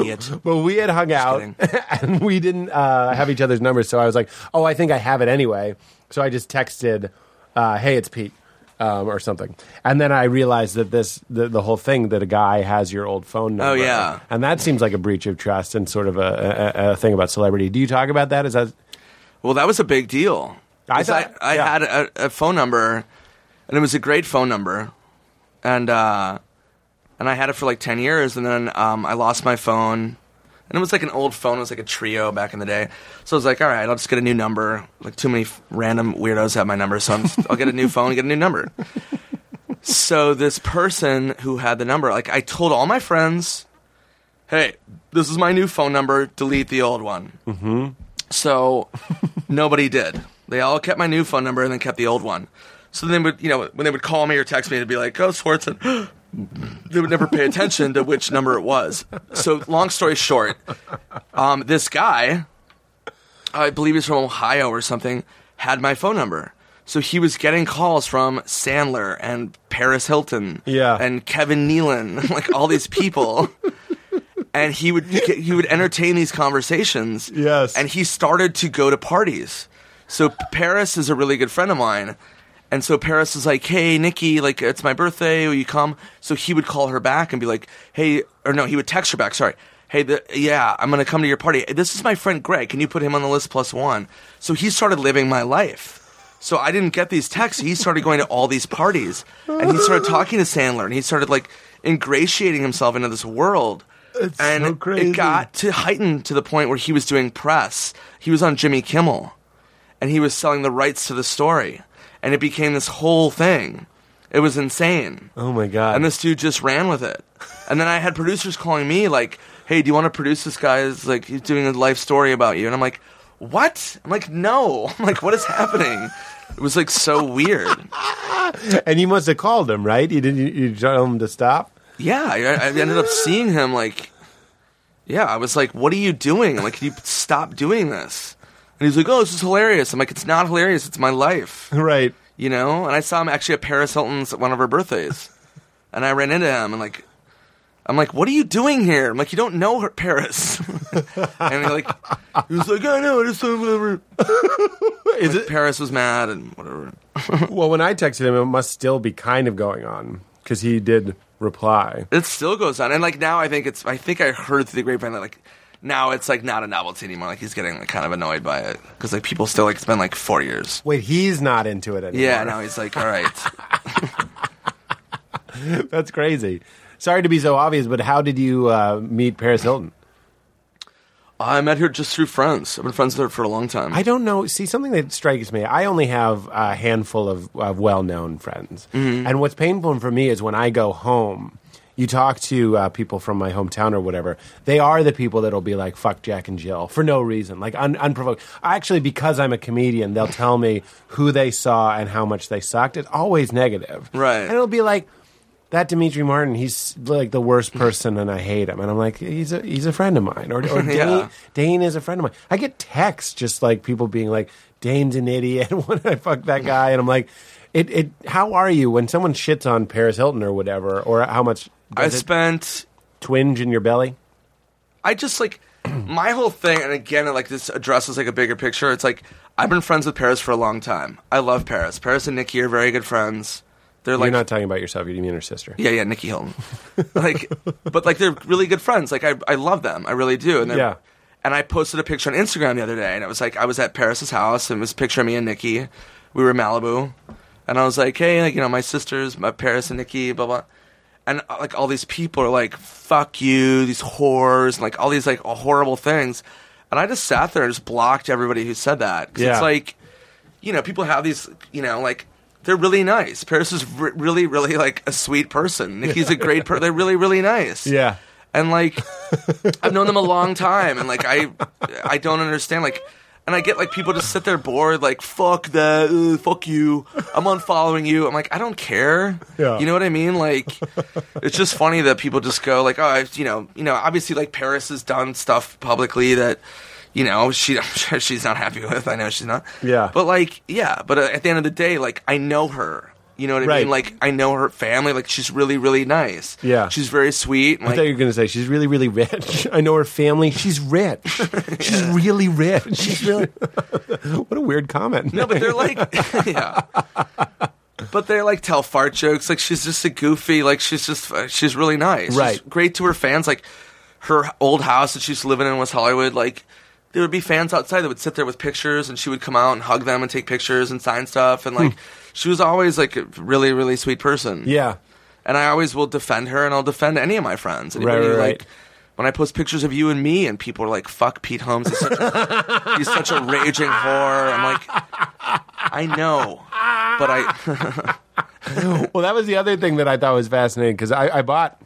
Idiot. But we had hung out kidding. <laughs> and we didn't uh, have each other's numbers. So I was like, oh, I think I have it anyway. So I just texted, uh, hey, it's Pete. Um, or something, and then I realized that this the, the whole thing that a guy has your old phone number. Oh, yeah. and that seems like a breach of trust and sort of a, a, a thing about celebrity. Do you talk about that? Is that Well, that was a big deal. I, thought- I yeah. had a, a phone number, and it was a great phone number. and uh, and I had it for like ten years, and then um, I lost my phone. And it was like an old phone. It was like a Treo back in the day. So I was like, all right, I'll just get a new number. Like too many f- random weirdos have my number, so I'm just, I'll get a new phone and get a new number. <laughs> So this person who had the number, like I told all my friends, hey, this is my new phone number. Delete the old one. Mm-hmm. So nobody did. They all kept my new phone number and then kept the old one. So then, would you know when they would call me or text me, it'd be like, "Oh, Swardson." <gasps> they would never pay attention to which number it was. So, long story short, um, this guy, I believe he's from Ohio or something, had my phone number. So he was getting calls from Sandler and Paris Hilton, Yeah. and Kevin Nealon, <laughs> like all these people. And he would he would entertain these conversations. Yes. And he started to go to parties. So Paris is a really good friend of mine. And so Paris is like, "Hey, Nikki, like it's my birthday. Will you come?" So he would call her back and be like, "Hey," or no, he would text her back. Sorry. Hey, the, yeah, I'm gonna come to your party. This is my friend Greg. Can you put him on the list plus one? So he started living my life. So I didn't get these texts. He started going to all these parties, and he started talking to Sandler, and he started like ingratiating himself into this world. And so crazy. it got to heighten to the point where he was doing press. He was on Jimmy Kimmel, and he was selling the rights to the story, and it became this whole thing. It was insane. Oh my god! And this dude just ran with it. And then I had producers calling me like, "Hey, do you want to produce this guy? guy's like he's doing a life story about you?" And I'm like, "What?" I'm like, "No." <laughs> I'm like, "What is happening?" It was like so weird. <laughs> and you must have called him, right? You didn't. You, you tell him to stop. Yeah, I, I ended up seeing him like, yeah, I was like, "What are you doing?" I'm like, "Can you stop doing this?" And he's like, "Oh, this is hilarious." I'm like, "It's not hilarious. It's my life." <laughs> Right. you know. And I saw him actually at Paris Hilton's at one of her birthdays, and I ran into him and like, I'm like, "What are you doing here?" I'm like, "You don't know her, Paris." <laughs> and he like, he was like, "I know, I just whatever." <laughs> Is it? Paris was mad and whatever. Well, when I texted him, it must still be kind of going on because he did reply. It still goes on, and like now, I think it's. I think I heard through the grapevine that like. Now it's like not a novelty anymore. Like he's getting like kind of annoyed by it because like people still like it's been like four years. Wait, he's not into it anymore. Yeah, now he's like, all right. <laughs> That's crazy. Sorry to be so obvious, but how did you uh, meet Paris Hilton? I met her just through friends. I've been friends with her for a long time. I don't know. See, something that strikes me, I only have a handful of, of well known friends. And what's painful for me is when I go home, you talk to uh, people from my hometown or whatever, they are the people that'll be like, fuck Jack and Jill for no reason, like un- unprovoked. Actually, because I'm a comedian, they'll tell me who they saw and how much they sucked. It's always negative. Right. And it'll be like, that Demetri Martin, he's like the worst mm-hmm. person, and I hate him. And I'm like, he's a he's a friend of mine, or, or <laughs> Dane, Yeah. Dane is a friend of mine. I get texts just like people being like, Dane's an idiot. <laughs> What did I fuck that guy, and I'm like, it it. How are you when someone shits on Paris Hilton or whatever, or how much I spent twinge in your belly? I just like <clears throat> my whole thing, and again, like this addresses like a bigger picture. It's like I've been friends with Paris for a long time. I love Paris. Paris and Nikki are very good friends. They're like, You're not talking about yourself. You mean her sister. yeah, yeah, Nikki Hilton. <laughs> like, but like they're really good friends. Like I, I love them. I really do. And they're- Yeah. And I posted a picture on Instagram the other day, and it was like I was at Paris's house, and it was a picture of me and Nikki. We were in Malibu, and I was like, hey, like you know, my sisters, my Paris and Nikki, blah blah. And uh, like all these people are like, "Fuck you," these whores, and like all these like horrible things. And I just sat there and just blocked everybody who said that. 'Cause Yeah. It's like, you know, people have these, you know, like they're really nice. Paris is r- really, really like a sweet person. Nikki's a great person. They're really, really nice. Yeah. And like, <laughs> I've known them a long time, and like I, I don't understand like. And I get like people just sit there bored, like fuck that, uh, fuck you. I'm unfollowing you. I'm like, I don't care. Yeah. You know what I mean? Like, it's just funny that people just go like, oh, I, you know, you know, obviously like Paris has done stuff publicly that, you know, she, <laughs> I'm sure she's not happy with. I know she's not. Yeah. But like, yeah. But uh, at the end of the day, like, I know her. You know what I Right. mean? Like, I know her family. Like, she's really, really nice. Yeah. She's very sweet. and, I thought you were going to say she's really, really rich. <laughs> I know her family. She's rich. <laughs> She's really rich. She's really. what a weird comment. No, but they're like, yeah. But they're like tell fart jokes. Like she's just a goofy. Like she's just uh, she's really nice. She's Right. great to her fans. Like her old house that she's living in was Hollywood. Like there would be fans outside that would sit there with pictures, and she would come out and hug them and take pictures and sign stuff. And like hmm. she was always like a really really sweet person. yeah. and I always will defend her, and I'll defend any of my friends. Right, Anybody, right, right. like when I post pictures of you and me, and people are like, "Fuck Pete Holmes, he's such a, <laughs> he's such a raging whore." I'm like, I know, but I <laughs> <laughs> Well, that was the other thing that I thought was fascinating because I, I bought.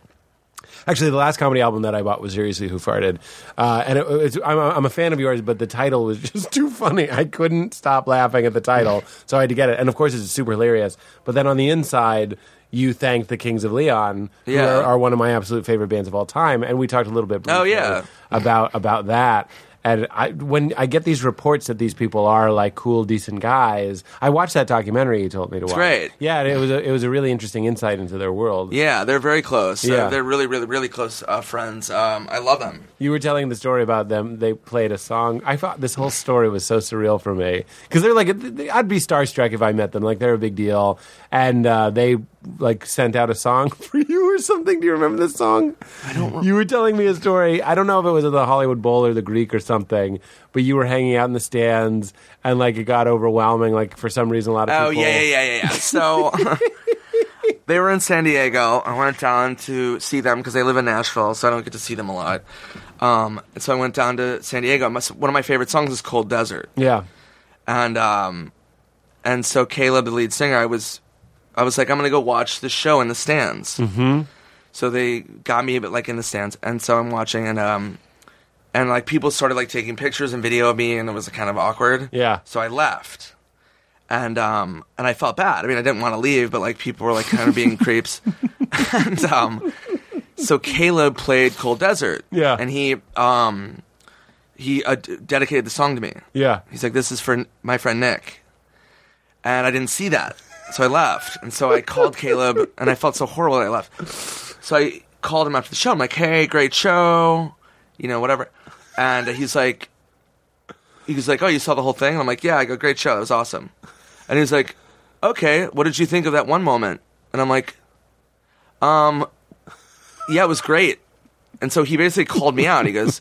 Actually, the last comedy album that I bought was Seriously Who Farted, uh, and it, it's, I'm, a, I'm a fan of yours, but the title was <laughs> just too funny. I couldn't stop laughing at the title, <laughs> so I had to get it. And of course, it's super hilarious. But then on the inside, you thanked the Kings of Leon, who Yeah. are, are one of my absolute favorite bands of all time, and we talked a little bit. Oh, yeah. about about that. And I, when I get these reports that these people are like cool, decent guys, I watched that documentary you told me to watch. great. Yeah, it was a, it was a really interesting insight into their world. yeah, they're very close. They're- Yeah. they're, really, really, really close uh, friends. Um, I love them. You were telling the story about them. They played a song. I thought this whole story was so surreal for me because they're like, I'd be starstruck if I met them. Like they're a big deal, and uh, they like sent out a song <laughs> for you or something. Do you remember this song? I don't. You were telling me a story. I don't know if it was at the Hollywood Bowl or the Greek or something, but you were hanging out in the stands and like it got overwhelming. Like for some reason, a lot of Oh people. yeah, yeah, yeah, yeah, yeah. So <laughs> they were in San Diego. I went down to see them because they live in Nashville, so I don't get to see them a lot. Um, and so I went down to San Diego. My, one of my favorite songs is "Cold Desert," Yeah. and um, and so Caleb, the lead singer, I was, I was like, I'm gonna go watch the show in the stands. Mm-hmm. So they got me a bit like in the stands, and so I'm watching, and um, and like people started like taking pictures and video of me, and it was kind of awkward. Yeah. So I left, and um, and I felt bad. I mean, I didn't want to leave, but like people were like kind of being creeps, <laughs> and um, so Caleb played Cold Desert. Yeah. and he um, he uh, d- dedicated the song to me. Yeah. He's like, "This is for my friend Nick," and I didn't see that, so I left. And so I called Caleb, <laughs> and I felt so horrible that I left. So I called him after the show. I'm like, "Hey, great show," you know, whatever. And he's like, he was like, "Oh, you saw the whole thing?" And I'm like, "Yeah." I go, "Great show. It was awesome." And he was like, "Okay, what did you think of that one moment?" And I'm like, "Um, yeah, it was great." And so he basically called me out. He goes,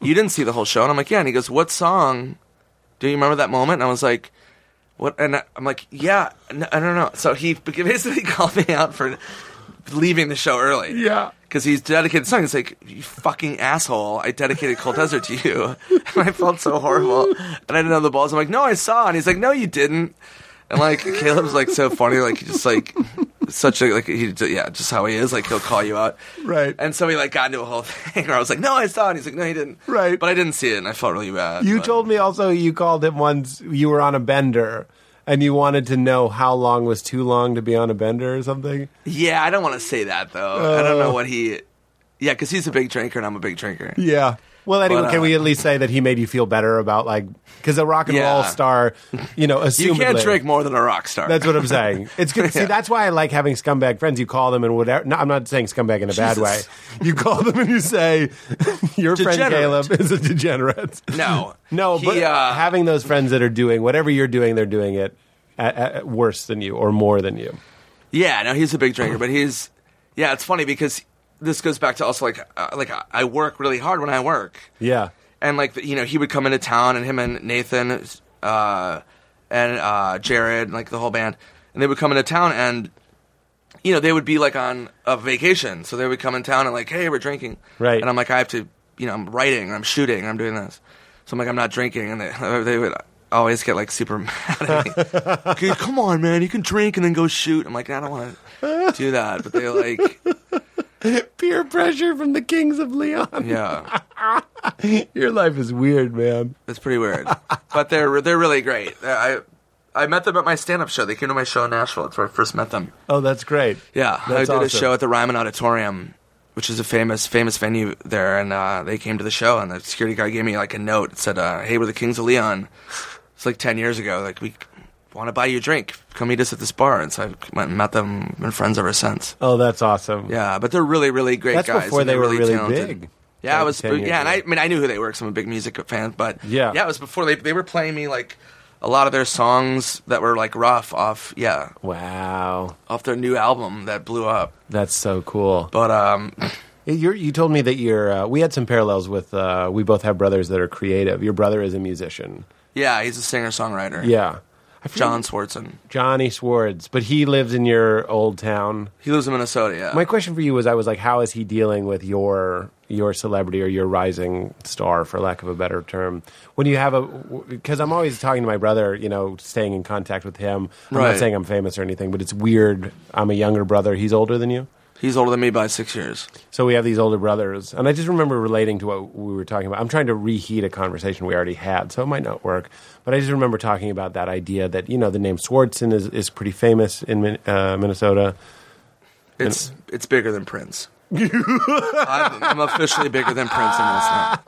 "You didn't see the whole show?" And I'm like, "Yeah." And he goes, "What song? Do you remember that moment?" And I was like, "What?" And I'm like, "Yeah, n- I don't know." So he <laughs> basically called me out for leaving the show early. Yeah. Because he's dedicated song. It's like, you fucking asshole. I dedicated Cold Desert to you. <laughs> And I felt so horrible. And I didn't know the balls. I'm like, no, I saw. And he's like, no, you didn't. And like, Caleb's like so funny. Like, he just like, such a, like, he, yeah, just how he is. Like, he'll call you out. Right. And so he like got into a whole <laughs> thing where I was like, no, I saw it. And he's like, no, he didn't. Right. But I didn't see it. And I felt really bad. You but- told me also you called him once you were on a bender and you wanted to know how long was too long to be on a bender or something. Yeah, I don't want to say that though. I don't know uh. what he, yeah, because he's a big drinker and I'm a big drinker. Yeah. Well, anyway, But, uh, can we at least say that he made you feel better about like because a rock and Yeah. roll star, you know, <laughs> You can't drink more than a rock star. That's what I'm saying. It's good. <laughs> See, that's why I like having scumbag friends. You call them and whatever. No, I'm not saying scumbag in a bad way. You call them and you say, <laughs> "Your friend Caleb is a degenerate." No. no, He, but uh, having those friends that are doing whatever you're doing, they're doing it at, at, worse than you or more than you. Yeah, no, he's a big drinker, but he's yeah. It's funny because this goes back to also like uh, like I- work really hard when I work, Yeah. and like you know he would come into town and him and Nathan uh, and uh, Jared like the whole band, and they would come into town and you know they would be like on a vacation, so they would come in town and like hey we're drinking, Right. And I'm like I have to you know I'm writing, I'm shooting, I'm doing this, so I'm like I'm not drinking, and they <laughs> they would. Always get like super <laughs> mad at me. okay, come on, man, you can drink and then go shoot. I'm like, I don't want to do that, but they like, <laughs> Peer pressure from the kings of Leon. yeah, <laughs> Your life is weird, man. it's pretty weird. But they're they're really great. I I met them at my stand up show. They came to my show in Nashville. That's where I first met them. Oh, that's great. Yeah, I That's did a show at the Ryman Auditorium, which is a famous famous venue there, and uh, they came to the show, and the security guard gave me like a note. It said, uh, "Hey, we're the Kings of Leon." It's like ten years ago. Like we want to buy you a drink. Come meet us at this bar. And so I met them. Been friends ever since. Oh, that's awesome. Yeah, but they're really really great That's guys. before they were really talented. big. Yeah, I was. 10 years Yeah, and I. I mean, I knew who they were because I'm a big music fan. But Yeah. yeah, it was before they they were playing me like a lot of their songs that were like rough off. Yeah, Wow, off their new album that blew up. that's so cool. But um, <clears throat> You're, you told me that you're. Uh, we had some parallels with. Uh, we both have brothers that are creative. Your brother is a musician. yeah, he's a singer songwriter. Yeah, John Swardson. Johnny Swartz, but he lives in your old town. He lives in Minnesota. Yeah. My question for you was, I was like, how is he dealing with your your celebrity or your rising star, for lack of a better term? When you have a, because I'm always talking to my brother, you know, staying in contact with him. I'm not saying I'm famous or anything, but it's weird. I'm a younger brother. He's older than you. He's older than me by six years. So we have these older brothers, and I just remember relating to what we were talking about. I'm trying to reheat a conversation we already had, so it might not work. But I just remember talking about that idea that you know the name Swardson is is pretty famous in uh, Minnesota. It's it's bigger than Prince. <laughs> I'm, I'm officially bigger than Prince in Minnesota.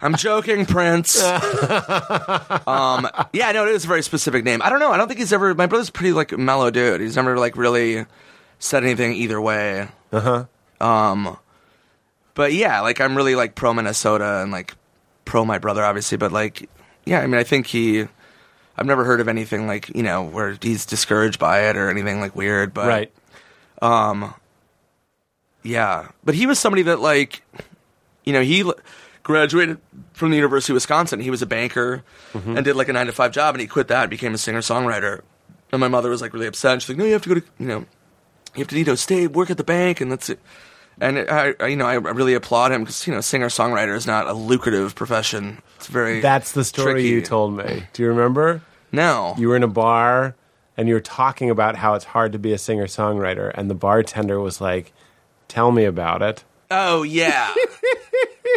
I'm joking, Prince. <laughs> um, yeah, no, it is a very specific name. I don't know. I don't think he's ever. My brother's pretty like mellow dude. He's never like really said anything either way. Uh huh. Um, but yeah, like I'm really like pro Minnesota and like pro my brother, obviously. But like, yeah, I mean, I think he. I've never heard of anything like you know where he's discouraged by it or anything like weird. But Right. um, yeah, but he was somebody that like, you know, he graduated from the University of Wisconsin. He was a banker and did like a nine to five job, and he quit that, and became a singer songwriter. And my mother was like really upset. She's like, "No, you have to go to you know, you have to you know stay work at the bank, and that's it." And I, I you know, I really applaud him because you know, singer songwriter is not a lucrative profession. It's very That's the story tricky. you told me. Do you remember? No, You were in a bar and you were talking about how it's hard to be a singer songwriter, and the bartender was like, "Tell me about it." oh yeah,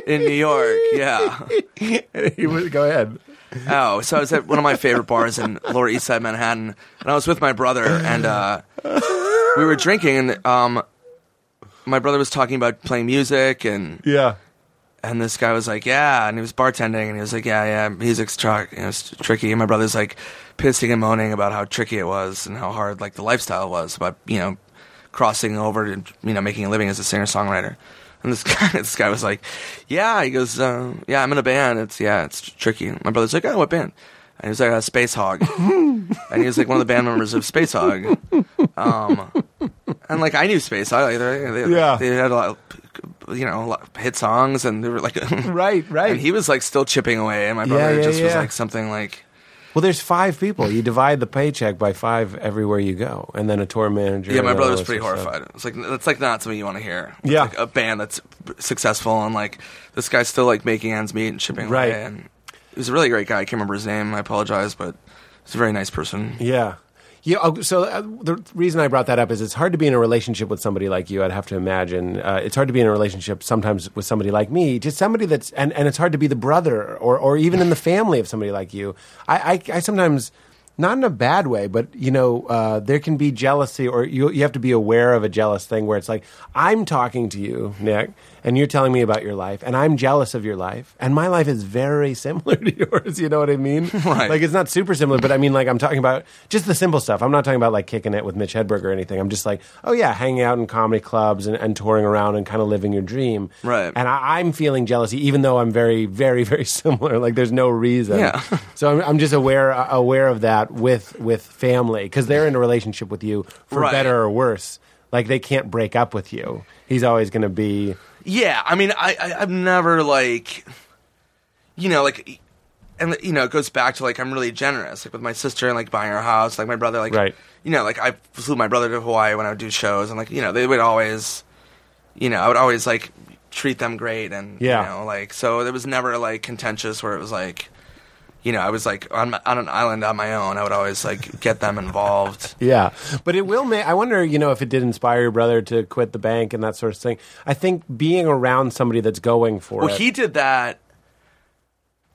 in New York, yeah. <laughs> he was, go ahead. Oh, so I was at one of my favorite bars in Lower East Side Manhattan, and I was with my brother, and uh, we were drinking, and um, my brother was talking about playing music, and Yeah. and this guy was like, "Yeah," and he was bartending, and he was like, "Yeah, yeah, music's tr- you know, it's tricky." And my brother's like pissing and moaning about how tricky it was and how hard like the lifestyle was about you know crossing over and you know making a living as a singer songwriter. And this <laughs> guy, this guy was like, "Yeah," he goes, uh, "Yeah, I'm in a band. It's yeah, it's tricky." And my brother's like, "Oh, what band?" And he was like, a "Spacehog," and he was like one of the band members of Spacehog. Um, and like I knew Spacehog, like, they, they, Yeah. they had a lot, of, you know, a lot of hit songs, and they were like, <laughs> Right, right. and he was like still chipping away, and my brother yeah, just was like something like, Well, there's five people. You divide the paycheck by five everywhere you go, and then a tour manager. yeah, my brother was pretty horrified. It's like that's like not something you want to hear. It's Yeah. like a band that's successful and like this guy's still like making ends meet and chipping Right. away. And he was a really great guy. I can't remember his name. I apologize, but he's a very nice person. Yeah. Yeah, oh, so uh, the reason I brought that up is it's hard to be in a relationship with somebody like you. I'd have to imagine uh, it's hard to be in a relationship sometimes with somebody like me, just somebody that's and, and it's hard to be the brother or or even in the family of somebody like you. I I, I sometimes not in a bad way, but you know uh, there can be jealousy or you you have to be aware of a jealous thing where it's like I'm talking to you, Nick, and you're telling me about your life, and I'm jealous of your life, and my life is very <laughs> similar to yours. You know what I mean? <laughs> Right. Like it's not super similar, but I mean, like I'm talking about just the simple stuff. I'm not talking about like kicking it with Mitch Hedberg or anything. I'm just like, oh yeah, hanging out in comedy clubs and, and touring around and kind of living your dream. Right. And I, I'm feeling jealousy, even though I'm very, very, <laughs> very similar. Like there's no reason. Yeah. so I'm, I'm just aware uh, aware of that with with family because they're in a relationship with you for Right. better or worse. Like they can't break up with you. He's always going to be. Yeah, I mean, I, I I've never like, you know, like, and you know, it goes back to like I'm really generous, like with my sister and like buying her house, like my brother, like, Right. you know, like I flew my brother to Hawaii when I would do shows, and like you know, they would always, you know, I would always like treat them great, and Yeah. you know, like so there was never like contentious where it was like. You know, I was like on, my, on an island on my own. I would always like get them involved. <laughs> Yeah, but it will make. I wonder, you know, if it did inspire your brother to quit the bank and that sort of thing. I think being around somebody that's going for it. Well, it. he did that.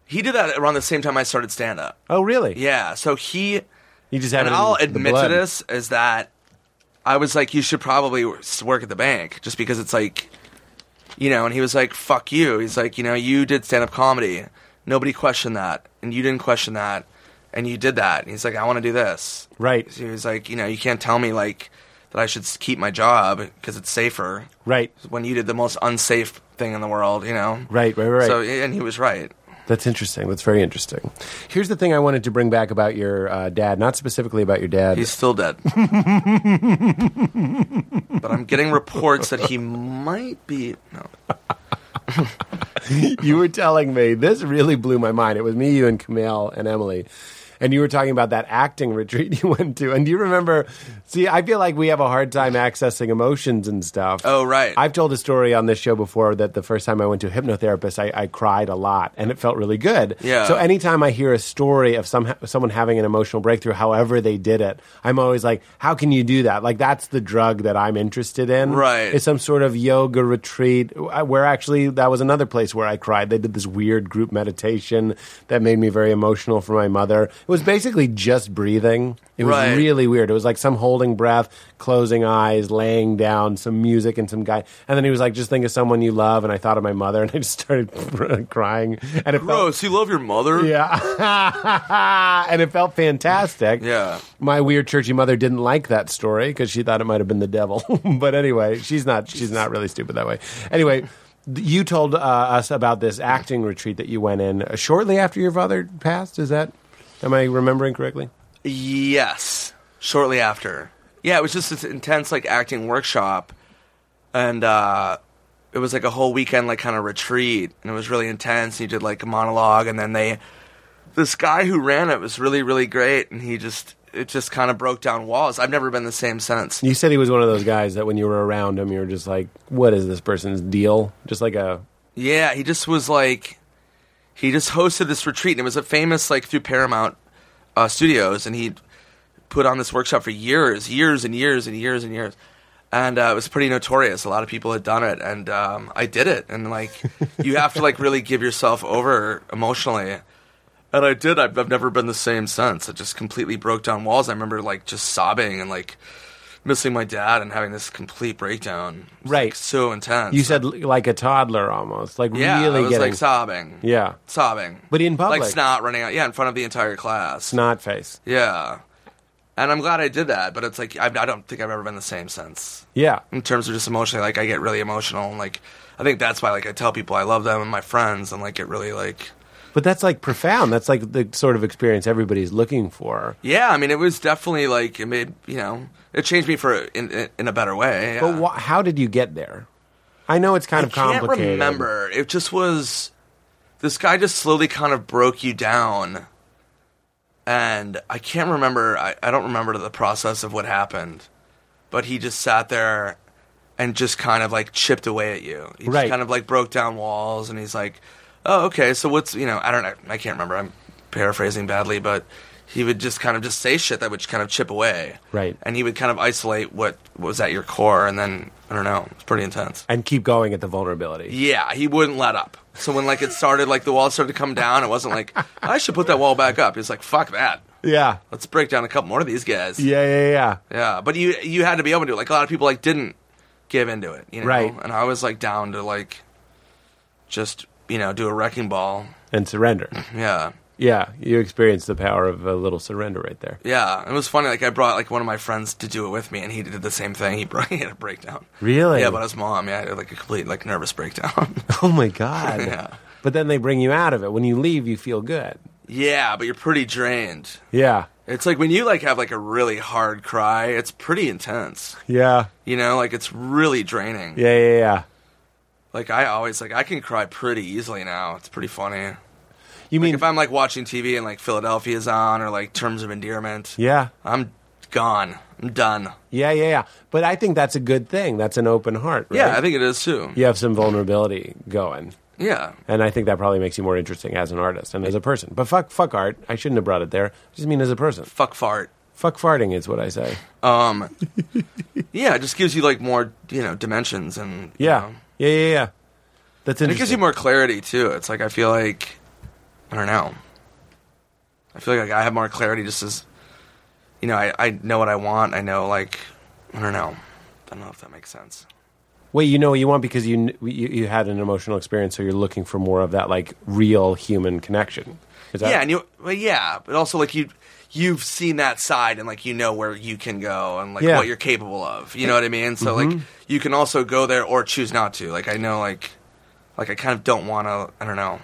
He did that around the same time I started stand up. oh, really? Yeah, so he You just have and I'll admit blood. to this is that I was like, you should probably work at the bank just because it's like, you know. And he was like, "Fuck you." He's like, you know, you did stand up comedy. Nobody questioned that, and you didn't question that, and you did that. And he's like, I want to do this. Right, So he was like, you know, you can't tell me like that I should keep my job because it's safer right, when you did the most unsafe thing in the world. You know. right, right, right. So and he was right. That's interesting. That's very interesting. Here's the thing I wanted to bring back about your uh, dad, not specifically about your dad. He's still dead. <laughs> but I'm getting reports that he might be. No. <laughs> you were telling me this really blew my mind. It was me, you, and Camille and Emily, and you were talking about that acting <laughs> retreat you went to. And do you remember? See, I feel like we have a hard time accessing emotions and stuff. Oh, right. I've told a story on this show before that the first time I went to a hypnotherapist, I, I cried a lot, and it felt really good. Yeah. So anytime I hear a story of some someone having an emotional breakthrough, however they did it, I'm always like, how can you do that? Like that's the drug that I'm interested in. Right. It's some sort of yoga retreat where actually that was another place where I cried. They did this weird group meditation that made me very emotional for my mother. It was basically just breathing. It was Right. really weird. It was like some holding breath, closing eyes, laying down, some music and some guy. And then he was like, just think of someone you love. And I thought of my mother and I just started <laughs> crying. And it felt, Gross. You love your mother? yeah. <laughs> and it felt fantastic. Yeah. My weird churchy mother didn't like that story because she thought it might have been the devil. <laughs> but anyway, she's not. She's not really stupid that way. Anyway, you told uh, us about this acting retreat that you went in shortly after your father passed. Is that? Am I remembering correctly? Yes. Shortly after. Yeah, it was just this intense like acting workshop, and uh, it was like a whole weekend like kind of retreat, and it was really intense. You did like a monologue, and then they, this guy who ran it was really really great, and he just it just kind of broke down walls. I've never been the same since. You said he was one of those guys that when you were around him, you were just like, "What is this person's deal?" Just like a Yeah, he just was like, he just hosted this retreat, and it was a famous like through Paramount uh, Studios, and he put on this workshop for years, years and years and years and years, and uh, it was pretty notorious. A lot of people had done it, and um, I did it, and like <laughs> you have to like really give yourself over emotionally. And I did. I've, I've never been the same since. It just completely broke down walls. I remember like just sobbing and like missing my dad and having this complete breakdown. It was, like, Right. so intense. you said like a toddler almost, like yeah, really I was getting like sobbing. yeah, sobbing. But in public. like snot running out. Yeah, in front of the entire class. snot face. Yeah, and I'm glad I did that. But it's like I, I don't think I've ever been the same since. Yeah, In terms of just emotionally, like I get really emotional, and like I think that's why like I tell people I love them and my friends, and like get really like but that's like profound. That's like the sort of experience everybody's looking for. yeah. I mean, it was definitely like it made you know it changed me for in in, a better way. Yeah. But wh- how did you get there? I know it's kind I of can't complicated. remember. It just was. This guy just slowly kind of broke you down, and I can't remember. I, I don't remember the process of what happened, but he just sat there and just kind of like chipped away at you. He Right. just kind of like broke down walls, and he's like, "Oh, okay. So what's you know? I don't know. I can't remember. I'm paraphrasing badly, but." He would just kind of just say shit that would kind of chip away, Right. And he would kind of isolate what was at your core, and then I don't know. It's pretty intense. And keep going at the vulnerability. Yeah, he wouldn't let up. So when like it started, like the wall started to come down, it wasn't like I should put that wall back up. He's like, "Fuck that, Yeah. let's break down a couple more of these guys." Yeah, yeah, yeah. Yeah, but you you had to be able to. It. Like a lot of people like didn't give into it, you know. Right. And I was like down to like just you know do a wrecking ball. And surrender. Mm-hmm. Yeah, Yeah, you experienced the power of a little surrender right there. yeah. It was funny. Like I brought like one of my friends to do it with me, and he did the same thing. He, brought, <laughs> he had a breakdown. Really? Yeah, but his mom, yeah, had, like a complete like nervous breakdown. <laughs> Oh my god. <laughs> Yeah. But then they bring you out of it. When you leave, you feel good. yeah, but you're pretty drained. Yeah. It's like when you like have like a really hard cry, it's pretty intense. Yeah. You know, like it's really draining. Yeah, yeah, yeah. Like I always like I can cry pretty easily now. It's pretty funny. You Like mean if I'm like watching TV and like Philadelphia's on or like Terms of Endearment, Yeah. I'm gone. I'm done. Yeah, yeah, yeah. But I think that's a good thing. That's an open heart, right? Yeah, I think it is too. you have some vulnerability going. Yeah. And I think that probably makes you more interesting as an artist and as a person. But fuck fuck art. I shouldn't have brought it there. I just mean as a person. Fuck fart. Fuck farting is what I say. Um <laughs> Yeah, it just gives you like more, you know, dimensions and Yeah. know. Yeah, yeah, yeah. That's And it gives you more clarity too. It's like I feel like I don't know. I feel like I have more clarity just as you know, I, I know what I want. I know like I don't know. I don't know if that makes sense. Wait, you know what you want because you, you you had an emotional experience, so you're looking for more of that like real human connection. Is that, yeah, and you well, yeah, but also like you you've seen that side and like you know where you can go and like Yeah. what you're capable of. You know what I mean? So like mm-hmm. you can also go there or choose not to. Like I know like like I kind of don't want to I don't know.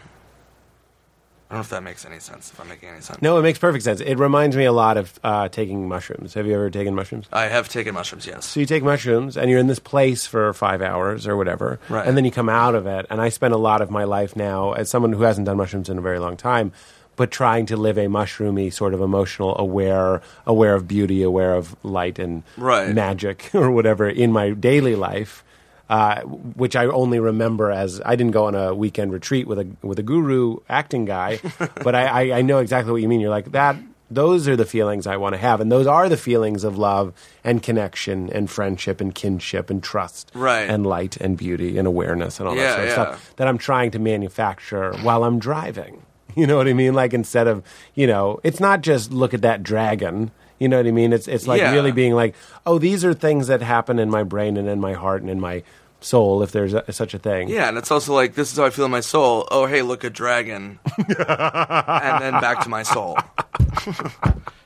I don't know if that makes any sense. If I'm making any sense. No, it makes perfect sense. It reminds me a lot of uh, taking mushrooms. Have you ever taken mushrooms? I have taken mushrooms, yes. So you take mushrooms and you're in this place for five hours or whatever, Right. and then you come out of it. And I spend a lot of my life now as someone who hasn't done mushrooms in a very long time. but trying to live a mushroomy sort of emotional, aware, aware of beauty, aware of light and Right. magic <laughs> or whatever in my daily life. Uh, which I only remember as I didn't go on a weekend retreat with a with a guru acting guy, <laughs> but I, I, I know exactly what you mean. You're like that. Those are the feelings I want to have, and those are the feelings of love and connection and friendship and kinship and trust, Right. And light and beauty and awareness and all Yeah, that sort of yeah. stuff that I'm trying to manufacture while I'm driving. <laughs> You know what I mean? Like instead of you know, it's not just look at that dragon. You know what I mean? It's it's like Yeah. really being like, oh, these are things that happen in my brain and in my heart and in my soul, if there's a, such a thing. Yeah, and it's also like this is how I feel in my soul. Oh, hey, look, a dragon, <laughs> and then back to my soul.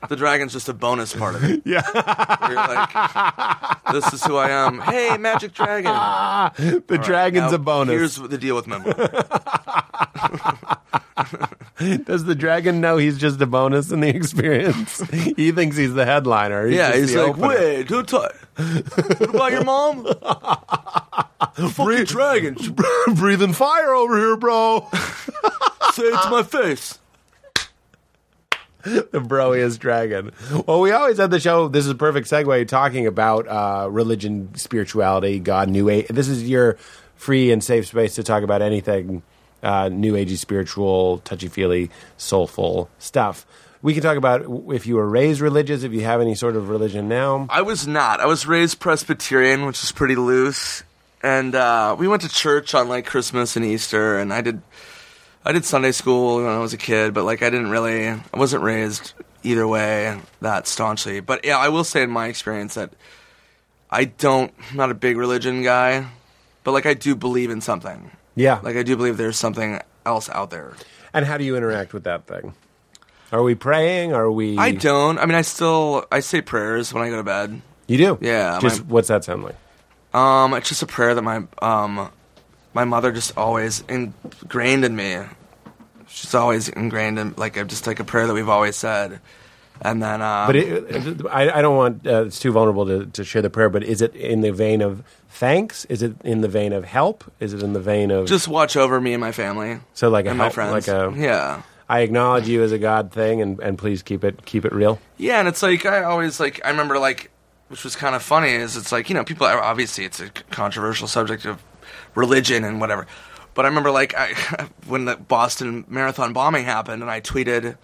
the dragon's just a bonus part of it. <laughs> Yeah. You're like, this is who I am. Hey, magic dragon. <laughs> the dragon's Now, a bonus. Here's the deal with Memo. Does the dragon know he's just a bonus in the experience? he thinks he's the headliner. yeah, he's like, opener. wait, don't talk. What about your mom? <laughs> Fucking dragon. <laughs> breathing fire over here, bro. <laughs> Say it to my face. the broiest dragon. Well, we always had the show. This is a perfect segue talking about uh, religion, spirituality, God, New Age. This is your free and safe space to talk about anything uh, New Agey, spiritual, touchy feely, soulful stuff. We can talk about if you were raised religious, if you have any sort of religion now. I was not. I was raised Presbyterian, which is pretty loose, and uh, we went to church on like Christmas and Easter, and I did, I did Sunday school when I was a kid, but like I didn't really, I wasn't raised either way that staunchly. But yeah, I will say in my experience that I don't, I'm not a big religion guy, but like I do believe in something. Yeah. Like I do believe there's something else out there. and how do you interact with that thing? Are we praying? Are we? I don't. I mean, I still I say prayers when I go to bed. You do? Yeah, Just my- what's that sound like? Um, it's just a prayer that my um, my mother just always ingrained in me. She's always ingrained in like a, just like a prayer that we've always said, and then uh, But it, I, I don't want uh, it's too vulnerable to, to share the prayer. But is it in the vein of thanks? Is it in the vein of help? Is it in the vein of just watch over me and my family so like a and my help, friends. like a yeah, I acknowledge you as a God thing, and, and please keep it keep it real. yeah, and it's like I always like I remember like which was kind of funny is it's like you know people obviously it's a controversial subject of religion and whatever, but I remember like I <laughs> when the Boston Marathon bombing happened and I tweeted.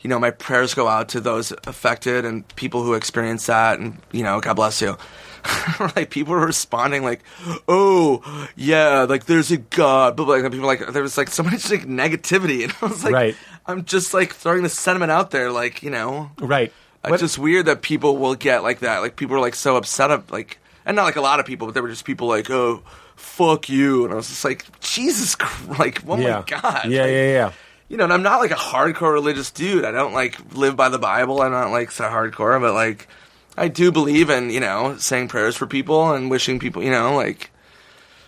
You know, my prayers go out to those affected and people who experienced that, and you know, God bless you. <laughs> like people were responding like, "Oh, yeah, like there's a God," but like people were like there was like so much like negativity, <laughs> and I was like, Right. I'm just like throwing the sentiment out there, like you know, Right. it's just weird that people will get like that. Like people are like so upset of like, and not like a lot of people, but there were just people like, "Oh, fuck you," and I was just like, Jesus, Christ, <laughs> like, oh yeah. my god, Yeah, Like, yeah, yeah. You know, and I'm not like a hardcore religious dude. I don't like live by the Bible. I'm not like so hardcore, but like, I do believe in you know saying prayers for people and wishing people, you know, like.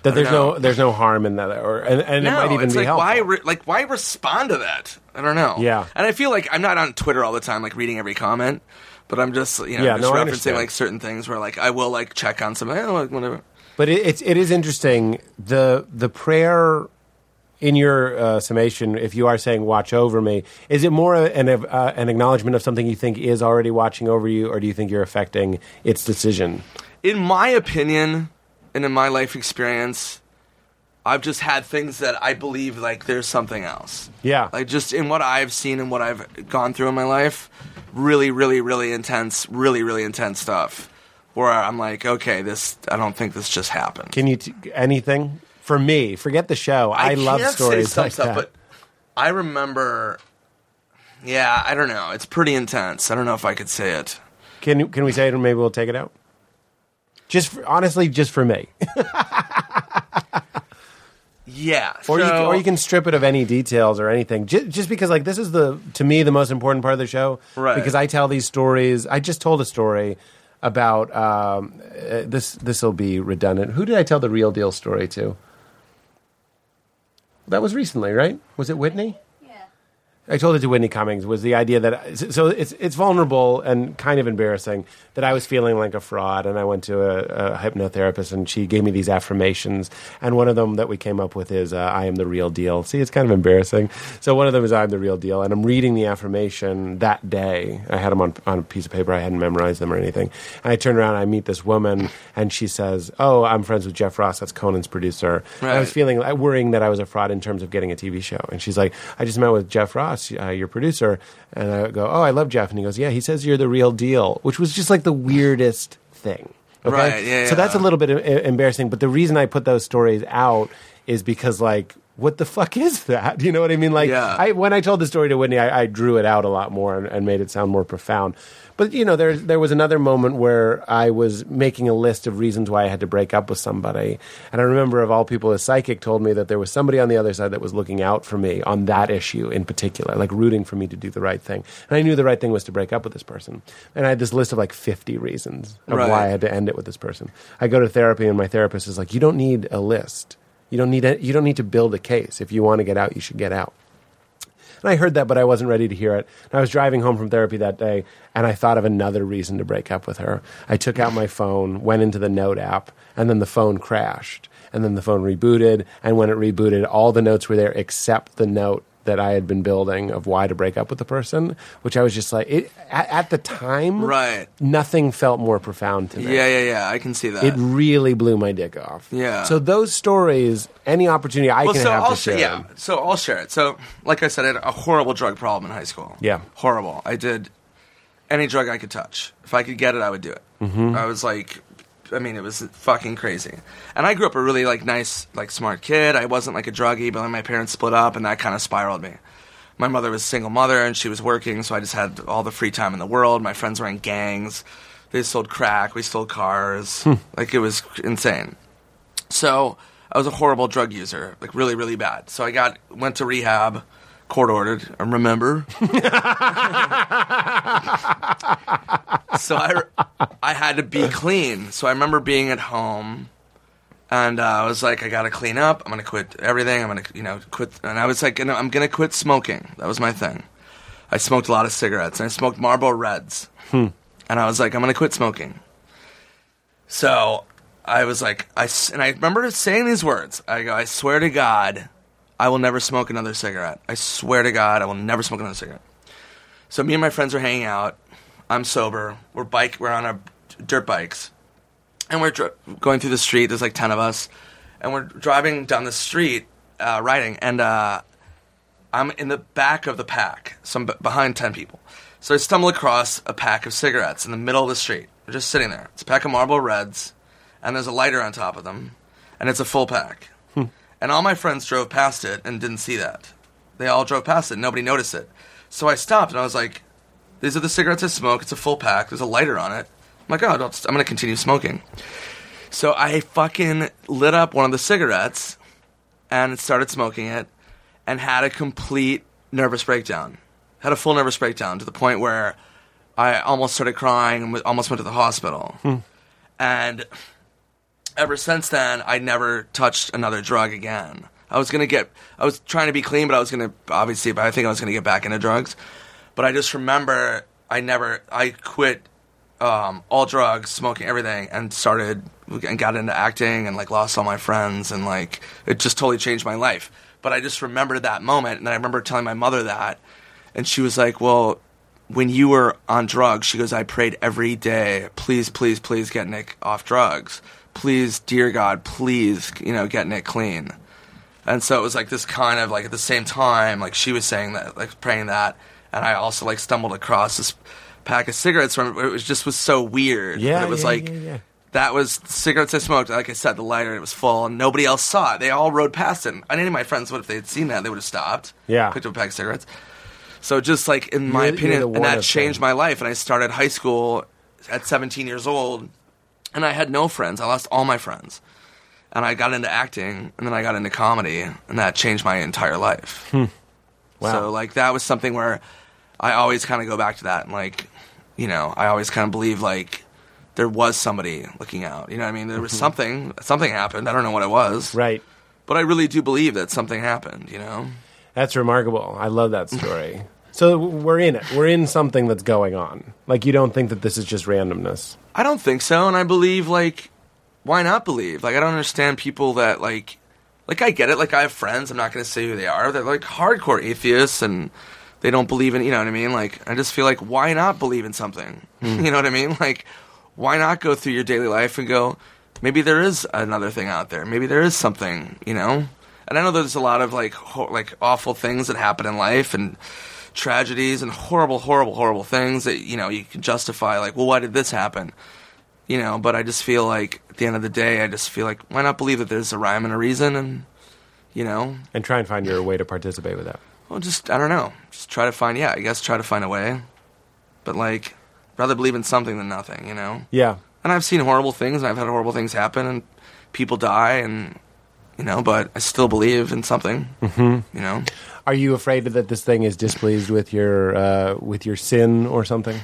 That there's no there's no harm in that, or and, and No, it might even be like helpful. why re- like why respond to that? I don't know. Yeah. and I feel like I'm not on Twitter all the time, like reading every comment, but I'm just you know Yeah, just no, referencing like certain things where like I will like check on something, oh, like, whatever. But it, it's it is interesting the the prayer in your uh, summation. If you are saying "watch over me," is it more an uh, an acknowledgement of something you think is already watching over you, or do you think you're affecting its decision? In my opinion, and in my life experience, I've just had things that I believe like there's something else. Yeah, Like just in what I've seen and what I've gone through in my life, really, really, really intense, really, really intense stuff. Where I'm like, okay, this I don't think this just happened. can you t- anything for me? Forget the show. I, love can't stories like stuff, that. but I remember. Yeah, I don't know. It's pretty intense. I don't know if I could say it. Can can we say it, and maybe we'll take it out? Just for, honestly, just for me, Yeah, or you can, or you can strip it of any details or anything. Just, just because like this is the to me the most important part of the show, Right. Because I tell these stories. I just told a story about um, uh, this. This will be redundant. Who did I tell the real deal story to? That was recently, right? Was it Whitney? I told it to Whitney Cummings was the idea that so it's it's vulnerable and kind of embarrassing that I was feeling like a fraud and I went to a, a hypnotherapist and she gave me these affirmations and one of them that we came up with is uh, I am the real deal. See, it's kind of embarrassing. So one of them is I'm the real deal and I'm reading the affirmation that day. I had them on on a piece of paper. I hadn't memorized them or anything. And I turn around and I meet this woman and she says, "Oh, I'm friends with Jeff Ross. That's Conan's producer." And I was feeling worrying that I was a fraud in terms of getting a TV show. And she's like, I just met with Jeff Ross, uh, your producer. And I go, Oh, I love Jeff. And he goes, Yeah, he says you're the real deal, which was just like the weirdest thing. Okay? Right, yeah, So that's a little bit embarrassing. But the reason I put those stories out is because, like, what the fuck is that? <laughs> You know what I mean? Like, Yeah. I, when I told the story to Whitney, I, I drew it out a lot more and, and made it sound more profound. But you know, there there was another moment where I was making a list of reasons why I had to break up with somebody, and I remember of all people, a psychic told me that there was somebody on the other side that was looking out for me on that issue in particular, like rooting for me to do the right thing. And I knew the right thing was to break up with this person, and I had this list of like fifty reasons of Right. why I had to end it with this person. I go to therapy, and my therapist is like, "You don't need a list. You don't need a, you don't need to build a case. If you want to get out, you should get out." And I heard that, but I wasn't ready to hear it. And I was driving home from therapy that day, and I thought of another reason to break up with her. I took out my phone, went into the note app, and then the phone crashed. And then the phone rebooted, and when it rebooted, all the notes were there except the note that I had been building of why to break up with the person, which I was just like, it, at, at the time, Right. nothing felt more profound to me Yeah, yeah, yeah. I can see that. it really blew my dick off. Yeah. So those stories, any opportunity I well, can so have I'll to share. Yeah, so I'll share it. So, like I said, I had a horrible drug problem in high school. Yeah. horrible. I did any drug I could touch. If I could get it, I would do it. Mm-hmm. I was like, I mean, it was fucking crazy. And I grew up a really like nice, like smart kid. I wasn't like a druggie, but like, my parents split up, and that kind of spiraled me. My mother was a single mother, and she was working, so I just had all the free time in the world. My friends were in gangs. They sold crack. We stole cars. Hmm. Like it was insane. So I was a horrible drug user, like really, really bad. So I got went to rehab, court ordered. I remember. so I, I had to be clean. So I remember being at home, and uh, I was like, I gotta clean up. I'm gonna quit everything. I'm gonna, you know, quit. And I was like, I'm gonna quit smoking. That was my thing. I smoked a lot of cigarettes, and I smoked Marlboro Reds. And I was like, I'm gonna quit smoking. So I was like, I and I remember saying these words. I go, I swear to God, I will never smoke another cigarette. I swear to God, I will never smoke another cigarette. So me and my friends are hanging out. I'm sober. We're bike. We're on our dirt bikes, and we're dr- going through the street. There's like ten of us, and we're driving down the street, uh, riding, and uh, I'm in the back of the pack, so I'm b- behind 10 people. So I stumble across a pack of cigarettes in the middle of the street. They're just sitting there. It's a pack of Marlboro Reds, and there's a lighter on top of them, and it's a full pack. And all my friends drove past it and didn't see that. They all drove past it. Nobody noticed it. So I stopped and I was like, these are the cigarettes I smoke. It's a full pack. There's a lighter on it. I'm like, oh, I'm going to continue smoking. So I fucking lit up one of the cigarettes and started smoking it and had a complete nervous breakdown. Had a full nervous breakdown to the point where I almost started crying and almost went to the hospital. Hmm. And ever since then, I never touched another drug again. I was gonna get, I was trying to be clean, but I was gonna obviously, but I think I was gonna get back into drugs. But I just remember I never, I quit um, all drugs, smoking everything, and started and got into acting and like lost all my friends and like it just totally changed my life. But I just remember that moment, and I remember telling my mother that, and she was like, "Well, when you were on drugs, she goes, I prayed every day, please, please, please get Nick off drugs. Please, dear God, please, you know, getting it clean. And so it was like this kind of like at the same time, like she was saying that, like praying that, and I also like stumbled across this pack of cigarettes from it was just was so weird. Yeah, it was yeah, like yeah, yeah. that was the cigarettes I smoked. Like I said, the lighter it was full, and nobody else saw it. They all rode past it. And any of my friends would, if they had seen that, they would have stopped. Yeah. picked up a pack of cigarettes. So just like in my You're- you're opinion, and that changed them. my life. And I started high school at 17 years old, and I had no friends. I lost all my friends, and I got into acting, and then I got into comedy, and that changed my entire life. Hmm. Wow. So like that was something where I always kind of go back to that, and like you know, I always kind of believe like there was somebody looking out. You know what I mean? There was something, something happened. I don't know what it was, Mm-hmm. Right. but I really do believe that something happened. You know? That's remarkable. I love that story. So we're in it. We're in something that's going on. Like you don't think that this is just randomness. I don't think so, and I believe like why not believe? Like I don't understand people that like like I get it. Like I have friends. I'm not going to say who they are. They're like hardcore atheists and they don't believe in. You know what I mean? Like I just feel like why not believe in something? Hmm. <laughs> You know what I mean? Like why not go through your daily life and go maybe there is another thing out there. Maybe there is something. You know. And I know there's a lot of like ho- like awful things that happen in life and tragedies and horrible, horrible, horrible things that you know you can justify. Like, well, why did this happen? you know but i just feel like at the end of the day i just feel like why not believe that there's a rhyme and a reason and you know And try and find your way to participate with that. well just i don't know just try to find yeah i guess try to find a way but like rather believe in something than nothing you know Yeah. and i've seen horrible things and i've had horrible things happen and people die and you know but i still believe in something mm-hmm. you know Are you afraid that this thing is displeased with your uh, with your sin or something?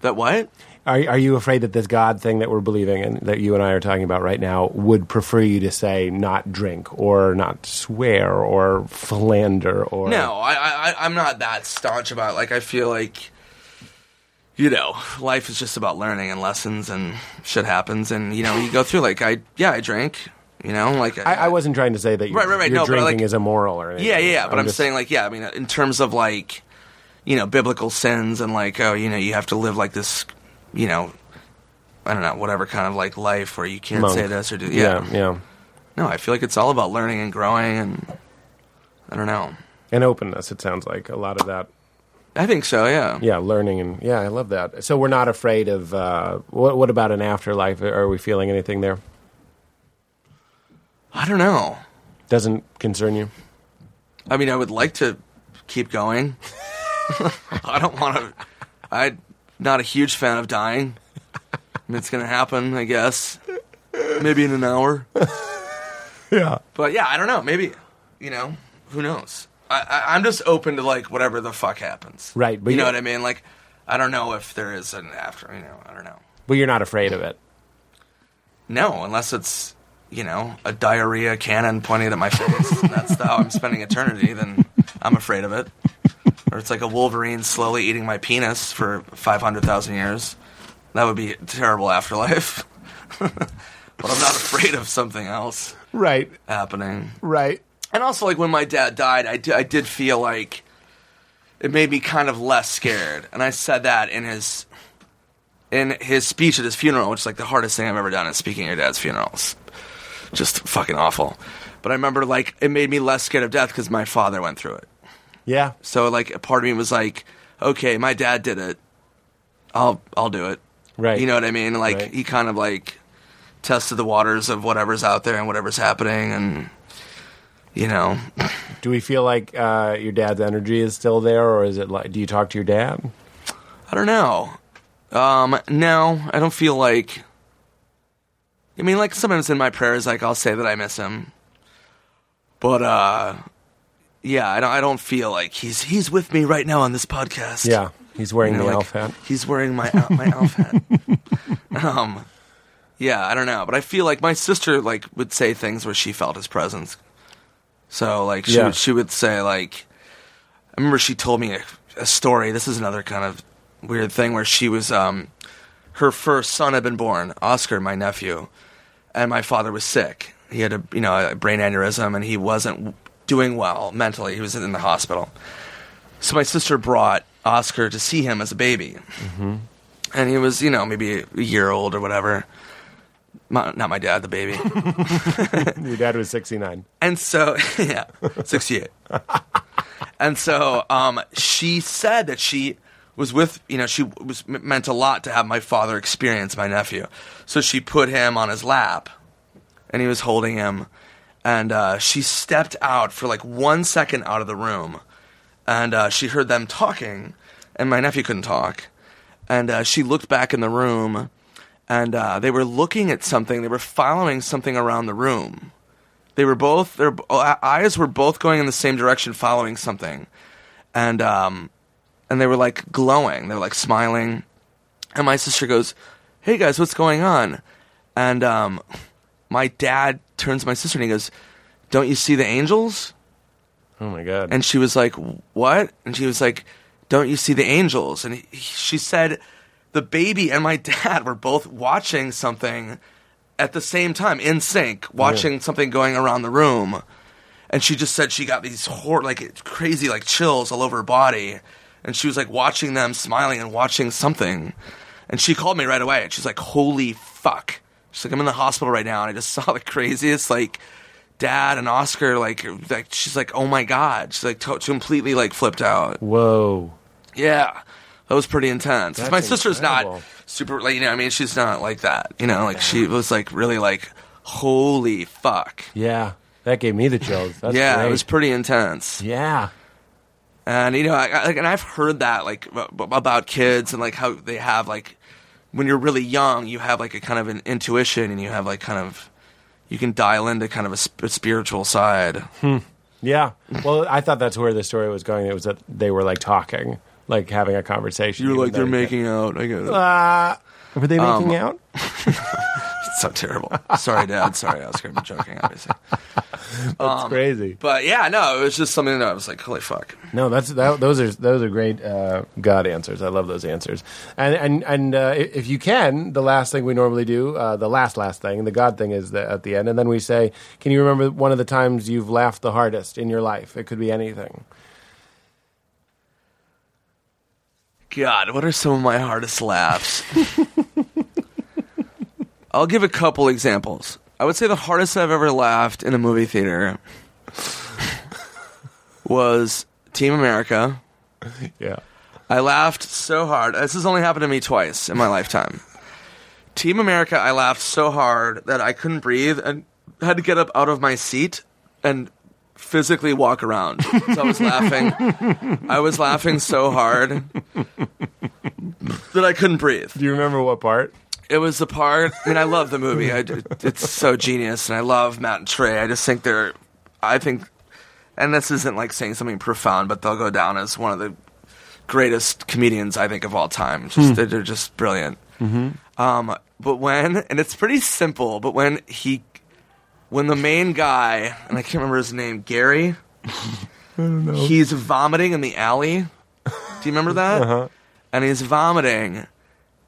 that what Are, are you afraid that this God thing that we're believing in, that you and I are talking about right now, would prefer you to say not drink or not swear or philander or No, I, I, I'm not that staunch about. It. Like, I feel like, you know, life is just about learning and lessons, and shit happens, and you know, you go through. Like, I, yeah, I drank. You know, like I, I wasn't trying to say that your, Right, right, right. your No, drinking like- is immoral or anything. Yeah, yeah, yeah. But I'm, just- saying, like, yeah, I mean, in terms of like, you know, biblical sins and like, oh, you know, you have to live like this, you know, I don't know, whatever kind of like life where you can't monk. say this or do. yeah, Yeah. yeah, No, I feel like it's all about learning and growing, and I don't know. and openness. It sounds like a lot of that. I think so. Yeah. Yeah, learning and yeah, I love that. So we're not afraid of. Uh, what, what about an afterlife? Are we feeling anything there? I don't know. Doesn't concern you? I mean, I would like to keep going. <laughs> I don't want to. I'm not a huge fan of dying. I mean, it's going to happen, I guess. Maybe in an hour. Yeah. But yeah, I don't know. Maybe, you know, who knows? I, I, I'm just open to like whatever the fuck happens. Right, but you know what I mean? Like, I don't know if there is an after. You know, I don't know. But you're not afraid of it. No, unless it's you know a diarrhea cannon pointing at my face. and <laughs> that's how I'm spending eternity. Then I'm afraid of it. Or it's like a Wolverine slowly eating my penis for five hundred thousand years. That would be a terrible afterlife. <laughs> but I'm not afraid of something else Right. happening. Right. And also, like when my dad died, I did, I did feel like it made me kind of less scared. And I said that in his in his speech at his funeral, which is like the hardest thing I've ever done is speaking at your dad's funerals. Just fucking awful. But I remember like it made me less scared of death because my father went through it. Yeah. So like a part of me was like, okay, my dad did it. I'll I'll do it. Right. You know what I mean? Like Right. he kind of like tested the waters of whatever's out there and whatever's happening and you know Do we feel like uh, your dad's energy is still there, or is it like? Do you talk to your dad? I don't know. Um, no, I don't feel like. I mean, like sometimes in my prayers, like I'll say that I miss him, but uh, yeah, I don't. I don't feel like he's he's with me right now on this podcast. Yeah. He's wearing You know, the like, elf hat. He's wearing my my elf hat. <laughs> um, yeah, I don't know, but I feel like my sister like would say things where she felt his presence. So like she Yeah. would, she would say like, I remember she told me a, a story. This is another kind of weird thing where she was um, her first son had been born, Oscar, my nephew, and my father was sick. He had a you know a brain aneurysm and he wasn't doing well mentally. He was in the hospital. So my sister brought Oscar to see him as a baby, and he was you know maybe a year old or whatever. My, not my dad, the baby. <laughs> Your dad was 69. And so, <laughs> yeah, 68. <laughs> and so, um, she said that she was with, you know, she was meant a lot to have my father experience my nephew. So she put him on his lap, and he was holding him. And uh, she stepped out for like one second out of the room, and uh, she heard them talking, and my nephew couldn't talk. And uh, she looked back in the room, and uh, they were looking at something. They were following something around the room. They were both their uh, eyes were both going in the same direction, following something, and um, and they were like glowing. They were like smiling. And my sister goes, "Hey guys, what's going on?" And um, my dad turns to my sister and he goes, "Don't you see the angels?" Oh my god. And she was like, "What?" And she was like, "Don't you see the angels?" And he, she said, "The baby and my <laughs> dad were both watching something at the same time in sync, watching something going around the room." And she just said she got these hor- like crazy like chills all over her body, and she was like watching them, smiling and watching something. And she called me right away, and she's like, "Holy fuck!" She's like, "I'm in the hospital right now, and I just <laughs> saw the craziest like." dad and Oscar like like she's like oh my god she's like to- completely like flipped out Whoa. yeah that was pretty intense That's my sister's incredible. not super like you know I mean she's not like that you know like she was like really like holy fuck Yeah. That gave me the chills. That's yeah great. it was pretty intense Yeah. And you know I, I, like, and I've heard that like ab- about kids and like how they have like when you're really young you have like a kind of an intuition and you have like kind of you can dial into kind of a, sp- a spiritual side Yeah. Well, I thought that's where the story was going. It was that they were like talking, like having a conversation. you're like they're making out I get it Uh, were they Um, making out? <laughs> <laughs> So terrible. Sorry, Dad. Sorry, Oscar. I'm joking, obviously. That's crazy. But yeah, no, it was just something that I was like, holy fuck. No, that's that, those are those are great uh, God answers. I love those answers. And and and uh, if you can, the last thing we normally do, uh, the last last thing, the God thing is the, at the end, and then we say, "Can you remember one of the times you've laughed the hardest in your life?" It could be anything. God, what are some of my hardest laughs? <laughs> I'll give a couple examples. I would say the hardest I've ever laughed in a movie theater <laughs> was Team America. Yeah. I laughed so hard. This has only happened to me twice in my lifetime. Team America, I laughed so hard that I couldn't breathe and had to get up out of my seat and physically walk around. So I was <laughs> laughing. I was laughing so hard that I couldn't breathe. Do you remember what part? It was the part. I mean, I love the movie. I, it's so genius, and I love Matt and Trey. I just think they're. I think, and this isn't like saying something profound, but they'll go down as one of the greatest comedians I think of all time. Just they're, they're just brilliant. Um, but when and it's pretty simple, but when he, when the main guy and I can't remember his name, Gary, <laughs> he's vomiting in the alley. Do you remember that? And he's vomiting,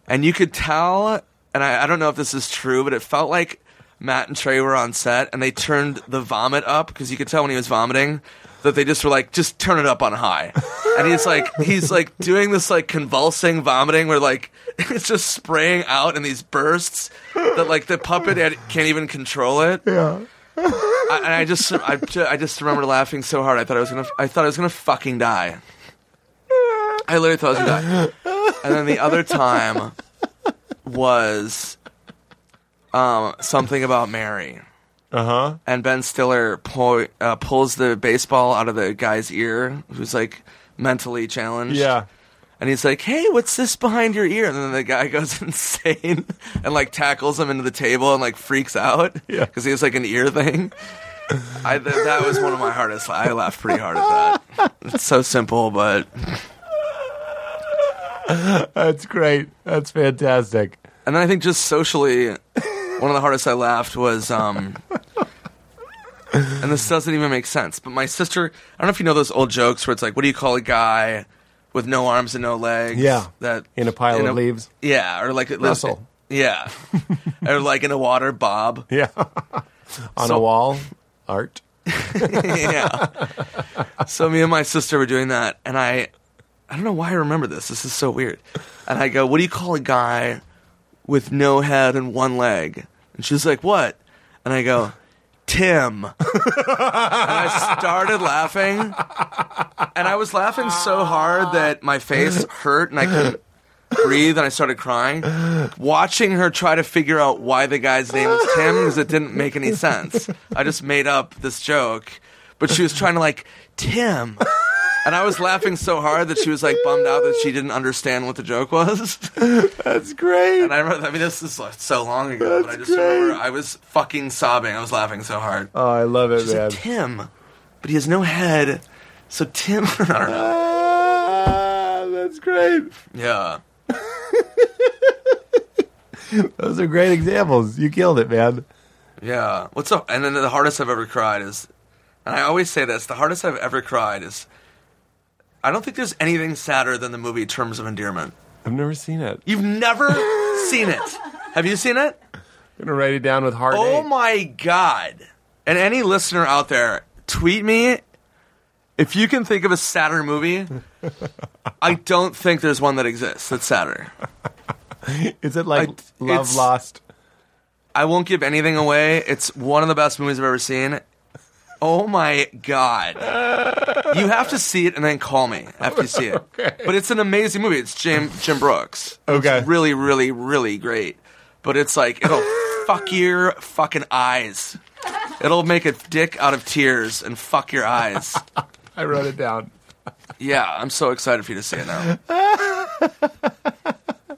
and you could tell. And I, I don't know if this is true, but it felt like Matt and Trey were on set, and they turned the vomit up because you could tell when he was vomiting that they just were like, just turn it up on high. And he's like, he's like doing this like convulsing vomiting where like <laughs> it's just spraying out in these bursts that like the puppet had, can't even control it. Yeah. I, and I just, I, I just remember laughing so hard. I thought I was gonna, I thought I was gonna fucking die. I literally thought I was gonna die. And then the other time was um, something about Mary. Uh huh. And Ben Stiller pull, uh, pulls the baseball out of the guy's ear, who's like mentally challenged. Yeah. And he's like, "Hey, what's this behind your ear?" And then the guy <laughs> goes insane and like tackles him into the table and like freaks out Yeah. because he has like an ear thing. I th- that was one of my hardest. I laughed pretty hard at that. It's so simple, but <laughs> That's great. That's fantastic. and then I think just socially, one of the hardest I laughed was um. And this doesn't even make sense. But my sister, I don't know if you know those old jokes where it's like, what do you call a guy with no arms and no legs? Yeah. That In a pile in of leaves. Yeah, or like Russell. Yeah, <laughs> or like in a water, Bob. Yeah. <laughs> On So- a wall, art. yeah. So me and my sister were doing that, and I, I don't know why I remember this. This is so weird. And I go, "What do you call a guy with no head and one leg?" And she's like, "What?" And I go, "Tim." <laughs> and I started laughing, and I was laughing so hard that my face hurt, and I couldn't breathe, and I started crying. Watching her try to figure out why the guy's name was Tim because it didn't make any sense. I just made up this joke, but she was trying to like Tim. And I was laughing so hard that she was like bummed out that she didn't understand what the joke was. <laughs> That's great. And I remember, I mean, this is so long ago, but I That's just remember. I was fucking sobbing. I was laughing so hard. Oh, I love it, She's man. like, Tim, but he has no head. So Tim, <laughs> I don't know. Ah, that's great. Yeah. <laughs> Those are great examples. You killed it, man. Yeah. What's up? And then the hardest I've ever cried is and I always say this: the hardest I've ever cried is. I don't think there's anything sadder than the movie Terms of Endearment. I've never seen it. You've never <laughs> seen it. Have you seen it? I'm gonna write it down with heart. Oh my god! And any listener out there, tweet me if you can think of a sadder movie. <laughs> I don't think there's one that exists that's sadder. <laughs> Is it like I- Love Lost? I won't give anything away. It's one of the best movies I've ever seen. Oh my god! You have to see it and then call me after you see it. <laughs> But it's an amazing movie. It's Jim Jim Brooks. Okay. It's really, really, really great. But it's like it'll <laughs> fuck your fucking eyes. It'll make a dick out of tears and fuck your eyes. <laughs> I wrote it down Yeah, I'm so excited for you to see it now.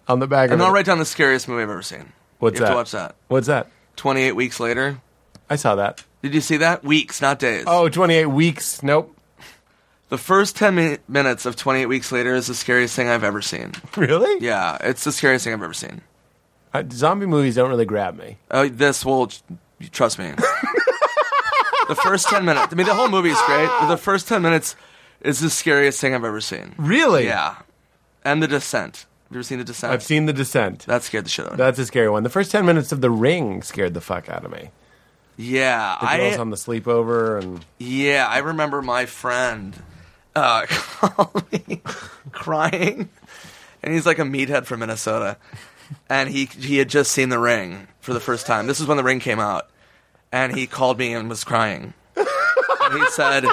on the back of And it. I'll write down the scariest movie I've ever seen. What's you have that? to watch that. What's that? 28 weeks later. I saw that. Did you see that? Weeks, not days. Oh, 28 weeks. Nope. The first 10 mi- minutes of 28 weeks later is the scariest thing I've ever seen. <laughs> Really? Yeah, it's the scariest thing I've ever seen. Uh, zombie movies don't really grab me. Oh, this will trust me. <laughs> the first 10 minutes. I mean, the whole movie is great, but the first 10 minutes is the scariest thing I've ever seen. Really? Yeah. And The Descent. Have you ever seen The Descent? I've seen The Descent. That scared the shit out of me. That's a scary one. The first 10 minutes of The Ring scared the fuck out of me. Yeah. The girls I, on the sleepover and Yeah, I remember my friend uh, <laughs> calling me crying, and he's like a meathead from Minnesota, and he he had just seen The Ring for the first time. This is when The Ring came out, and he called me and was crying. And he said,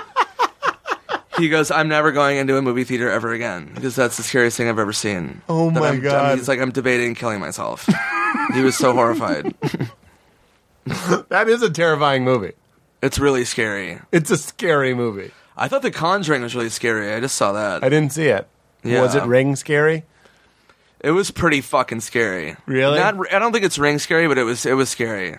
he goes, "I'm never going into a movie theater ever again because that's the scariest thing I've ever seen." Oh my I'm- God. He's like, "I'm debating killing myself." he was so horrified. <laughs> <laughs> that is a terrifying movie. It's really scary. It's a scary movie. I thought The Conjuring was really scary. I just saw that. I didn't see it. Yeah. Was it Ring scary? It was pretty fucking scary. Really? Not, I don't think it's ring scary, but it was it was scary.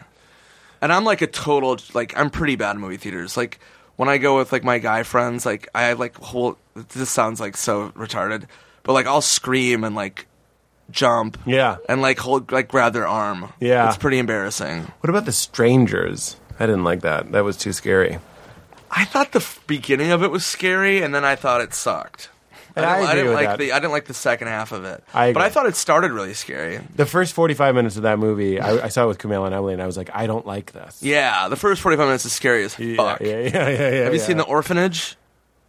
And I'm like a total like I'm pretty bad in movie theaters. Like when I go with like my guy friends, like I like whole. This sounds like so retarded, but like I'll scream and like jump. Yeah. And like hold like grab their arm. Yeah. It's pretty embarrassing. What about The Strangers? I didn't like that. That was too scary. I thought the f- beginning of it was scary, and then I thought it sucked. And I didn't, agree didn't with like that. the I didn't like the second half of it. I but I agree. thought it started really scary. The first 45 minutes of that movie, I, I saw it with Kumail and Emily, and I was like, I don't like this. Yeah, the first 45 minutes is scary as Yeah, fuck. yeah, yeah, yeah. yeah Have you yeah. seen The Orphanage?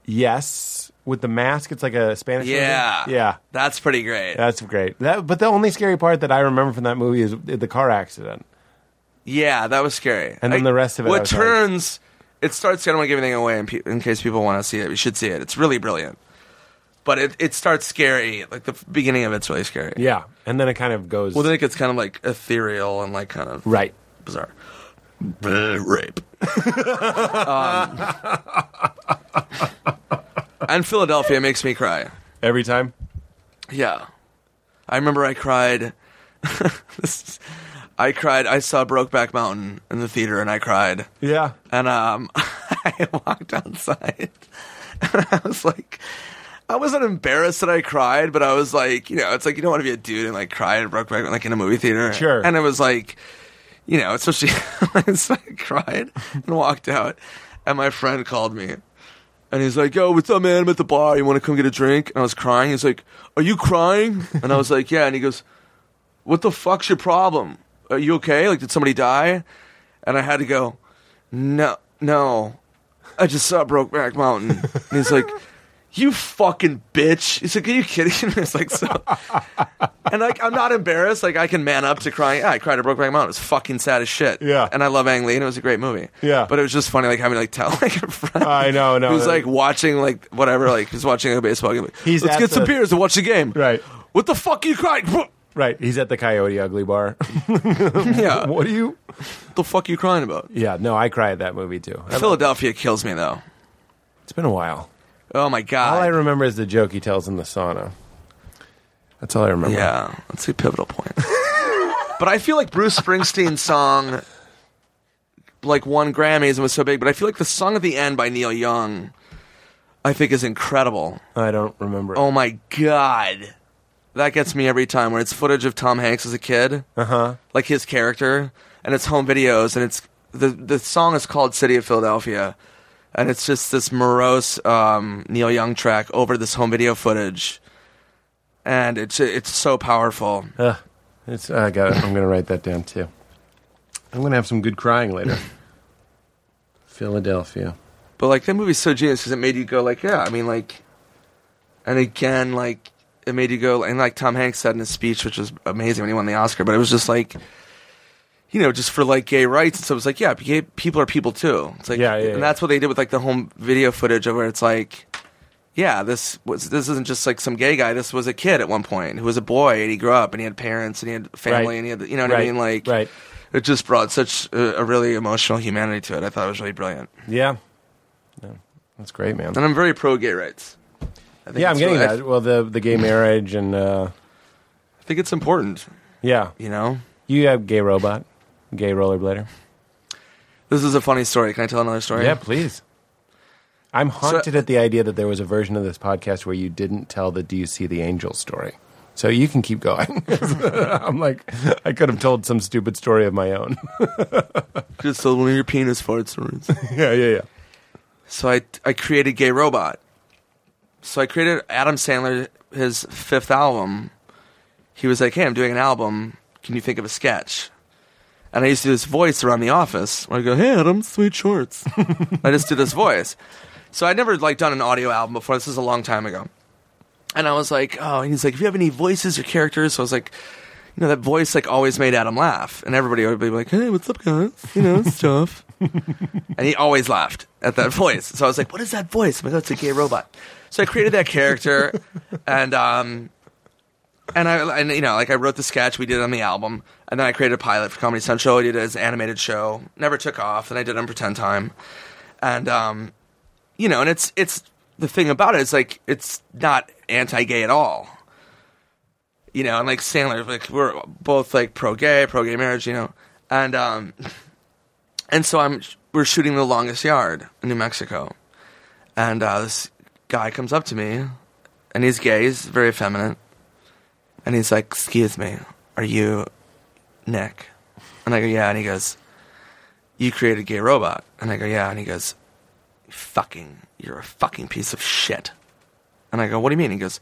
Yes. With the mask, it's like a Spanish Yeah. movie? Yeah. That's pretty great. That's great. That, but the only scary part that I remember from that movie is the car accident. Yeah, that was scary. And then the rest of it, I What was like- turns. It starts. I don't want to give anything away in, pe- in case people want to see it. You should see it. It's really brilliant. But it, it starts scary. Like the beginning of it's really scary. Yeah. And then it kind of goes. Well, then it gets kind of like ethereal and like kind of right. bizarre. Rape. <laughs> um, and Philadelphia makes me cry. Every time? Yeah. I remember I cried. <laughs> this is- I cried. I saw Brokeback Mountain in the theater and I cried. Yeah. And um, <laughs> I walked outside and <laughs> I was like, I wasn't embarrassed that I cried, but I was like, you know, it's like you don't want to be a dude and like cry at Brokeback like in a movie theater. Sure. And it was like, you know, especially so I cried and walked out, and my friend called me. And he's like, "Yo, what's up, man? I'm at the bar. You want to come get a drink?" And I was crying. He's like, "Are you crying?" <laughs> And I was like, "Yeah." And he goes, "What the fuck's your problem? Are you okay? Like, did somebody die?" And I had to go, "No, no. I just saw Brokeback Mountain." And he's like, "You fucking bitch." He's like, "Are you kidding?" me?" <laughs> It's like so. And like, I'm not embarrassed. Like, I can man up to crying. Yeah, I cried at Brokeback Mountain. It was fucking sad as shit. Yeah. And I love Ang Lee, and it was a great movie. Yeah. But it was just funny, like having to like tell <laughs> like a friend. I know, no, Who's that- like watching like whatever, like he's watching a baseball game. He's Let's at get some the- beers and watch the game. Right. What the fuck are you crying? Right. He's at the Coyote Ugly Bar. <laughs> yeah. what are you? The fuck are you crying about? Yeah. No, I cry at that movie too. Philadelphia kills me though. It's been a while. Oh my god. All I remember is the joke he tells in the sauna. That's all I remember. Yeah, that's a pivotal point. <laughs> but I feel like Bruce Springsteen's song, like, won Grammys and was so big. But I feel like the song at the end by Neil Young, I think, is incredible. I don't remember. Oh my god, that gets me every time. Where it's footage of Tom Hanks as a kid, Uh huh. like his character, and it's home videos, and it's the the song is called "City of Philadelphia," and it's just this morose um, Neil Young track over this home video footage, and it's it's so powerful. Ugh. It's, I got it. I'm going to write that down too. I'm going to have some good crying later. <laughs> Philadelphia. But like that movie's so genius because it made you go like, yeah, I mean like, and again like it made you go and like Tom Hanks said in his speech, which was amazing when he won the Oscar. But it was just like, you know, just for like gay rights. And so it was like, yeah, gay people are people too. It's like, Yeah, yeah, and yeah. that's what they did with like the home video footage of where it's like. Yeah, this was this isn't just like some gay guy. This was a kid at one point who was a boy and he grew up and he had parents and he had family Right. and he had you know what right. I mean. Like, right. it just brought such a, a really emotional humanity to it. I thought it was really brilliant, Yeah. yeah. That's great, man. and I'm very pro gay rights. I think Yeah, I'm it's getting really- that. Well, the the gay marriage and uh, I think it's important. yeah, You know, you have gay robot, gay rollerblader. this is a funny story. Can I tell another story? Yeah, please. I'm haunted at the idea that there was a version of this podcast where you didn't tell the "Do you see the angel" story. So you can keep going. <laughs> I'm like, I could have told some stupid story of my own. <laughs> Just told one of your penis fart stories. <laughs> yeah, yeah, yeah. so I I created Gay Robot. So I created Adam Sandler his fifth album. He was like, "Hey, I'm doing an album. Can you think of a sketch?" And I used to do this voice around the office where I go, "Hey, Adam, sweet shorts." <laughs> I just do this voice. So I'd never like done an audio album before. This is a long time ago. And I was like, "Oh," and he's like, "If you have any voices or characters," so I was like. You know that voice like always made Adam laugh, and everybody would be like, "Hey, what's up, guys? You know, stuff. <laughs> and he always laughed at that voice. So I was like, "What is that voice?" I'm like, "That's a gay robot." So I created that character, and um, and I and you know like I wrote the sketch, we did it on the album, and then I created a pilot for Comedy Central. I did it as an animated show, never took off. Then I did it on Pretend Time, and um, you know, and it's it's the thing about it is like it's not anti-gay at all. You know, and like Sandler, like we're both like pro-gay, pro-gay marriage, you know, and um, and so I'm we're shooting the longest yard in New Mexico, and uh, this guy comes up to me, and he's gay, he's very effeminate, and he's like, "Excuse me, are you Nick?" And I go, "Yeah," and he goes, "You created a Gay Robot," and I go, "Yeah," and he goes, "Fucking, you're a fucking piece of shit," and I go, "What do you mean?" He goes,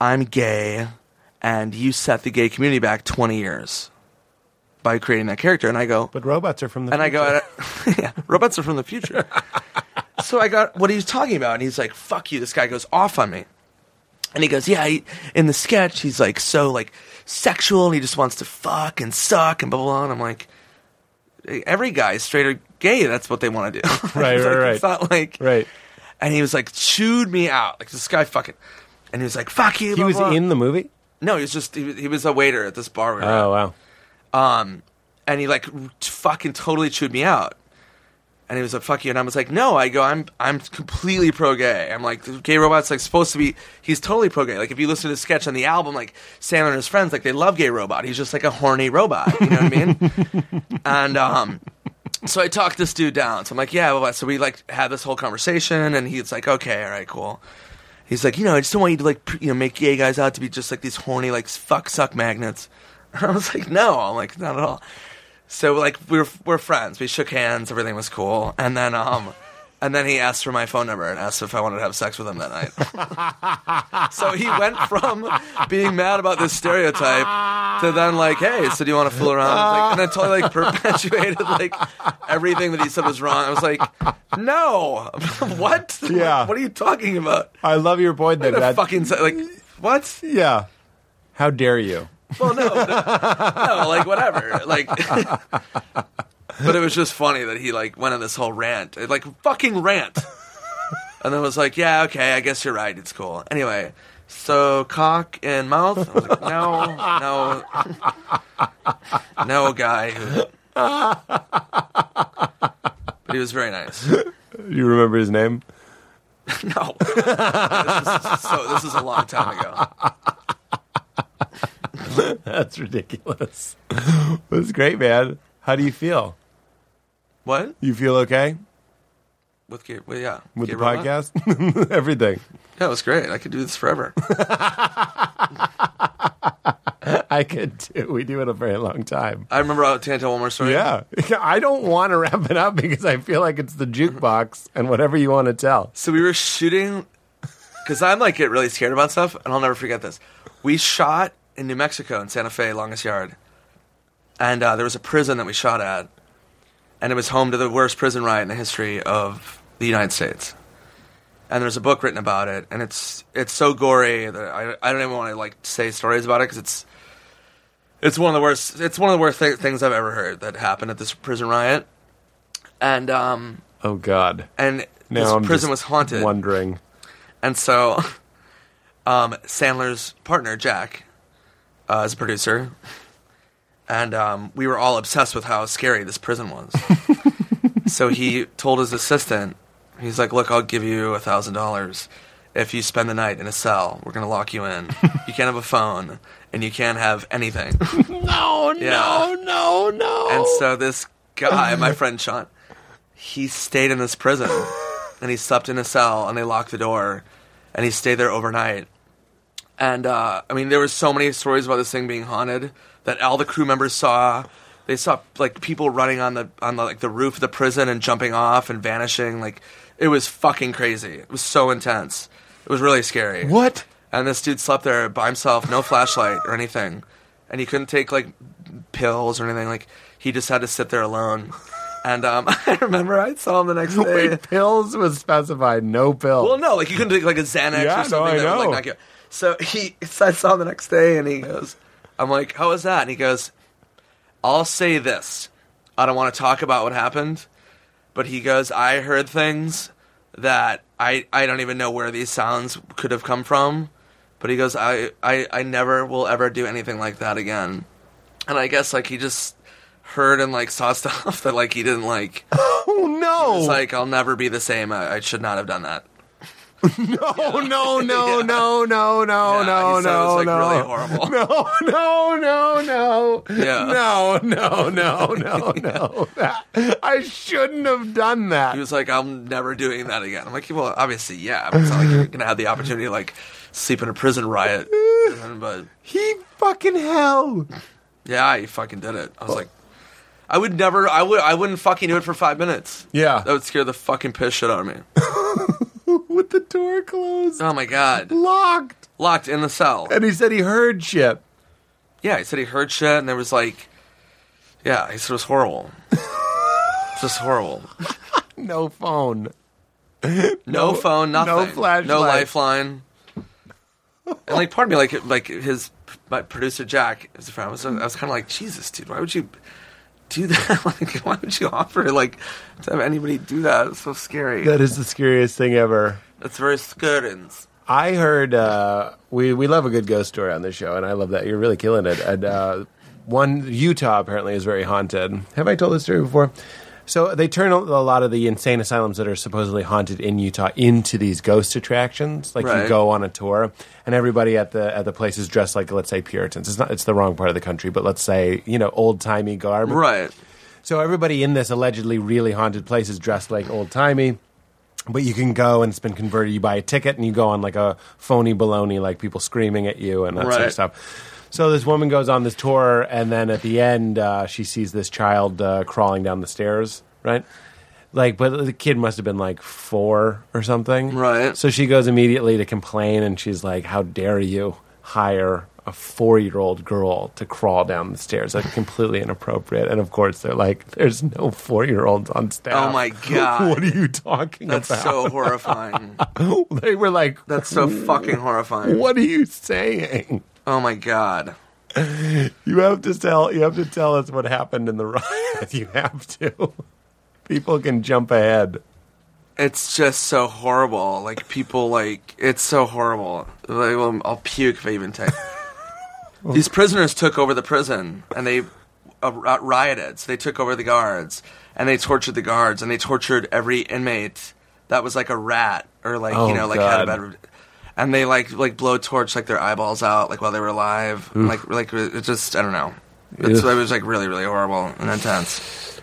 "I'm gay, and you set the gay community back 20 years." By creating that character, and I go, But robots are from the and I go, <laughs> yeah, robots are from the future. <laughs> so I got what he was talking about, and he's like, "Fuck you!" This guy goes off on me, and he goes, "Yeah." He, in the sketch, he's like so like sexual, and he just wants to fuck and suck and blah blah. blah. And I'm like, every guy, straight or gay, that's what they want to do. <laughs> Right, right, like, right. It's not like right. And he was like, chewed me out, like this guy fucking, and he was like, "Fuck you." He blah, was blah. in the movie. No, he was just he, was- he was a waiter at this bar. we were at Oh wow. um, and he like fucking totally chewed me out. And he was like, "Fuck you," and I was like, "No." I go, "I'm I'm completely pro gay." I'm like, the "Gay robot's like supposed to be." He's totally pro gay. Like if you listen to the sketch on the album, like Sandler and his friends, like they love Gay Robot. He's just like a horny robot. You know what I mean? <laughs> and um, so I talked this dude down. So I'm like, "Yeah." Blah, blah. So we like had this whole conversation, and he's like, "Okay, all right, cool." He's like, "You know, I just don't want you to like pr- you know make gay guys out to be just like these horny like fuck suck magnets." And <laughs> I was like, "No," I'm like, "Not at all." So like we were we're friends. We shook hands. Everything was cool. And then um, and then he asked for my phone number and asked if I wanted to have sex with him that night. <laughs> so he went from being mad about this stereotype to then like, hey, so do you want to fool around? Like, and then totally like perpetuated like everything that he said was wrong. I was like, no, <laughs> what? Yeah. what are you talking about? I love your point that that fucking like what? yeah. How dare you? Well, no, no, no, like whatever, like. <laughs> but it was just funny that he like went on this whole rant, like fucking rant, and then was like, "Yeah, okay, I guess you're right. It's cool." Anyway, so cock and mouth. I was like, "No, no, no, guy." But he was very nice. You remember his name? <laughs> No, this is, so this is a long time ago. <laughs> That's ridiculous. That's great, man. How do you feel? What You feel okay with well, yeah with the Robot? podcast? <laughs> Everything. Yeah, it was great. I could do this forever. <laughs> I could too. We do it a very long time. I remember. I'll tell you one more story. Yeah. I don't want to wrap it up because I feel like it's the jukebox and whatever you want to tell. So we were shooting because I'm like get really scared about stuff, and I'll never forget this. We shot in New Mexico in Santa Fe, longest yard, and uh, there was a prison that we shot at, and it was home to the worst prison riot in the history of the United States. And there's a book written about it, and it's it's so gory that I, I don't even want to like say stories about it because it's it's one of the worst it's one of the worst th- things I've ever heard that happened at this prison riot, and um Oh God. and Now this I'm prison was haunted. Wondering. And so, <laughs> um, Sandler's partner, Jack, uh, is a producer. And um, we were all obsessed with how scary this prison was. <laughs> so he told his assistant, he's like, Look, I'll give you a $1,000 if you spend the night in a cell. We're going to lock you in. You can't have a phone, and you can't have anything. <laughs> No, Yeah. no, no. And so this guy, my friend Sean, he stayed in this prison and he slept in a cell and they locked the door and he stayed there overnight. And uh, I mean, there were so many stories about this thing being haunted that all the crew members saw. They saw like people running on the on the, like the roof of the prison and jumping off and vanishing. Like it was fucking crazy. It was so intense. It was really scary. what? And this dude slept there by himself, no flashlight or anything. And he couldn't take like pills or anything. Like he just had to sit there alone. And um, <laughs> I remember I saw him the next day. Wait, pills was specified. No pills. Well, no, like you couldn't take like a Xanax Yeah, or no, something I that would know. like you. out. So he, so I saw him the next day, and he goes, "I'm like, how was that?" And he goes, "I'll say this. I don't want to talk about what happened, but he goes, I heard things that I I don't even know where these sounds could have come from, but he goes, I I I never will ever do anything like that again." And I guess like he just heard and like saw <laughs> stuff that like he didn't like. <laughs> oh no. It's like I'll never be the same. I, I should not have done that. No, no, <laughs> no, no, no, no, Yeah, no, no, like, no. really horrible. <laughs> No, no, no, no. Yeah. No, no, no, no, no. <laughs> That- I shouldn't have done that. He was like, I'm never doing that again. I'm like, well, obviously, yeah, but it's not like you're gonna have the opportunity to like sleep in a prison riot. but He fucking hell. yeah, he fucking did it. I was like, I would never, I would, I wouldn't fucking do it for five minutes. Yeah. That would scare the fucking piss shit out of me. With the door closed. Oh my god, Locked. locked in the cell. And he said he heard shit. Yeah, he said he heard shit, and there was like, yeah, he said it was horrible. It <laughs> Just horrible. No phone. No, phone, nothing. no flashlight. No lifeline. And like part of me, like like his my producer Jack is a friend. I was, I was kind of like, Jesus, dude, why would you do <laughs> that? like, why would you offer like to have anybody do that? It's so scary. That is the scariest thing ever. It's very scary. I heard uh, we we love a good ghost story on this show, and I love that you're really killing it. And uh, one Utah apparently is very haunted. Have I told this story before? So they turn a lot of the insane asylums that are supposedly haunted in Utah into these ghost attractions. Like you go on a tour, and everybody at the at the place is dressed like let's say Puritans. It's not it's the wrong part of the country, but let's say you know old timey garb. Right. So everybody in this allegedly really haunted place is dressed like old timey. But you can go and it's been converted. You buy a ticket and you go on like a phony baloney, like people screaming at you and that sort of stuff. So this woman goes on this tour, and then at the end, uh, she sees this child uh, crawling down the stairs. Right, like, but the kid must have been like four or something. Right. So she goes immediately to complain, and she's like, "How dare you hire a four-year-old girl to crawl down the stairs? That's completely inappropriate." And of course, they're like, "There's no four-year-olds on staff." Oh my God. <laughs> what are you talking That's about? That's so horrifying. <laughs> they were like, That's so fucking horrifying. "What are you saying?" Oh my god. You have to tell. You have to tell us what happened in the riot. <laughs> You have to. People can jump ahead. It's just so horrible. Like people, like it's so horrible. Like, I'll puke if I even take. These prisoners took over the prison and they uh, rioted. So they took over the guards and they tortured the guards and they tortured every inmate that was like a rat or like Oh, you know like had a God. bad. And they like like blow torch like their eyeballs out like while they were alive. And, like like it just I don't know. It's, it was like really really horrible and intense.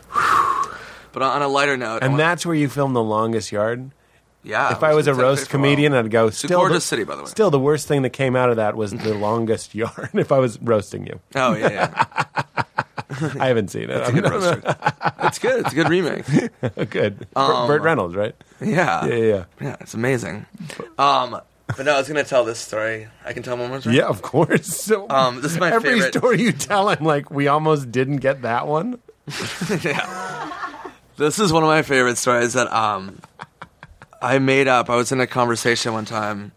But on a lighter note, I And that's where you film the longest yard. Yeah, If I was a in Santa Fe roast comedian, I'd go. a Still, gorgeous the, city, by the way. Still, the worst thing that came out of that was the <laughs> longest yarn. If I was roasting you, Oh yeah, yeah. <laughs> I haven't seen it. It's a good roaster. It's good. It's a good remake. <laughs> good. Um, Burt Reynolds, right? Yeah. Yeah, yeah, yeah. Yeah, it's amazing. Um, but no, I was gonna tell this story. I can tell one more story. Yeah, of course. So, Um, this is my every favorite. story you tell, I'm like, we almost didn't get that one. Yeah. This is one of my favorite stories that um, I made up. I was in a conversation one time,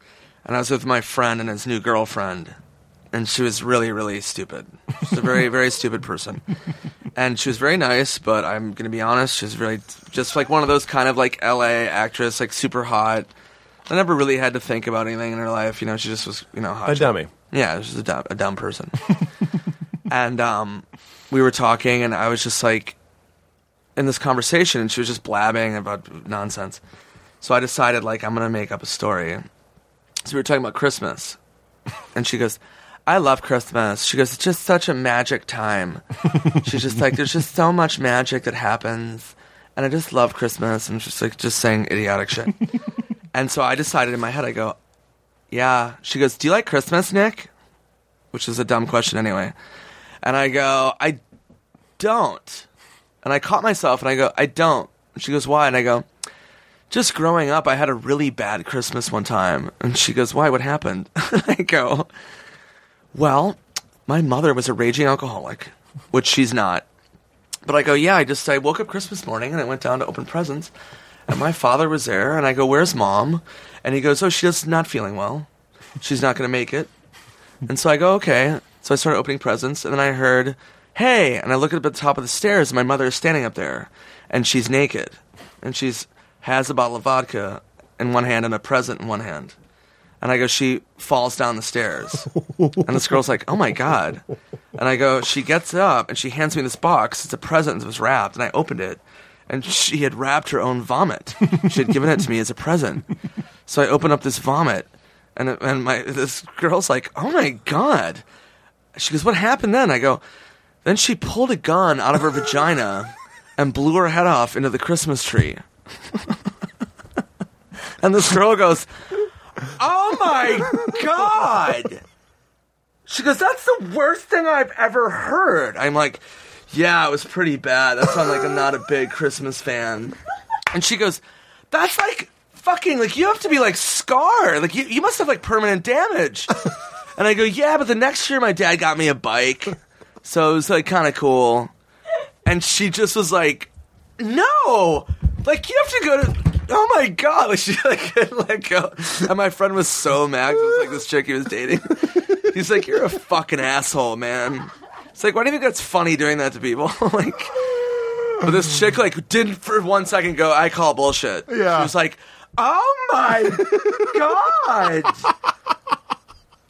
and I was with my friend and his new girlfriend, and she was really, really stupid. She's a very, <laughs> very stupid person, and she was very nice. But I'm gonna be honest, she's really just like one of those kind of like L.A. actress, like super hot. I never really had to think about anything in her life. You know, she just was, you know, hot. A dummy. Yeah, she's a dumb, a dumb person. <laughs> and um, we were talking, and I was just like in this conversation, and she was just blabbing about nonsense. So I decided, like, I'm gonna make up a story. So we were talking about Christmas, <laughs> and she goes, "I love Christmas." She goes, "It's just such a magic time." <laughs> She's just like, "There's just so much magic that happens." And I just love Christmas, and just like just saying idiotic shit. <laughs> and so I decided in my head, I go, yeah. She goes, Do you like Christmas, Nick? Which is a dumb question anyway. And I go, I don't. And I caught myself and I go, I don't. And she goes, Why? And I go, Just growing up, I had a really bad Christmas one time. And she goes, Why? What happened? <laughs> I go, Well, my mother was a raging alcoholic, which she's not. But I go, Yeah, I just, I woke up Christmas morning and I went down to open presents. And my father was there, and I go, "Where's mom?" And he goes, "Oh, she's not feeling well. She's not going to make it." And so I go, "Okay." So I started opening presents, and then I heard, "Hey!" And I look up at the top of the stairs, and my mother is standing up there, and she's naked, and she's has a bottle of vodka in one hand and a present in one hand. And I go, she falls down the stairs. <laughs> and this girl's like, oh my God. And I go, she gets up and she hands me this box. It's a present It was wrapped. And I opened it. And she had wrapped her own vomit. She had given it to me as a present. So I open up this vomit. And, and my this girl's like, oh my God. She goes, what happened then? I go, then she pulled a gun out of her vagina and blew her head off into the Christmas tree. <laughs> and this girl goes, Oh my God! She goes, That's the worst thing I've ever heard. I'm like, Yeah, it was pretty bad. That's why I'm like, I'm not a big Christmas fan. And she goes, That's like fucking, like, you have to be like scarred. Like, you, you must have like permanent damage. And I go, Yeah, but the next year my dad got me a bike. So it was like kind of cool. And she just was like, no, like you have to go to. Oh my god! <laughs> Like she like couldn't let go, and my friend was so mad. 'cause It was like this chick he was dating. <laughs> He's like, "You're a fucking asshole, man." It's like, why do you think that's funny doing that to people? <laughs> like, but this chick like didn't for one second go. I call bullshit. Yeah. she was like, "Oh my god."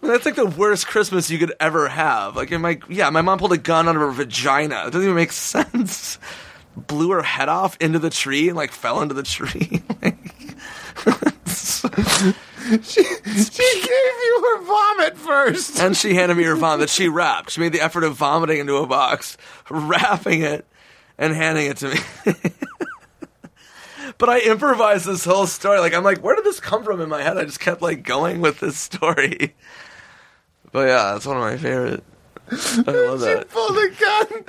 That's like the worst Christmas you could ever have. Like, in my yeah, my mom pulled a gun out of her vagina. It doesn't even make sense. Blew her head off into the tree and like fell into the tree. <laughs> She gave you her vomit first. and she handed me her vomit that she wrapped. She made the effort of vomiting into a box, wrapping it, and handing it to me. <laughs> but I improvised this whole story. Like I'm like, where did this come from in my head? I just kept like going with this story. But yeah, that's one of my favorite. I love She that. pulled a gun.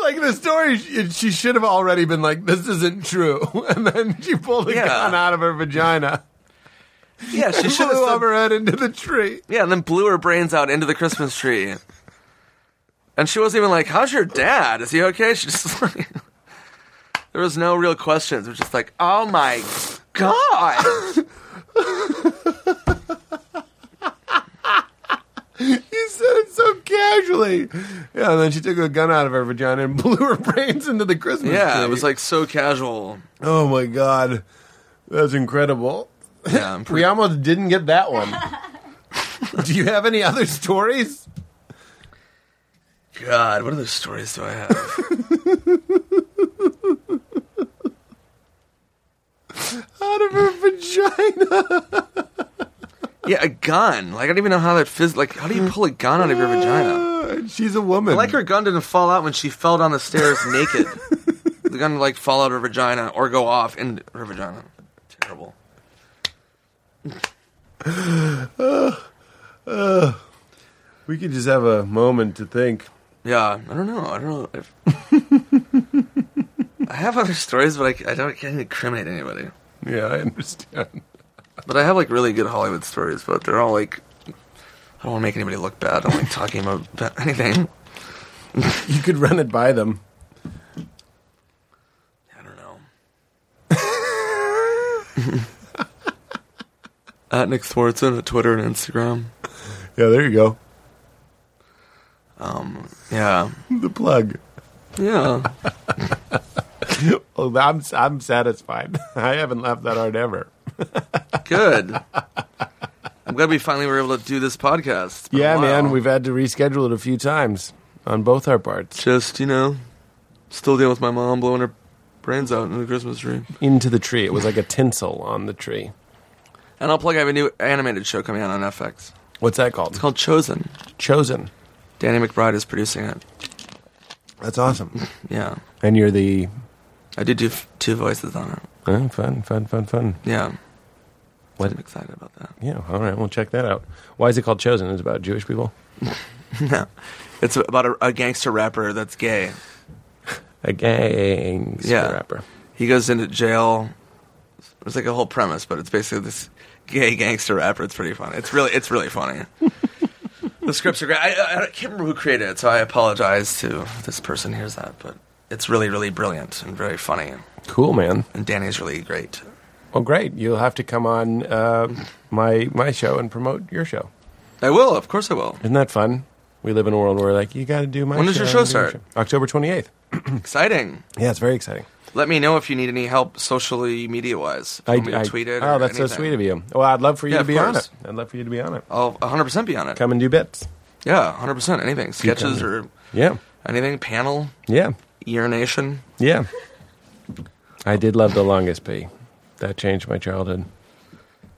<laughs> like the story, she, she should have already been like, "This isn't true," <laughs> and then she pulled a Yeah. gun out of her vagina. Yeah, she She <laughs> should have flew her head into the tree. Yeah, and then blew her brains out into the Christmas tree. And she wasn't even like, "How's your dad? Is he okay?" She just like, there was no real questions. It was just like, "Oh my god!" <laughs> You said it so casually. Yeah, and then she took a gun out of her vagina and <laughs> blew her brains into the Christmas Yeah, tree. it was like so casual. oh my god, that's incredible. Yeah, I'm <laughs> We almost didn't get that one. Do you have any other stories? God, what other stories do I have? Out of her vagina. Yeah, a gun. Like I don't even know how that phys- Like, how do you pull a gun out of your vagina? Uh, She's a woman. Like her gun didn't fall out when she fell down the stairs <laughs> naked. the gun like fall out of her vagina or go off in her vagina. Terrible. <sighs> We could just have a moment to think. Yeah, I don't know. I don't know. If... <laughs> I have other stories, but I, I don't can't incriminate anybody. Yeah, I understand. But I have like really good Hollywood stories, but they're all like I don't want to make anybody look bad. I'm like talking about <laughs> anything. You could run it by them. I don't know. <laughs> At Nick Swardson at Twitter and Instagram. Yeah, there you go. Um, yeah, The plug. yeah. <laughs> Oh, I'm I'm satisfied. I haven't laughed that hard ever. <laughs> Good. I'm glad we finally were able to do this podcast. It's been a Yeah, man, we've had to reschedule it a few times on both our parts. just you know still dealing with my mom blowing her brains out in the Christmas tree. Into the tree. It was like a tinsel on the tree. And I'll plug. I have a new animated show coming out on FX. What's that called? It's called Chozen. Chozen. Danny McBride is producing it. That's awesome. <laughs> Yeah, And you're the I did do f- two voices on it. oh, fun, fun, fun, fun. Yeah, What? I'm excited about that. Yeah, all right, we'll check that out. Why is it called Chozen? Is it about Jewish people? <laughs> no, it's about a, a gangster rapper that's gay. <laughs> A gangster Yeah. rapper. He goes into jail. It's like a whole premise, but it's basically this gay gangster rapper. It's pretty funny. It's really, it's really funny. <laughs> the scripts are great. I, I, I can't remember who created it, so I apologize to this person hears that. But it's really, really brilliant and very funny. Cool, man. And Danny's really great. Well, great. You'll have to come on uh, my my show and promote your show. I will, of course, I will. Isn't that fun? We live in a world where like you got to do my. When does your show do start? October twenty eighth. <clears throat> Exciting. Yeah, it's very exciting. Let me know if you need any help socially media wise. I, I- tweet it? Oh, that's so sweet of you. Well, I'd love for you Yeah, to be on it. I'd love for you to be on it. I'll 100% be on it. Come and do bits. Yeah, 100%. Anything. Sketches or Yeah, anything. Panel. yeah, Urination. yeah. I did love the longest pee. That changed my childhood.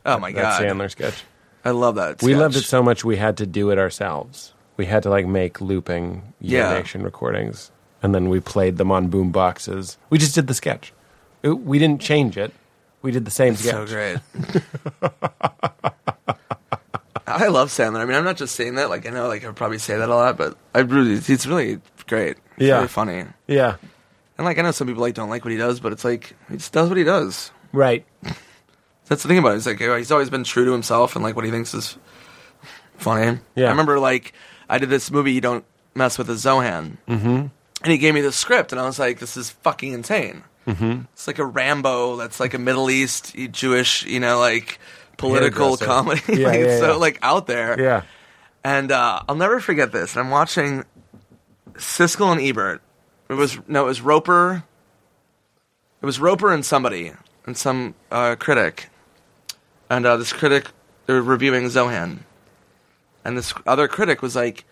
Oh my that god. Sandler sketch. I love that. We sketch. loved it so much we had to do it ourselves. We had to like make looping Yeah. urination recordings, and then we played them on boom boxes. We just did the sketch. It- we didn't change it. We did the same sketch. So great. <laughs> I love Sandler. I mean, I'm not just saying that. Like, I know, like, I probably say that a lot, but I really, he's really great. He's Yeah. really funny. Yeah, And like, I know some people like don't like what he does, but it's like he just does what he does. right. <laughs> That's the thing about it. He's like, he's always been true to himself and like what he thinks is funny. Yeah. I remember like I did this movie, You Don't Mess with the Zohan, mm-hmm. and he gave me the script, and I was like, this is fucking insane. Mm-hmm. It's like a Rambo that's like a Middle East Jewish, you know, like political comedy. <laughs> Yeah, like yeah, it's so like out there. Yeah. And uh, I'll never forget this. And I'm watching Siskel and Ebert. It was no, it was Roeper. It was Roeper and somebody and some uh, critic, and uh, this critic they were reviewing Zohan, and this other critic was like,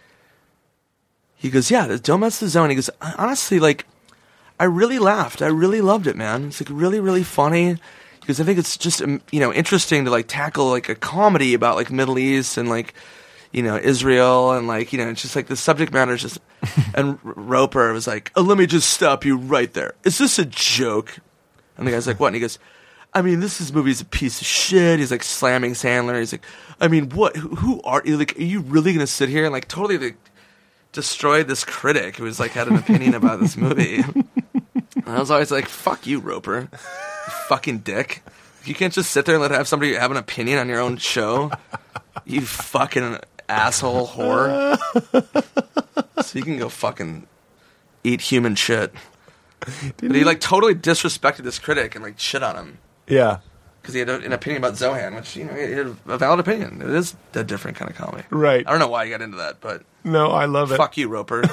he goes, "Yeah, don't mess with Zohan." He goes, "Honestly, like, I really laughed. I really loved it, man. It's like really, really funny." Because I think it's just um, you know interesting to like tackle like a comedy about like Middle East and like you know Israel and like you know it's just like the subject matter is just <laughs> and Roeper was like oh, let me just stop you right there. Is this a joke? And the guy's like what? And he goes I mean this is movie's a piece of shit. He's like slamming Sandler. He's like I mean what? Who, who are you? Like are you really gonna sit here and like totally like destroyed this critic who was like had an opinion about this movie? <laughs> And I was always like fuck you Roeper fucking dick you can't just sit there and let have somebody have an opinion on your own show you fucking asshole whore. so you can go fucking eat human shit. But he like totally disrespected this critic and like shit on him Yeah. Because he had a, an opinion about Zohan, which you know he had a valid opinion. It is a different kind of comedy. Right. I don't know why he got into that, but No, I love it. fuck you, Roeper. <laughs>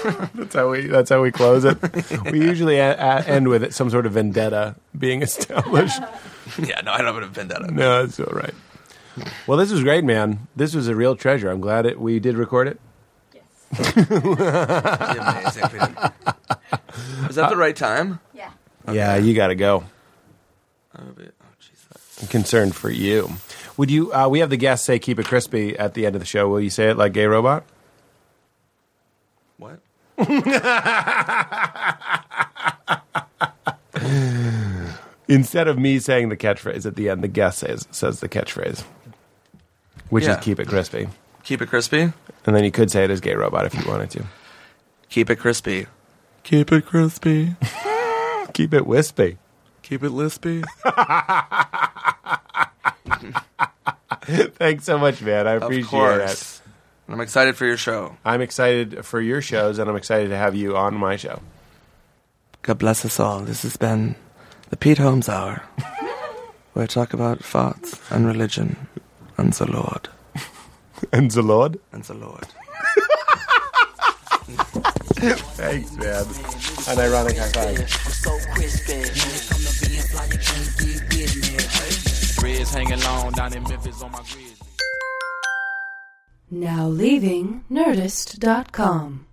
<laughs> That's how we. That's how we close it. we usually a- a- end with it, some sort of vendetta being established. <laughs> yeah, no, I don't have a vendetta. No, that's all right. Well, this was great, man. This was a real treasure. I'm glad it. We did record it. Yes. amazing. Is that the uh, right time? Yeah. Yeah, you got to go. Jeez. I'm concerned for you. Would you? Uh, we have the guests say "keep it crispy" at the end of the show. Will you say it like "gay robot"? What? <laughs> Instead of me saying the catchphrase at the end, the guest says says the catchphrase, which Yeah. is "Keep it crispy." Keep it crispy. And then you could say it as "Gay Robot" if you wanted to. Keep it crispy. Keep it crispy. <laughs> Keep it wispy. Keep it lispy. <laughs> <laughs> Thanks so much, man. I appreciate it. And I'm excited for your show. I'm excited for your shows, and I'm excited to have you on my show. God bless us all. This has been the Pete Holmes Hour, <laughs> where I talk about farts and religion <laughs> and the Lord. And the Lord. And the Lord. Thanks, man. An ironic high five. Me. Dreads hanging long down in Memphis on my grizzly. Now leaving Nerdist.com.